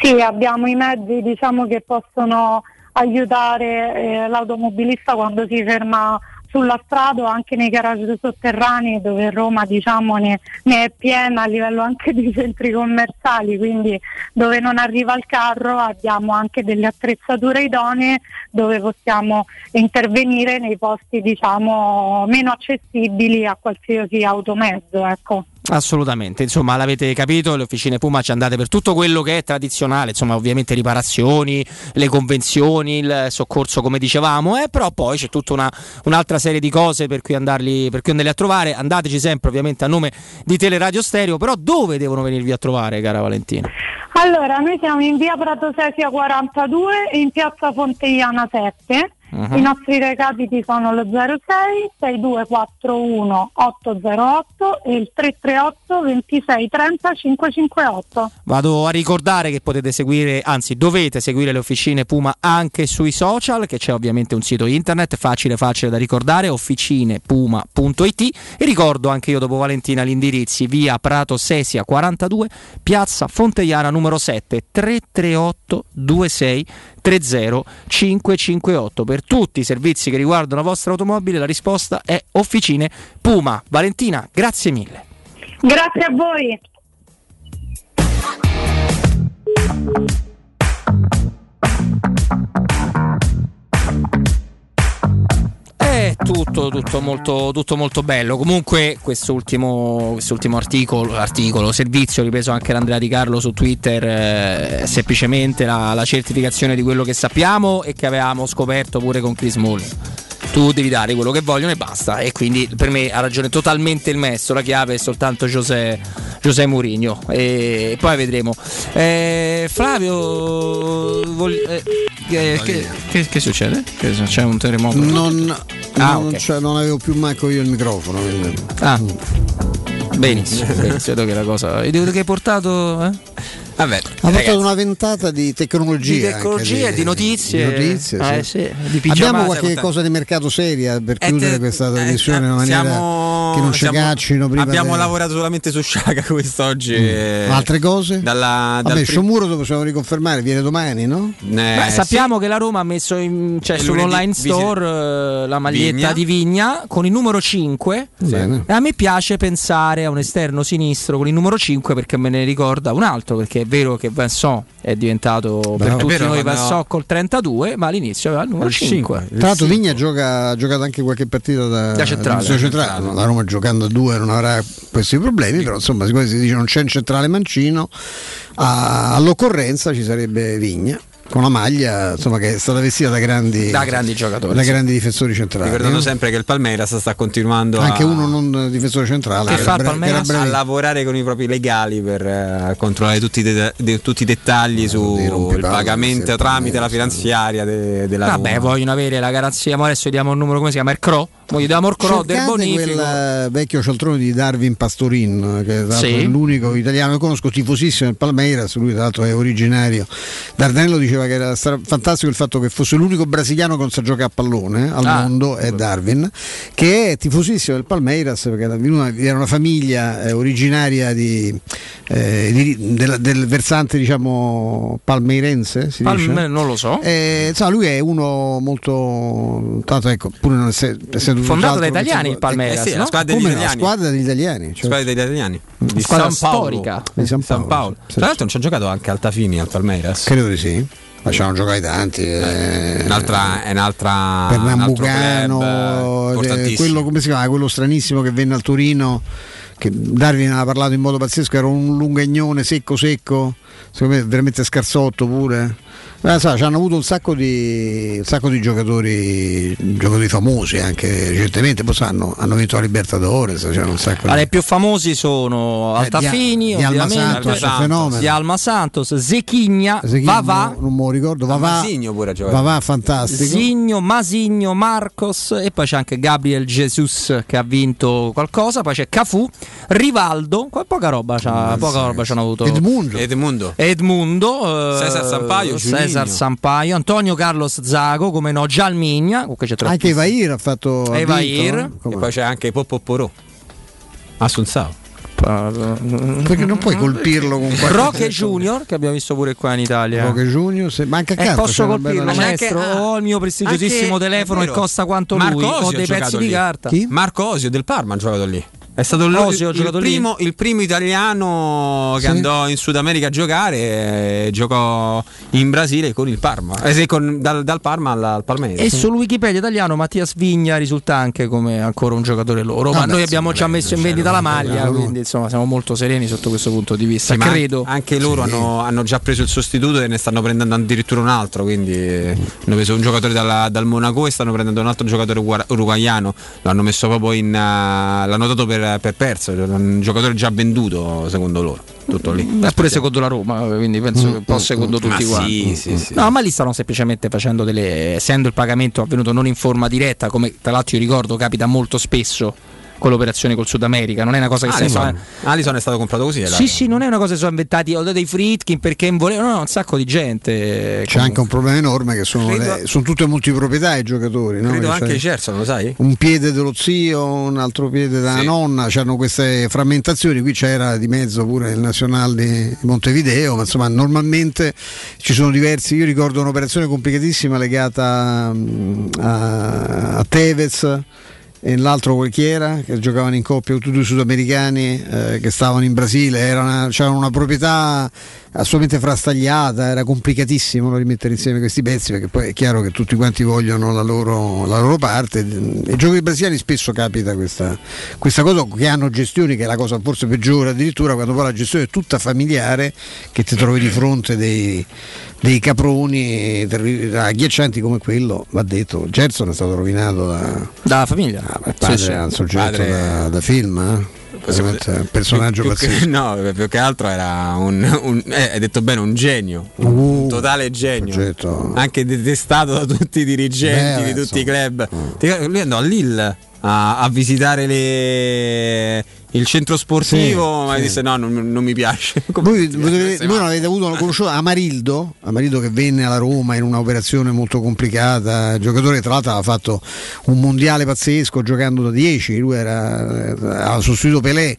Sì, abbiamo i mezzi diciamo, che possono aiutare eh, l'automobilista quando si ferma sulla strada o anche nei garage sotterranei dove Roma diciamo, ne, ne, è piena a livello anche di centri commerciali, quindi dove non arriva il carro abbiamo anche delle attrezzature idonee dove possiamo intervenire nei posti diciamo, meno accessibili a qualsiasi automezzo. Ecco. Assolutamente, insomma l'avete capito, le officine Puma ci andate per tutto quello che è tradizionale, insomma ovviamente riparazioni, le convenzioni, il soccorso come dicevamo, eh, però poi c'è tutta una, un'altra serie di cose per cui, andarli, per cui andarli a trovare, andateci sempre ovviamente a nome di Teleradio Stereo, però dove devono venirvi a trovare cara Valentina? Allora, noi siamo in via Prato Sesia 42 e in piazza Fonteiana 7. Mhm. I nostri recapiti sono lo 06 6241 808 e il 338 26 30 558. Vado a ricordare che potete seguire, anzi dovete seguire le officine Puma anche sui social, che c'è ovviamente un sito internet facile facile da ricordare, officinepuma.it e ricordo anche io dopo Valentina gli indirizzi via Prato Sesia 42, piazza Fonteiana numero 7 338 26 30 558 per tutti i servizi che riguardano la vostra automobile la risposta è Officine Puma. Valentina, grazie mille. Grazie a voi. Tutto, tutto, molto, tutto molto bello. Comunque, quest'ultimo, quest'ultimo articolo, articolo, servizio ripreso anche da Andrea Di Carlo su Twitter, eh, semplicemente la, la certificazione di quello che sappiamo e che avevamo scoperto pure con Chris Mull. Tu devi dare quello che vogliono e basta. E quindi per me ha ragione totalmente il maestro. La chiave è soltanto José, José Mourinho. E poi vedremo. Eh, Flavio, vogli- eh, che, che- che- che succede? C'è un terremoto? Non, Ah, non, ok. cioè, non avevo più manco io il microfono. quindi- Ah, benissimo, benissimo. Vedo che la cosa. E che hai portato? Eh? Vabbè, Ha portato una ventata di tecnologia. Di tecnologia e di notizie. di notizie, Eh, sì. sì, di. Abbiamo qualche cosa di mercato seria per Eh, chiudere te- questa eh, trasmissione in una eh, maniera siamo- che non ci siamo- caccino prima. Abbiamo de- lavorato solamente su Sciaga quest'oggi. eh, Altre cose? Dalla, dal Vabbè, prim- Sciomuro lo possiamo riconfermare, viene domani, no? Eh, Beh, sì. sappiamo che la Roma ha messo in, cioè, sull'online store eh, la maglietta Vigna. di Vigna con il numero 5. Bene. E a me piace pensare a un esterno sinistro con il numero 5 perché me ne ricorda un altro. Perché è vero che Vincent è diventato per È tutti vero, noi Vincent col 32, ma all'inizio aveva il numero Il 5. cinque. Tra l'altro Vigna gioca, ha giocato anche qualche partita da, Da centrale. da centrale. No, La Roma giocando a due non avrà questi problemi, però insomma siccome si dice non c'è un centrale mancino, a- all'occorrenza ci sarebbe Vigna con la maglia insomma, che è stata vestita da grandi, Da grandi giocatori, da sì. grandi difensori centrali. Ricordando no? sempre che il Palmeiras sta continuando Anche a, uno non difensore centrale. Che era fa il Palmeiras? a lavorare con i propri legali per eh, controllare tutti i, de- de- tutti i dettagli dei sul rompipalle, pagamento tramite la finanziaria de- della Vabbè, Roma. vogliono avere la garanzia. Ma adesso diamo il numero come si chiama? Il CRO? Mo gli diamo il CRO del bonifico. quel eh, vecchio cialtrone di Darwin Pastorin, che l'altro Sì. è l'unico italiano che conosco, tifosissimo del Palmeiras, lui tra l'altro è originario. Dardanello diceva che era fantastico il fatto che fosse l'unico brasiliano che non sa giocare a pallone al Ah. mondo, è Darwin, che è tifosissimo del Palmeiras perché era, una, era una famiglia eh, originaria di, eh, di- del, del versante diciamo palmeirense, si Palme- dice? non lo so. Eh, insomma, lui è uno molto tanto ecco, pure non esse- essendo Fondato da italiani il Palmeiras, Eh sì, no? la squadra degli come italiani. squadra degli italiani. cioè- Squadra degli italiani. Di Squadra San Paolo. storica. Di San San Paolo, Paolo. sì. Tra l'altro non ci ha giocato anche Altafini al Palmeiras. Credo di sì. Facciamo giocare tanti. eh, Un'altra, è un'altra Pernambucano, eh, eh, quello come si chiama? Quello stranissimo che venne al Torino. Che Darwin ha parlato in modo pazzesco, era un lungagnone secco secco, secondo me veramente scarsotto pure. Ma sa, ci hanno avuto un sacco di, un sacco di giocatori, giocatori famosi anche recentemente, poi sanno, hanno vinto la Libertadores, c'erano un sacco Allora, di... i più famosi sono Eh, di- Altafini, di Alma Santos, fenomeno. di Alma Santos, Zechigna, Zechigna, Vavà, non me lo ricordo, Vavà, Masigno pure ha giocato. Vavà fantastico. Zigno, Masigno, Marcos e poi c'è anche Gabriel Jesus che ha vinto qualcosa, poi c'è Cafu, Rivaldo, qua poca roba c'ha, poca roba c'hanno avuto. Edmundo. Edmundo. Edmundo, eh, Cesar Sampaio, Cesar. Sampaio, Antonio Carlos Zago, come no, Gialmigna, Anche. Evair ha fatto... Evair. E poi c'è anche Popopporò. Assunzao. Perché non puoi colpirlo con qualche Roque Junior, che abbiamo visto pure qua in Italia. Roque Junior, se manca Eh, cazzo, posso colpirlo, bella- maestro? Ho il mio prestigiosissimo anche- telefono vero. costa quanto Marco lui. Osio Ho dei pezzi di lì. carta. Marco Osio del Parma ha giocato lì. È stato il, Osio ha il primo, il primo italiano che Sì. andò in Sud America a giocare e giocò in Brasile con il Parma. Eh sì, con- dal, dal Parma al, al Palmeiras. E sul Wikipedia italiano Mattias Vigna risulta anche come ancora un giocatore loro. Ma Vabbè, noi abbiamo già messo in vendita la maglia, quindi insomma siamo molto sereni sotto questo punto di vista. Sì, Credo. Anche loro hanno, hanno già preso il sostituto e ne stanno prendendo addirittura un altro. Quindi eh, hanno preso un giocatore dalla- dal Monaco e stanno prendendo un altro giocatore uruguaiano. L'hanno messo proprio in. eh, l'hanno dato per, per perso. Un giocatore già venduto, secondo loro. Tutto lì. È pure secondo la Roma, quindi penso che un po' secondo tutti Ma quanti. sì, sì, sì. No, ma lì stanno semplicemente facendo delle. essendo il pagamento avvenuto non in forma diretta, come tra l'altro io ricordo capita molto spesso con l'operazione col Sud America, non è una cosa che si Alison, Alison è stato comprato così. Sì, sì, non è una cosa che sono inventati ho dato dei Fritkin perché volevano, no, no, un sacco di gente. C'è anche un problema enorme che sono, Credo- le- sono tutte multiproprietà i giocatori. no? Credo Che anche i lo sai? Un piede dello zio, un altro piede della Sì. nonna, c'erano queste frammentazioni, qui c'era di mezzo pure il Nazionale di Montevideo, ma insomma normalmente ci sono diversi, io ricordo un'operazione complicatissima legata mm, a, a Tevez l'altro quel chi era che giocavano in coppia tutti due sudamericani eh, che stavano in Brasile era una, una proprietà assolutamente frastagliata era complicatissimo rimettere insieme questi pezzi perché poi è chiaro che tutti quanti vogliono la loro, la loro parte e ai giochi brasiliani spesso capita questa, questa cosa che hanno gestioni che è la cosa forse peggiore addirittura quando poi la gestione è tutta familiare che ti trovi di fronte dei, dei caproni agghiaccianti come quello va detto Gerson è stato rovinato da Dalla famiglia. il padre Sì, sì. da, da film, eh? Un personaggio più, più che, no, più che altro era un, un- eh, hai detto bene, un genio, un Uh, totale genio, soggetto. anche detestato da tutti i dirigenti Beh, di tutti i insomma. club. Ti ricordi, Lui andò a Lille a, a visitare le- il centro sportivo, Sì, ma sì. disse no, non, non mi piace. Come Voi, voi, voi non avete avuto conosciuto Amarildo, Amarildo che venne alla Roma in un'operazione molto complicata, giocatore che tra l'altro aveva fatto un mondiale pazzesco giocando da 10, lui era, aveva sostituito Pelé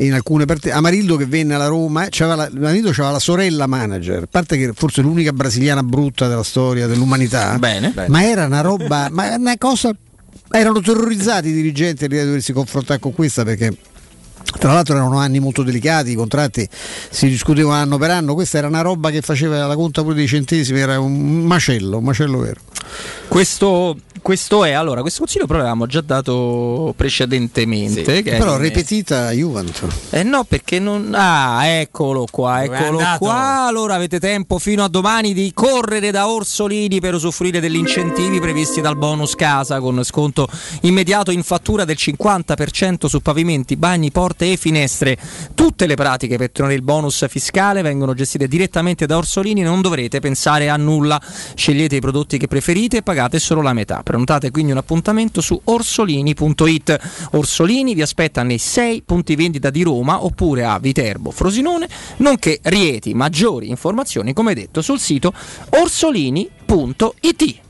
in alcune partite. Amarildo che venne alla Roma, eh, c'aveva la, Amarildo aveva la sorella manager, a parte che forse l'unica brasiliana brutta della storia dell'umanità, Bene. ma era una roba, ma una cosa, erano terrorizzati i dirigenti a doversi confrontare con questa perché tra l'altro erano anni molto delicati, i contratti si discutevano anno per anno, questa era una roba che faceva la conta pure dei centesimi, era un macello, un macello vero. Questo, questo è allora, questo consiglio però l'avevamo già dato precedentemente. che è- Però ripetita Juventus. Eh no, perché non. Ah, eccolo qua, è eccolo qua. Allora avete tempo fino a domani di correre da Orsolini per usufruire degli incentivi previsti dal bonus casa con sconto immediato in fattura del 50% su pavimenti, bagni, porte e finestre. Tutte le pratiche per ottenere il bonus fiscale vengono gestite direttamente da Orsolini, non dovrete pensare a nulla. Scegliete i prodotti che preferite e pagate solo la metà. Prenotate quindi un appuntamento su orsolini.it. Orsolini vi aspetta nei 6 punti vendita di Roma oppure a Viterbo, Frosinone, nonché Rieti. Maggiori informazioni, come detto, sul sito orsolini.it.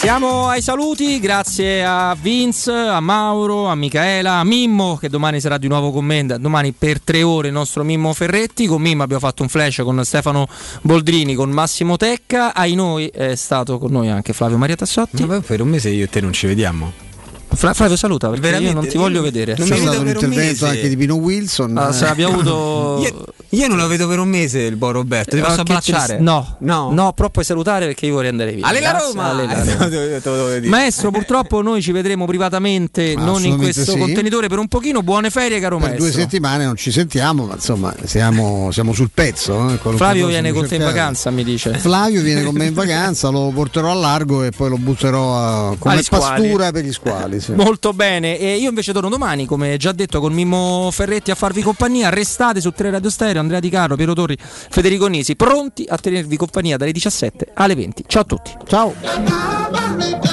Siamo ai saluti, grazie a Vince, a Mauro, a Michaela, a Mimmo che domani sarà di nuovo con me, domani per tre ore il nostro Mimmo Ferretti, con Mimmo abbiamo fatto un flash con Stefano Boldrini, con Massimo Tecca, ai noi è stato con noi anche Flavio Maria Tassotti. Ma per un mese io e te non ci vediamo. Fra- Flavio saluta perché io Veramente, non ti io voglio vedere. non C'è mi stato vedo un un intervento mese. anche di Pino Wilson. Ah, se abbia avuto Io, io non lo vedo per un mese il buon Roberto. Ti Ah, posso che abbracciare? trist- No, no, no, però puoi salutare perché io vorrei andare via. Ale la Roma! Ale la Eh, te te. Maestro, purtroppo noi ci vedremo privatamente, non in questo sì. contenitore per un pochino. Buone ferie, caro per maestro. due settimane non ci sentiamo, ma insomma siamo, siamo sul pezzo. eh, Flavio viene con te in vacanza, mi dice. Flavio viene con me in vacanza, lo porterò a largo e poi lo butterò a- come pastura per gli squali. Sì. Molto bene, e io invece torno domani, come già detto, con Mimmo Ferretti a farvi compagnia. Restate su 3 Radio Stereo, Andrea Di Caro, Piero Torri, Federico Nisi, pronti a tenervi compagnia dalle 17 alle 20. Ciao a tutti. Ciao.